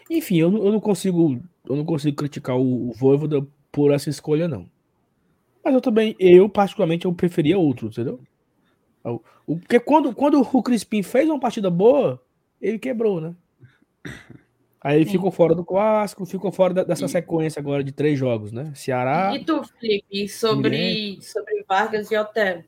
Enfim, eu não, eu não consigo. Eu não consigo criticar o, o Voivoda por essa escolha, não. Mas eu também, eu particularmente, eu preferia outro, entendeu? O, porque quando, quando o Crispim fez uma partida boa, ele quebrou, né? Aí ele Sim. ficou fora do clássico, ficou fora dessa sequência agora de três jogos, né? Ceará. E tu, Felipe, sobre, sobre Vargas e Otero?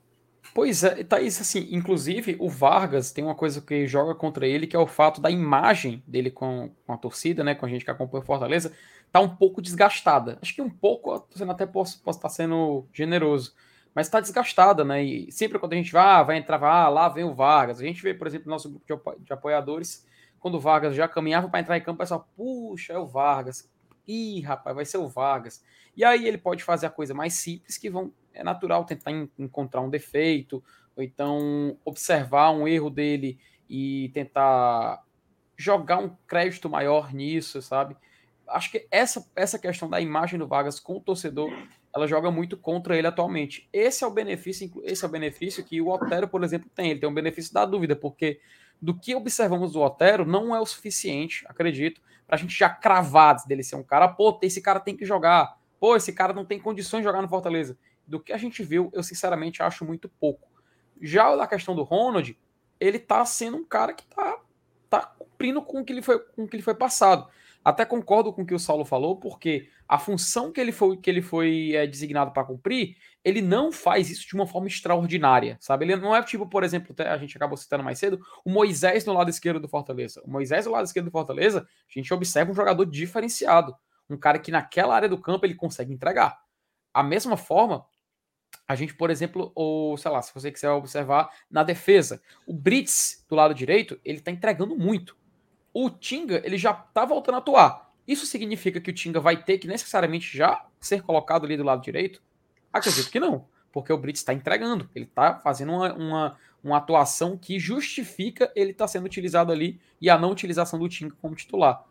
Pois é, Thaís, assim, inclusive o Vargas tem uma coisa que joga contra ele, que é o fato da imagem dele com, com a torcida, né, com a gente que acompanha o Fortaleza, tá um pouco desgastada. Acho que um pouco, sendo até posso, posso estar sendo generoso, mas tá desgastada, né, e sempre quando a gente vai, ah, vai entrar, ah, lá vem o Vargas, a gente vê, por exemplo, no nosso grupo de, de apoiadores, quando o Vargas já caminhava para entrar em campo, o pessoal, puxa, é o Vargas, ih, rapaz, vai ser o Vargas. E aí ele pode fazer a coisa mais simples que vão é natural tentar encontrar um defeito, ou então observar um erro dele e tentar jogar um crédito maior nisso, sabe? Acho que essa, essa questão da imagem do Vargas com o torcedor, ela joga muito contra ele atualmente. Esse é o benefício, esse é o benefício que o Otero, por exemplo, tem. Ele tem um benefício da dúvida, porque do que observamos do Otero não é o suficiente, acredito, para a gente já cravar dele ser um cara, pô, esse cara tem que jogar, pô, esse cara não tem condições de jogar no Fortaleza do que a gente viu, eu sinceramente acho muito pouco. Já na questão do Ronald, ele tá sendo um cara que tá, tá cumprindo com o que ele foi, com o que ele foi passado. Até concordo com o que o Saulo falou, porque a função que ele foi, que ele foi é, designado para cumprir, ele não faz isso de uma forma extraordinária, sabe? Ele não é tipo, por exemplo, a gente acabou citando mais cedo, o Moisés no lado esquerdo do Fortaleza. O Moisés no lado esquerdo do Fortaleza, a gente observa um jogador diferenciado, um cara que naquela área do campo ele consegue entregar. A mesma forma, a gente, por exemplo, ou sei lá, se você quiser observar na defesa, o Brits do lado direito, ele tá entregando muito. O Tinga, ele já tá voltando a atuar. Isso significa que o Tinga vai ter que necessariamente já ser colocado ali do lado direito? Acredito que não, porque o Brits está entregando, ele está fazendo uma, uma, uma, atuação que justifica ele estar tá sendo utilizado ali e a não utilização do Tinga como titular.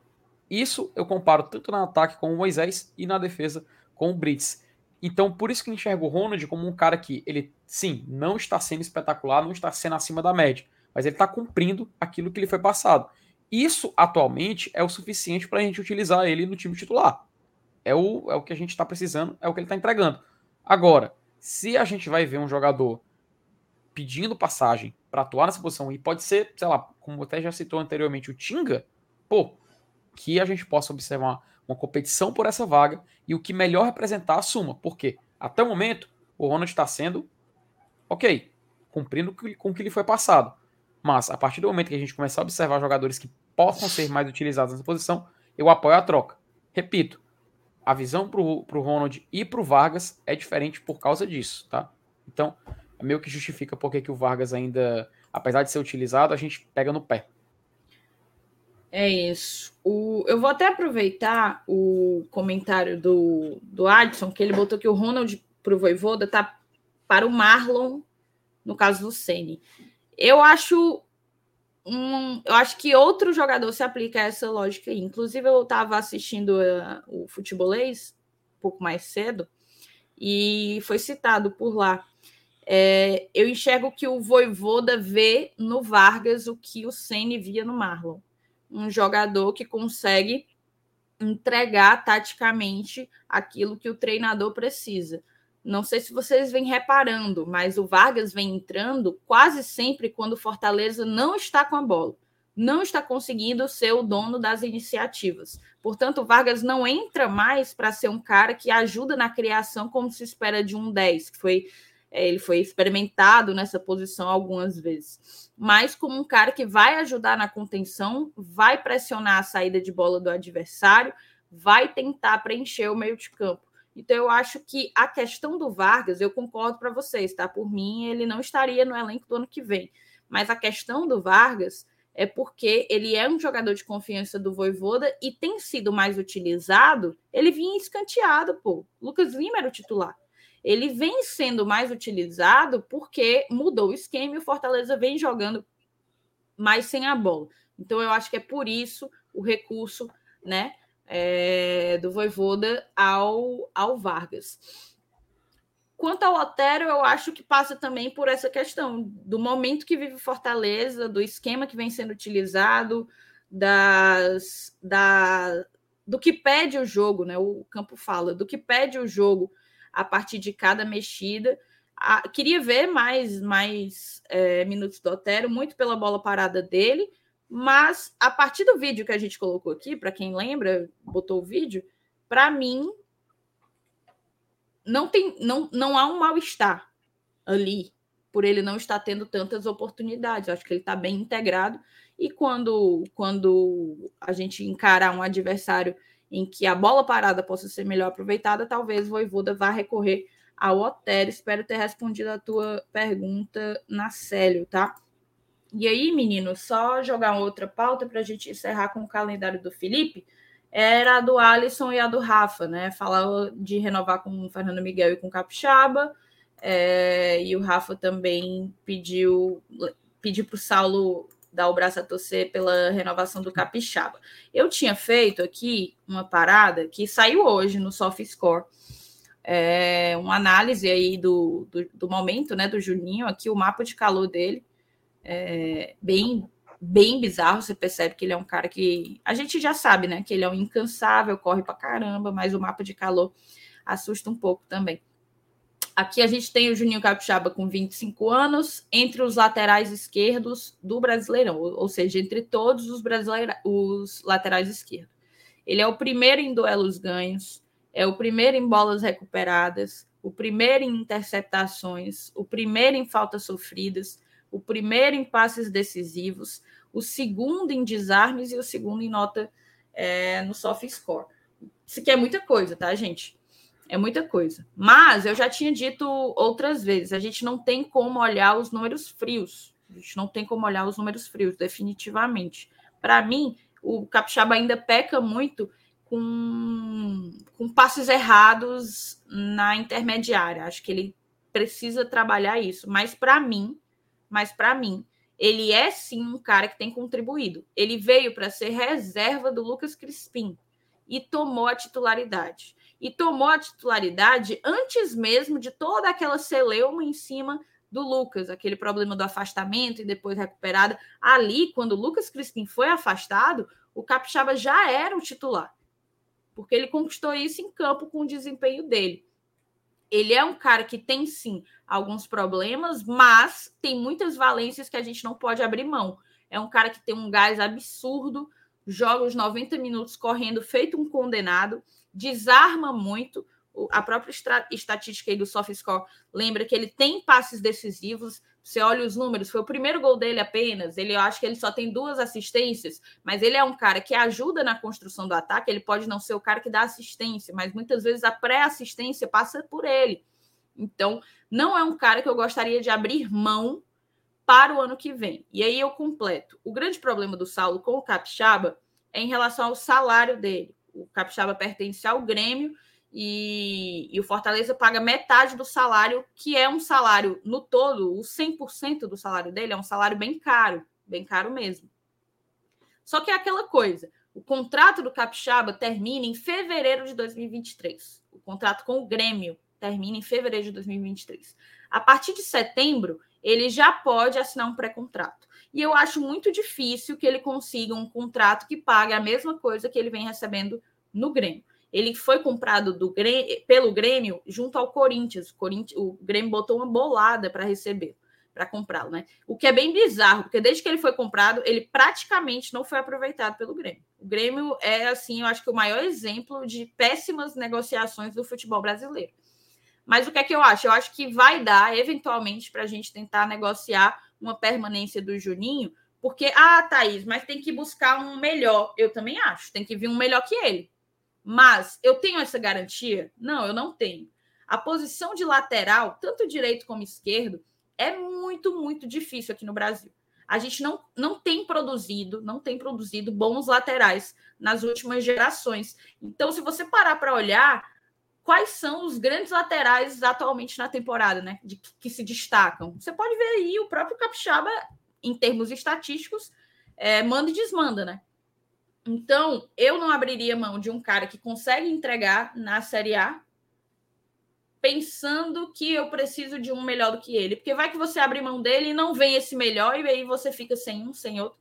Isso eu comparo tanto no ataque com o Moisés e na defesa com o Brits. Então, por isso que enxergo o Ronald como um cara que ele, sim, não está sendo espetacular, não está sendo acima da média, mas ele está cumprindo aquilo que lhe foi passado. Isso, atualmente, é o suficiente para a gente utilizar ele no time titular. É o, é o que a gente está precisando, é o que ele está entregando. Agora, se a gente vai ver um jogador pedindo passagem para atuar nessa posição, e pode ser, sei lá, como até já citou anteriormente, o Tinga, pô, que a gente possa observar uma, competição por essa vaga e o que melhor representar assuma. Por quê? Até o momento, o Ronald está sendo ok, cumprindo com o que lhe foi passado. Mas a partir do momento que a gente começar a observar jogadores que possam ser mais utilizados nessa posição, eu apoio a troca. Repito, a visão para o Ronald e para o Vargas é diferente por causa disso, tá? Então, é meio que justifica porque que o Vargas ainda, apesar de ser utilizado, a gente pega no pé. É isso. O, eu vou até aproveitar o comentário do, do Adson, que ele botou que o Ronald para o Voivoda tá para o Marlon, no caso do Sene. Eu acho um, eu acho que outro jogador se aplica a essa lógica aí. Inclusive, eu estava assistindo uh, o futebolês um pouco mais cedo e foi citado por lá. É, eu enxergo que o Voivoda vê no Vargas o que o Ceni via no Marlon. Um jogador que consegue entregar taticamente aquilo que o treinador precisa. Não sei se vocês vêm reparando, mas o Vargas vem entrando quase sempre quando o Fortaleza não está com a bola, não está conseguindo ser o dono das iniciativas. Portanto, o Vargas não entra mais para ser um cara que ajuda na criação como se espera de um 10, que foi ele foi experimentado nessa posição algumas vezes, mas como um cara que vai ajudar na contenção, vai pressionar a saída de bola do adversário, vai tentar preencher o meio de campo. Então, eu acho que a questão do Vargas, eu concordo para vocês, tá? Por mim, ele não estaria no elenco do ano que vem. Mas a questão do Vargas é porque ele é um jogador de confiança do Voivoda e tem sido mais utilizado. Ele vinha escanteado, pô. Lucas Lima era o titular. Ele vem sendo mais utilizado porque mudou o esquema e o Fortaleza vem jogando mais sem a bola. Então, eu acho que é por isso o recurso, né? é, do Voivoda ao, ao Vargas. Quanto ao Otero, eu acho que passa também por essa questão do momento que vive Fortaleza, do esquema que vem sendo utilizado, das, da, do que pede o jogo, né? O campo fala, do que pede o jogo a partir de cada mexida. Ah, queria ver mais, mais é, minutos do Otero, muito pela bola parada dele, mas a partir do vídeo que a gente colocou aqui, para quem lembra, botou o vídeo, para mim não tem não, não há um mal-estar ali por ele não estar tendo tantas oportunidades. acho que ele está bem integrado e quando quando a gente encarar um adversário em que a bola parada possa ser melhor aproveitada, talvez o Voivoda vá recorrer ao Otero. Espero ter respondido a tua pergunta na Célio, tá? E aí, menino, só jogar outra pauta para a gente encerrar com o calendário do Felipe. Era a do Alisson e a do Rafa, né? Falava de renovar com o Fernando Miguel e com o Capixaba. É, e o Rafa também pediu pediu para o Saulo dar o braço a torcer pela renovação do Capixaba. Eu tinha feito aqui uma parada que saiu hoje no SoftScore, é, uma análise aí do, do, do momento, né, do Juninho, aqui o mapa de calor dele é, bem bem bizarro. Você percebe que ele é um cara que a gente já sabe, né? Que ele é um incansável, corre pra caramba, mas o mapa de calor assusta um pouco também. Aqui a gente tem o Juninho Capixaba com 25 anos, entre os laterais esquerdos do Brasileirão, ou, seja, entre todos os, os laterais esquerdos. Ele é o primeiro em duelos ganhos, é o primeiro em bolas recuperadas, o primeiro em interceptações, o primeiro em faltas sofridas, o primeiro em passes decisivos, o segundo em desarmes e o segundo em nota é, no soft score. Isso aqui é muita coisa, tá, gente? É muita coisa. Mas eu já tinha dito outras vezes, a gente não tem como olhar os números frios. A gente não tem como olhar os números frios, definitivamente. Para mim, o Capixaba ainda peca muito com, com passes errados na intermediária. Acho que ele precisa trabalhar isso. Mas para mim, mas para mim, ele é sim um cara que tem contribuído. Ele veio para ser reserva do Lucas Crispim e tomou a titularidade. E tomou a titularidade antes mesmo de toda aquela celeuma em cima do Lucas, aquele problema do afastamento e depois recuperada. Ali, quando o Lucas Crispim foi afastado, o Capixaba já era o titular, porque ele conquistou isso em campo com o desempenho dele. ele é um cara que tem sim alguns problemas, mas tem muitas valências que a gente não pode abrir mão. É um cara que tem um gás absurdo, joga os 90 minutos correndo feito um condenado, desarma muito. A própria estatística aí do SoftScore lembra que ele tem passes decisivos. Você olha os números, foi o primeiro gol dele apenas. Ele eu acho que ele só tem duas assistências, mas ele é um cara que ajuda na construção do ataque. Ele pode não ser o cara que dá assistência, mas muitas vezes a pré-assistência passa por ele. Então, não é um cara que eu gostaria de abrir mão para o ano que vem. E aí eu completo. O grande problema do Saulo com o Capixaba é em relação ao salário dele. O Capixaba pertence ao Grêmio e, e, o Fortaleza paga metade do salário, que é um salário no todo, o 100% do salário dele é um salário bem caro, bem caro mesmo. Só que é aquela coisa, o contrato do Capixaba termina em fevereiro de 2023. O contrato com o Grêmio termina em fevereiro de 2023. A partir de setembro, ele já pode assinar um pré-contrato. E eu acho muito difícil que ele consiga um contrato que pague a mesma coisa que ele vem recebendo no Grêmio. Ele foi comprado do Grêmio, pelo Grêmio junto ao Corinthians. O, Corinthians, o Grêmio botou uma bolada para receber, para comprá-lo, né? O que é bem bizarro, porque desde que ele foi comprado, ele praticamente não foi aproveitado pelo Grêmio. O Grêmio é, assim, eu acho que o maior exemplo de péssimas negociações do futebol brasileiro. Mas o que é que eu acho? Eu acho que vai dar, eventualmente, para a gente tentar negociar uma permanência do Juninho, porque, ah, Thaís, mas tem que buscar um melhor. Eu também acho, tem que vir um melhor que ele. Mas eu tenho essa garantia? Não, eu não tenho. A posição de lateral, tanto direito como esquerdo, é muito, muito difícil aqui no Brasil. A gente não, não tem produzido, não tem produzido bons laterais nas últimas gerações. Então, se você parar para olhar, quais são os grandes laterais atualmente na temporada, né? De, que se destacam. Você pode ver aí o próprio Capixaba, em termos estatísticos, é, manda e desmanda, né? Então, eu não abriria mão de um cara que consegue entregar na Série A, pensando que eu preciso de um melhor do que ele. Porque vai que você abre mão dele e não vem esse melhor, e aí você fica sem um, sem outro.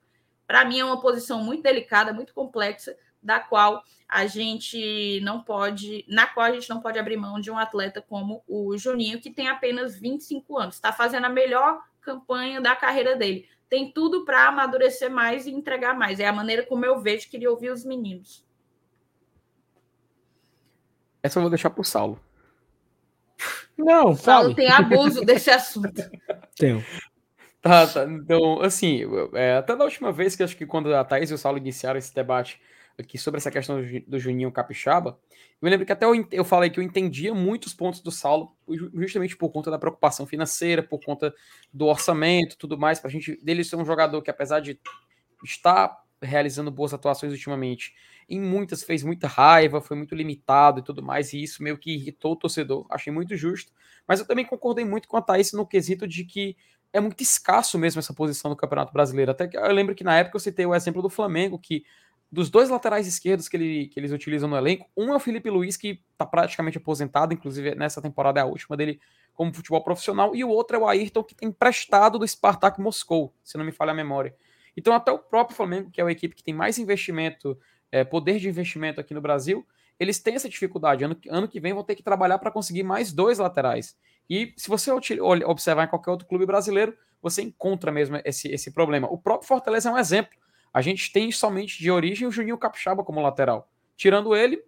Para mim, é uma posição muito delicada, muito complexa da qual a gente não pode, na qual a gente não pode abrir mão de um atleta como o Juninho, que tem apenas 25 anos, está fazendo a melhor campanha da carreira dele. Tem tudo para amadurecer mais e entregar mais. É a maneira como eu vejo que ele ouvir os meninos. Essa eu vou deixar para o Saulo. Não, Saulo tem abuso desse assunto. Tenho. Tá, tá. Então, assim, é, até da última vez que acho que quando a Thaís e o Saulo iniciaram esse debate aqui sobre essa questão do, Juninho Capixaba, eu me lembro que até eu, eu falei que eu entendia muitos pontos do Saulo, justamente por conta da preocupação financeira, por conta do orçamento, tudo mais, para a gente dele ser um jogador que, apesar de estar realizando boas atuações ultimamente, em muitas fez muita raiva, foi muito limitado e tudo mais, e isso meio que irritou o torcedor, achei muito justo. Mas eu também concordei muito com a Thaís no quesito de que é muito escasso mesmo essa posição no Campeonato Brasileiro. Até que eu lembro que na época eu citei o exemplo do Flamengo, que dos dois laterais esquerdos que, ele, que eles utilizam no elenco, um é o Felipe Luiz, que está praticamente aposentado, inclusive nessa temporada é a última dele como futebol profissional, e o outro é o Ayrton, que tem emprestado do Spartak Moscou, se não me falha a memória. Então, até o próprio Flamengo, que é a equipe que tem mais investimento, é, poder de investimento aqui no Brasil, eles têm essa dificuldade. Ano, ano que vem vão ter que trabalhar para conseguir mais dois laterais. E se você observar em qualquer outro clube brasileiro, você encontra mesmo esse, esse problema. O próprio Fortaleza é um exemplo a gente tem somente de origem o Juninho Capixaba como lateral. Tirando ele,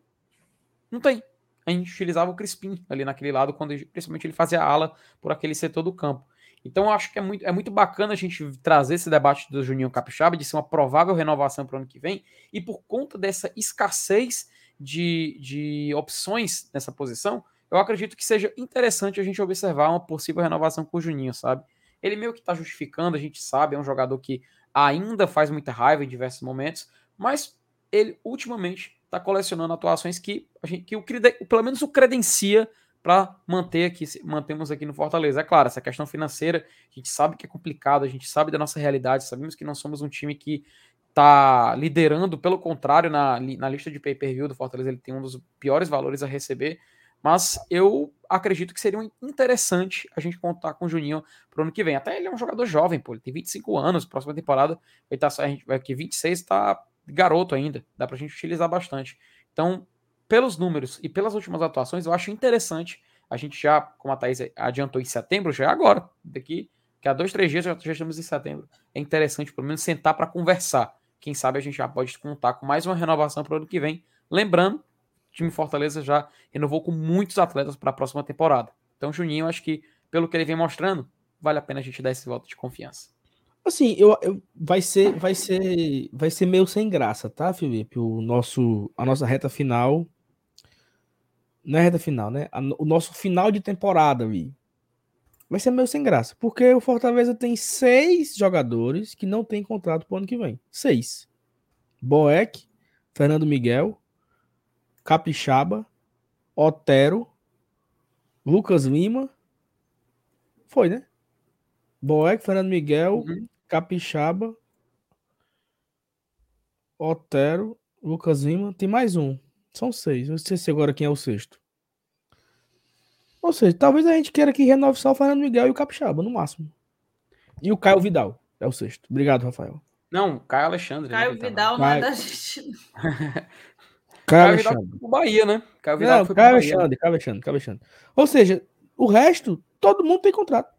não tem. A gente utilizava o Crispim ali naquele lado, quando principalmente ele fazia ala por aquele setor do campo. Então eu acho que é muito, é muito bacana a gente trazer esse debate do Juninho Capixaba, de ser uma provável renovação para o ano que vem, e por conta dessa escassez de, de opções nessa posição, eu acredito que seja interessante a gente observar uma possível renovação com o Juninho, sabe? Ele meio que está justificando, a gente sabe, é um jogador que ainda faz muita raiva em diversos momentos, mas ele ultimamente está colecionando atuações que, a gente, que o, pelo menos o credencia para manter aqui, mantemos aqui no Fortaleza. É claro, essa questão financeira, a gente sabe que é complicado, a gente sabe da nossa realidade, sabemos que não somos um time que está liderando, pelo contrário, na, na lista de pay-per-view do Fortaleza, ele tem um dos piores valores a receber, mas eu acredito que seria interessante a gente contar com o Juninho pro ano que vem. Até ele é um jogador jovem, pô. Ele tem 25 anos, próxima temporada ele tá a gente vai aqui 26, tá garoto ainda. Dá pra gente utilizar bastante. Então, pelos números e pelas últimas atuações, eu acho interessante a gente já, como a Thaís adiantou em setembro, já é agora. Daqui que há dois, três dias já, já estamos em setembro. É interessante, pelo menos, sentar para conversar. Quem sabe a gente já pode contar com mais uma renovação para o ano que vem. Lembrando, o time Fortaleza já renovou com muitos atletas para a próxima temporada. Então, Juninho, acho que, pelo que ele vem mostrando, vale a pena a gente dar esse voto de confiança. Assim, eu, eu, vai ser, vai ser, vai ser meio sem graça, tá, Felipe? O nosso, a nossa reta final, não é reta final, né? A, o nosso final de temporada, vi, vai ser meio sem graça, porque o Fortaleza tem seis jogadores que não tem contrato pro ano que vem, seis. Boeck, Fernando Miguel, Capixaba, Otero, Lucas Lima, foi, né? Boeck, Fernando Miguel, uhum. Capixaba, Otero, Lucas Lima, tem mais um. São seis. Não sei se agora quem é o sexto. Ou seja, talvez a gente queira que renove só o Fernando Miguel e o Capixaba, no máximo. E o Caio Vidal é o sexto. Obrigado, Rafael. Não, Caio Alexandre. Né, Caio né, Vidal não é da gente. Caio Alexandre. O Bahia, né? Caio Vidal não, foi Caio Alexandre, Caio Alexandre, Caio Alexandre. Ou seja, o resto, todo mundo tem contrato.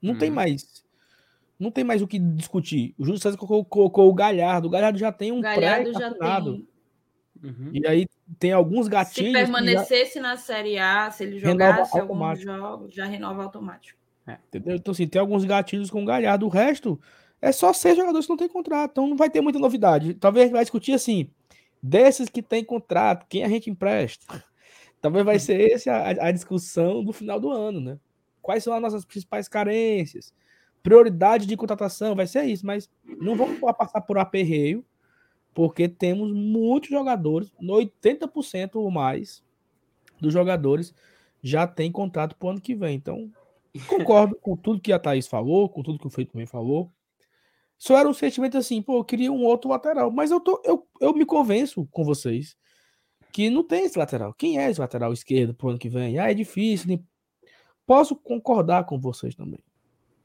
Não hum. tem uhum. mais. Não tem mais o que discutir. O Júlio César colocou, colocou, o Galhardo. O Galhardo já tem um Galhardo já tem. Uhum. E aí tem alguns gatilhos. Se permanecesse já... na Série A, se ele jogasse alguns jogos, já renova automático. É, entendeu? Então, assim, tem alguns gatilhos com o Galhardo. O resto é só seis jogadores que não tem contrato. Então não vai ter muita novidade. Talvez a gente vai discutir assim: desses que tem contrato, quem a gente empresta? Talvez vai ser essa a, a discussão do final do ano, né? quais são as nossas principais carências, prioridade de contratação, vai ser isso, mas não vamos passar por aperreio, porque temos muitos jogadores, 80% ou mais dos jogadores já tem contrato para o ano que vem. Então, concordo com tudo que a Thaís falou, com tudo que o Feito também falou. Só era um sentimento assim, pô, eu queria um outro lateral, mas eu, tô, eu, eu me convenço com vocês que não tem esse lateral. Quem é esse lateral esquerdo para o ano que vem? Ah, é difícil, Posso concordar com vocês também.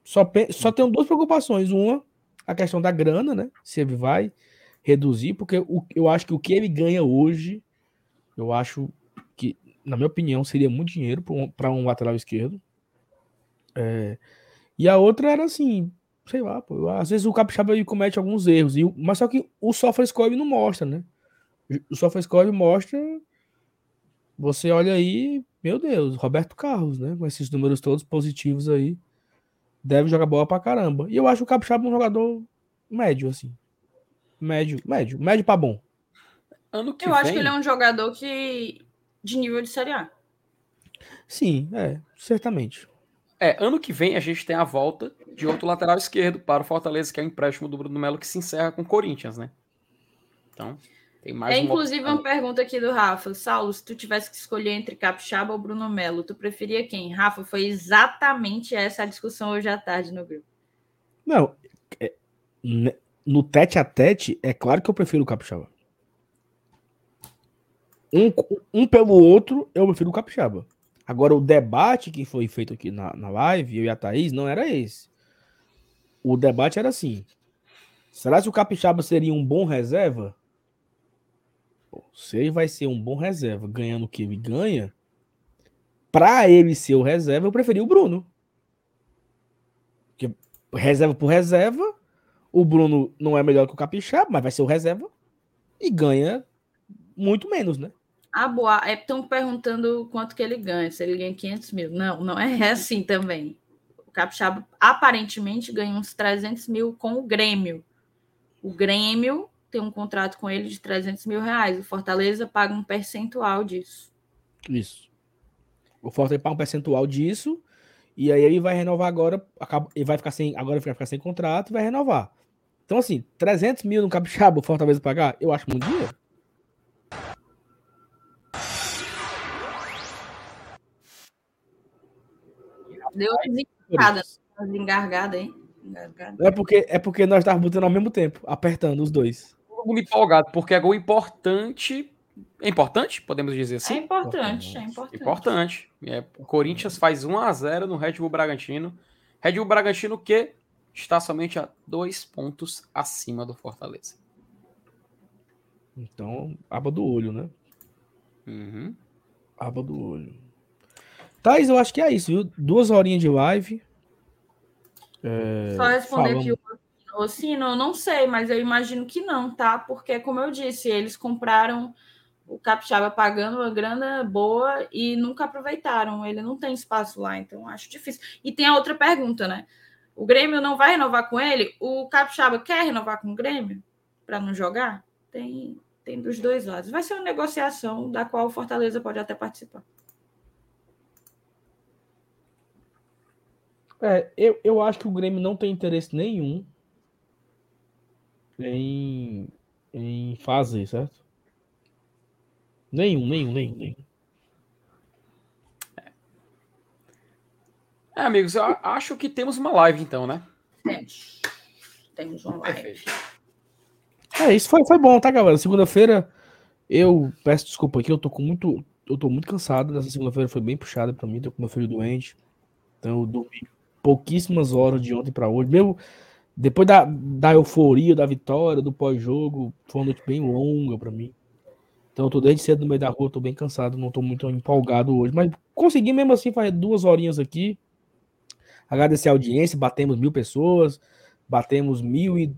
Só, só tenho duas preocupações. Uma, a questão da grana, né? Se ele vai reduzir, porque o, eu acho que o que ele ganha hoje, eu acho que, na minha opinião, seria muito dinheiro para um, um, lateral esquerdo. É, e a outra era assim, sei lá, pô, às vezes o Capixaba ele comete alguns erros, e, mas só que o SofaScore não mostra, né? O SofaScore mostra você olha aí, meu Deus, Roberto Carlos, né? Com esses números todos positivos aí. Deve jogar bola pra caramba. E eu acho o Capixaba um jogador médio, assim. Médio, médio, médio pra bom. Ano que eu vem... acho que ele é um jogador que. de nível de Série A. Sim, é, certamente. É, ano que vem a gente tem a volta de outro lateral esquerdo para o Fortaleza, que é o empréstimo do Bruno Melo, que se encerra com o Corinthians, né? Então. Tem mais é inclusive uma pergunta aqui do Rafa. Saulo, se tu tivesse que escolher entre Capixaba ou Bruno Melo, tu preferia quem? Rafa, foi exatamente essa a discussão hoje à tarde no grupo. Não, é, no tete a tete, é claro que eu prefiro o Capixaba. Um, um pelo outro, eu prefiro o Capixaba. Agora, o debate que foi feito aqui na, na live, eu e a Thaís, não era esse. O debate era assim: será que o Capixaba seria um bom reserva? se ele vai ser um bom reserva, ganhando o que ele ganha, para ele ser o reserva, eu preferi o Bruno. Porque reserva por reserva, o Bruno não é melhor que o Capixaba, mas vai ser o reserva e ganha muito menos, né? Ah, boa. Estão perguntando quanto que ele ganha, se ele ganha 500 mil. Não, não é assim também. O Capixaba aparentemente ganha uns 300 mil com o Grêmio. O Grêmio tem um contrato com ele de 300 mil reais. O Fortaleza paga um percentual disso. Isso. O Fortaleza paga um percentual disso. E aí ele vai renovar agora. Ele vai ficar sem. Agora vai ficar sem contrato e vai renovar. Então, assim, 300 mil no Capixaba o Fortaleza pagar, eu acho muito dinheiro. Deu uma engargada, hein? Engargada. É porque, é porque nós estávamos botando ao mesmo tempo, apertando os dois todo mundo empolgado, porque é gol importante. É importante, podemos dizer assim? É importante, é importante. Importante. É, o Corinthians faz 1 a 0 no Red Bull Bragantino. Red Bull Bragantino que está somente a dois pontos acima do Fortaleza. Então, aba do olho, né? Uhum. Aba do olho. Thais, eu acho que é isso, viu? Duas horinhas de live. É, Só responder falando- aqui o Rocino, eu não sei, mas eu imagino que não, tá? Porque, como eu disse, eles compraram o Capixaba pagando uma grana boa e nunca aproveitaram. Ele não tem espaço lá, então acho difícil. E tem a outra pergunta, né? O Grêmio não vai renovar com ele? O Capixaba quer renovar com o Grêmio para não jogar? Tem, tem dos dois lados. Vai ser uma negociação da qual o Fortaleza pode até participar. É, eu, eu acho que o Grêmio não tem interesse nenhum em, em fazer, certo? Nenhum, nenhum, nenhum, nenhum. É, amigos, eu acho que temos uma live então, né? Temos. Temos uma live. Perfeito. É, isso foi, foi bom, tá, galera? Segunda-feira, eu peço desculpa aqui, eu tô com muito. Eu tô muito cansado. Nessa segunda-feira foi bem puxada pra mim, tô com meu filho doente. Então eu dormi pouquíssimas horas de ontem pra hoje. Mesmo depois da, da euforia, da vitória, do pós-jogo, foi uma noite bem longa pra mim. Então eu tô desde cedo no meio da rua, tô bem cansado, não tô muito empolgado hoje. Mas consegui mesmo assim fazer duas horinhas aqui. Agradecer a audiência, batemos mil pessoas, batemos mil e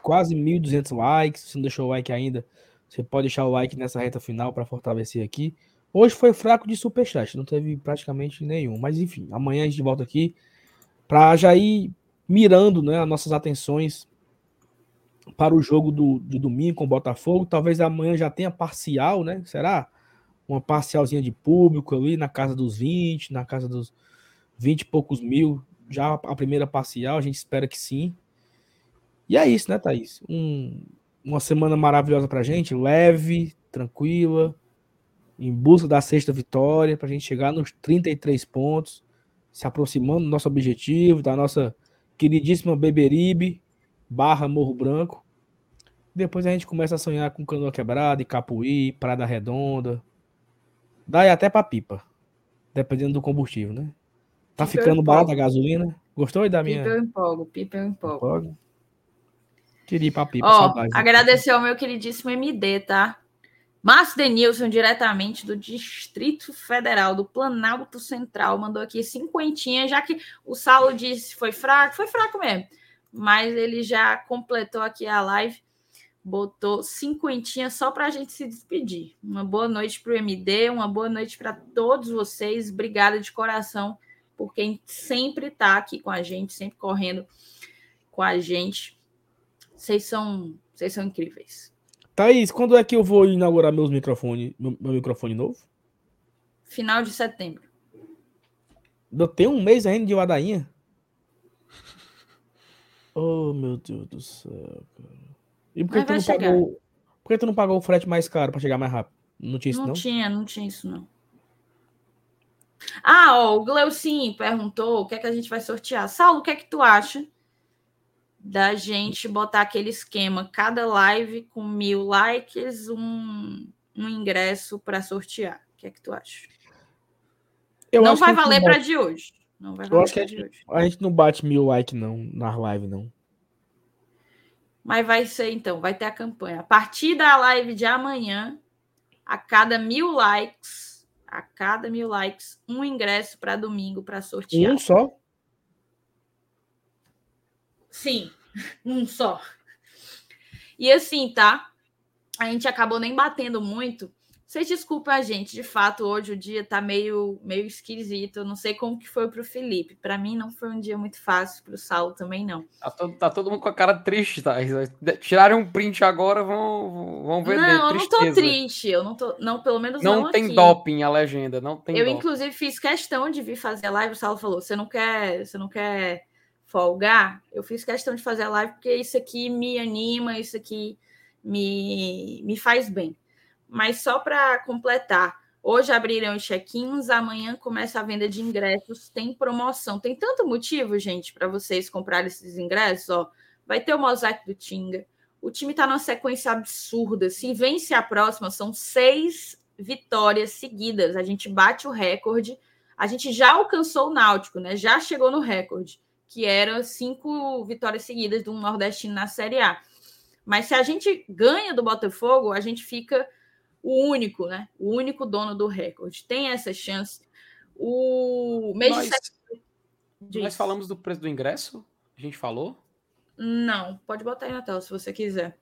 quase 1.200 likes. Se não deixou o like ainda, você pode deixar o like nessa reta final para fortalecer aqui. Hoje foi fraco de superchat, não teve praticamente nenhum. Mas enfim, amanhã a gente volta aqui para já ir mirando né, as nossas atenções para o jogo do, de domingo com o Botafogo. Talvez amanhã já tenha parcial, né? Será? Uma parcialzinha de público ali na casa dos 20, na casa dos 20 e poucos mil. Já a primeira parcial, a gente espera que sim. E é isso, né, Thaís? Um, uma semana maravilhosa pra gente, leve, tranquila, em busca da sexta vitória, pra gente chegar nos 33 pontos, se aproximando do nosso objetivo, da nossa queridíssima Beberibe, barra Morro Branco. Depois a gente começa a sonhar com Canoa Quebrada, Capuí, Prada Redonda. Daí até pra pipa, dependendo do combustível, né? Tá Pipa ficando empolgo. barata a gasolina. Gostou aí da minha... Pipa eu empolgo, pipa eu empolgo. Pode. Queria ir pra pipa, Ó, saudades. agradecer ao meu queridíssimo MD, tá? Márcio Denilson, diretamente do Distrito Federal, do Planalto Central, mandou aqui cinquentinha, já que o Saulo disse foi fraco, foi fraco mesmo, mas ele já completou aqui a live, botou cinquentinha só para a gente se despedir. Uma boa noite para o MD, uma boa noite para todos vocês, obrigada de coração por quem sempre está aqui com a gente, sempre correndo com a gente. Vocês são, vocês são incríveis. Thaís, quando é que eu vou inaugurar meus microfones, meu, meu microfone novo? Final de setembro. Eu tenho um mês ainda de ladainha. Oh, meu Deus do céu, cara. E por que, tu não chegar. pagou, por que tu não pagou o frete mais caro pra chegar mais rápido? Não tinha isso, não, não? tinha, não tinha isso, não. Ah, ó, o Gleucin perguntou o que é que a gente vai sortear. Saulo, o que é que tu acha da gente botar aquele esquema, cada live com mil likes, um, um ingresso para sortear? O que é que tu acha? Eu não vai valer para de hoje. Não vai valer de hoje. A gente não bate mil likes, não, na live, não. Mas vai ser então, vai ter a campanha. A partir da live de amanhã, a cada mil likes, a cada mil likes, um ingresso para domingo para sortear. Um só? Sim, um só. E assim, tá? A gente acabou nem batendo muito. Vocês desculpem a gente, de fato, hoje o dia tá meio, meio esquisito. Eu não sei como que foi pro Felipe. Para mim não foi um dia muito fácil, pro Saulo também não. Tá todo, tá todo mundo com a cara triste, tá? Tirarem um print agora, vão, vão ver não, eu não tô triste. Eu não tô, não, pelo menos não, Não tem aqui. doping a legenda, não tem Eu, doping. inclusive, fiz questão de vir fazer a live. O Saulo falou: você não quer, você não quer folgar? Eu fiz questão de fazer a live porque isso aqui me anima, isso aqui me, me faz bem. Mas só para completar, hoje abriram os check-ins, amanhã começa a venda de ingressos, tem promoção. Tem tanto motivo, gente, para vocês comprarem esses ingressos. Ó. Vai ter o mosaico do Tinga. O time está numa sequência absurda. Se vence a próxima, são seis vitórias seguidas. A gente bate o recorde. A gente já alcançou o Náutico, né? Já chegou no recorde, que era cinco vitórias seguidas do Nordestino na Série A. Mas se a gente ganha do Botafogo, a gente fica o único, né? O único dono do recorde. Tem essa chance. O mês Nós, de setembro. nós falamos do preço do ingresso? A gente falou? Não, pode botar aí na tela se você quiser.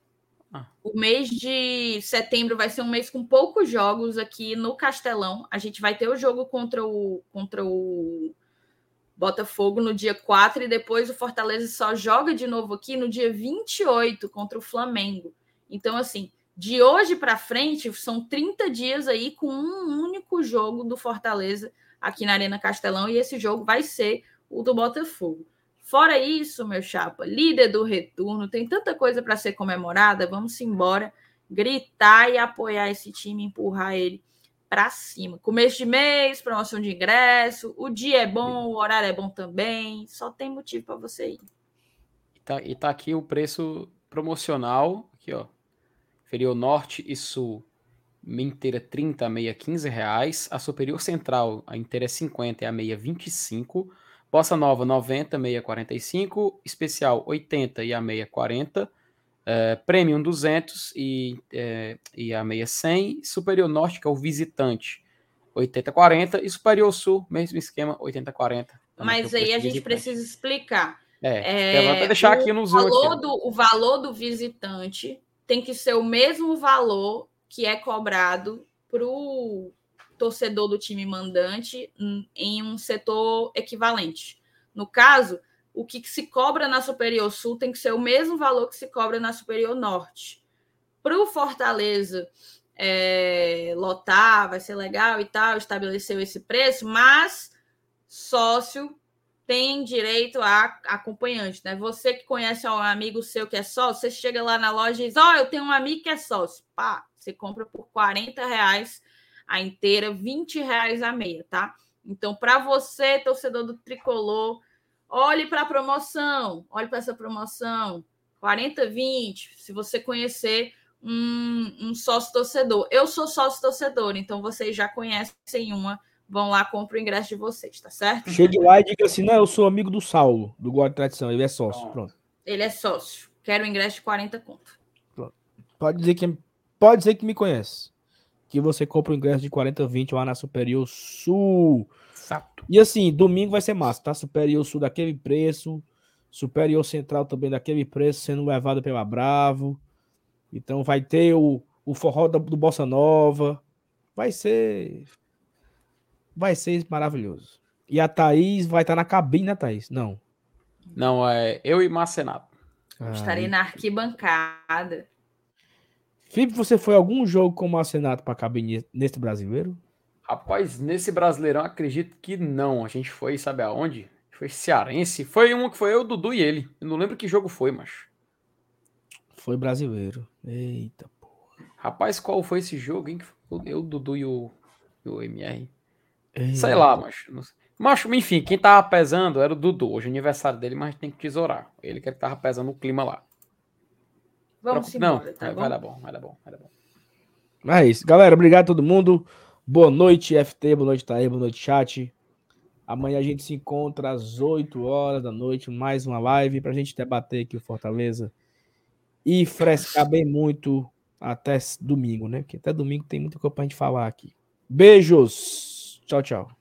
Ah. O mês de setembro vai ser um mês com poucos jogos aqui no Castelão. A gente vai ter o jogo contra o, contra o Botafogo no dia 4 e depois o Fortaleza só joga de novo aqui no dia 28 contra o Flamengo. Então, assim, de hoje para frente são 30 dias aí com um único jogo do Fortaleza aqui na Arena Castelão e esse jogo vai ser o do Botafogo. Fora isso, meu chapa, líder do retorno, tem tanta coisa para ser comemorada. Vamos embora, gritar e apoiar esse time, empurrar ele para cima. Começo de mês, promoção de ingresso, o dia é bom, o horário é bom também. Só tem motivo para você ir. E tá, e tá aqui o preço promocional, aqui ó, inferior norte e sul, inteira 30, a meia 15 reais, a superior central, a inteira é 50 e a meia 25, bossa nova 90, meia 45, especial 80 e a meia 40, eh, premium 200 e, eh, e a meia 100, superior norte, que é o visitante, 80, 40, e superior sul, mesmo esquema, 80, 40. Então, Mas aqui o aí a gente visitante. precisa explicar. É, É, vou deixar aqui no o Zoom. aqui, ó. valor, do, o valor do visitante tem que ser o mesmo valor que é cobrado para o torcedor do time mandante em um setor equivalente. No caso, o que se cobra na Superior Sul tem que ser o mesmo valor que se cobra na Superior Norte. Para o Fortaleza é, lotar, vai ser legal e tal, estabeleceu esse preço, mas sócio tem direito a acompanhante, né? Você que conhece um amigo seu que é sócio, você chega lá na loja e diz: Ó, eu tenho um amigo que é sócio. Pá, você compra por 40 reais a inteira, 20 reais a meia, tá? Então, para você, torcedor do tricolor, olhe para a promoção, olhe para essa promoção, 40, 20, se você conhecer um, um sócio torcedor. Eu sou sócio torcedor, então vocês já conhecem uma vão lá, compra o ingresso de vocês, tá certo? Chegue lá e diga assim: não, eu sou amigo do Saulo, do Guarda de Tradição, ele é sócio. Pronto. Ele é sócio. Quero o ingresso de 40 conto. Pode dizer que, pode dizer que me conhece. Que você compra o ingresso de 40, 20 lá na Superior Sul. Exato. E assim, domingo vai ser massa, tá? Superior Sul daquele preço, Superior Central também daquele preço, sendo levado pela Bravo. Então vai ter o, o forró do, do Bossa Nova. Vai ser. Vai ser maravilhoso. E a Thaís vai estar na cabine, né, Thaís? Não. Não, é eu e Marcenato. Estarei na arquibancada. Felipe, você foi a algum jogo com o Marcenato para cabine neste brasileiro? Rapaz, nesse Brasileirão, acredito que não. A gente foi, sabe aonde? Foi cearense. Foi um que foi eu, Dudu e ele. Eu não lembro que jogo foi, macho. Foi brasileiro. Eita, pô. Rapaz, qual foi esse jogo, hein? que foi Eu, Dudu e o, e o MR. Eita. Sei lá, macho. Não sei. Macho, enfim, quem tava pesando era o Dudu. Hoje é aniversário dele, mas a gente tem que tesourar. Ele que é que tava pesando o clima lá. Vamos não, embora, tá vai, bom? dar bom, vai dar bom, vai dar bom. É isso. Galera, obrigado a todo mundo. Boa noite, FT. Boa noite, Thaí. Boa noite, chat. Amanhã a gente se encontra às 8 horas da noite. Mais uma live pra gente debater aqui o Fortaleza. E frescar bem muito até domingo, né? Porque até domingo tem muita coisa pra gente falar aqui. Beijos. Tchau, tchau.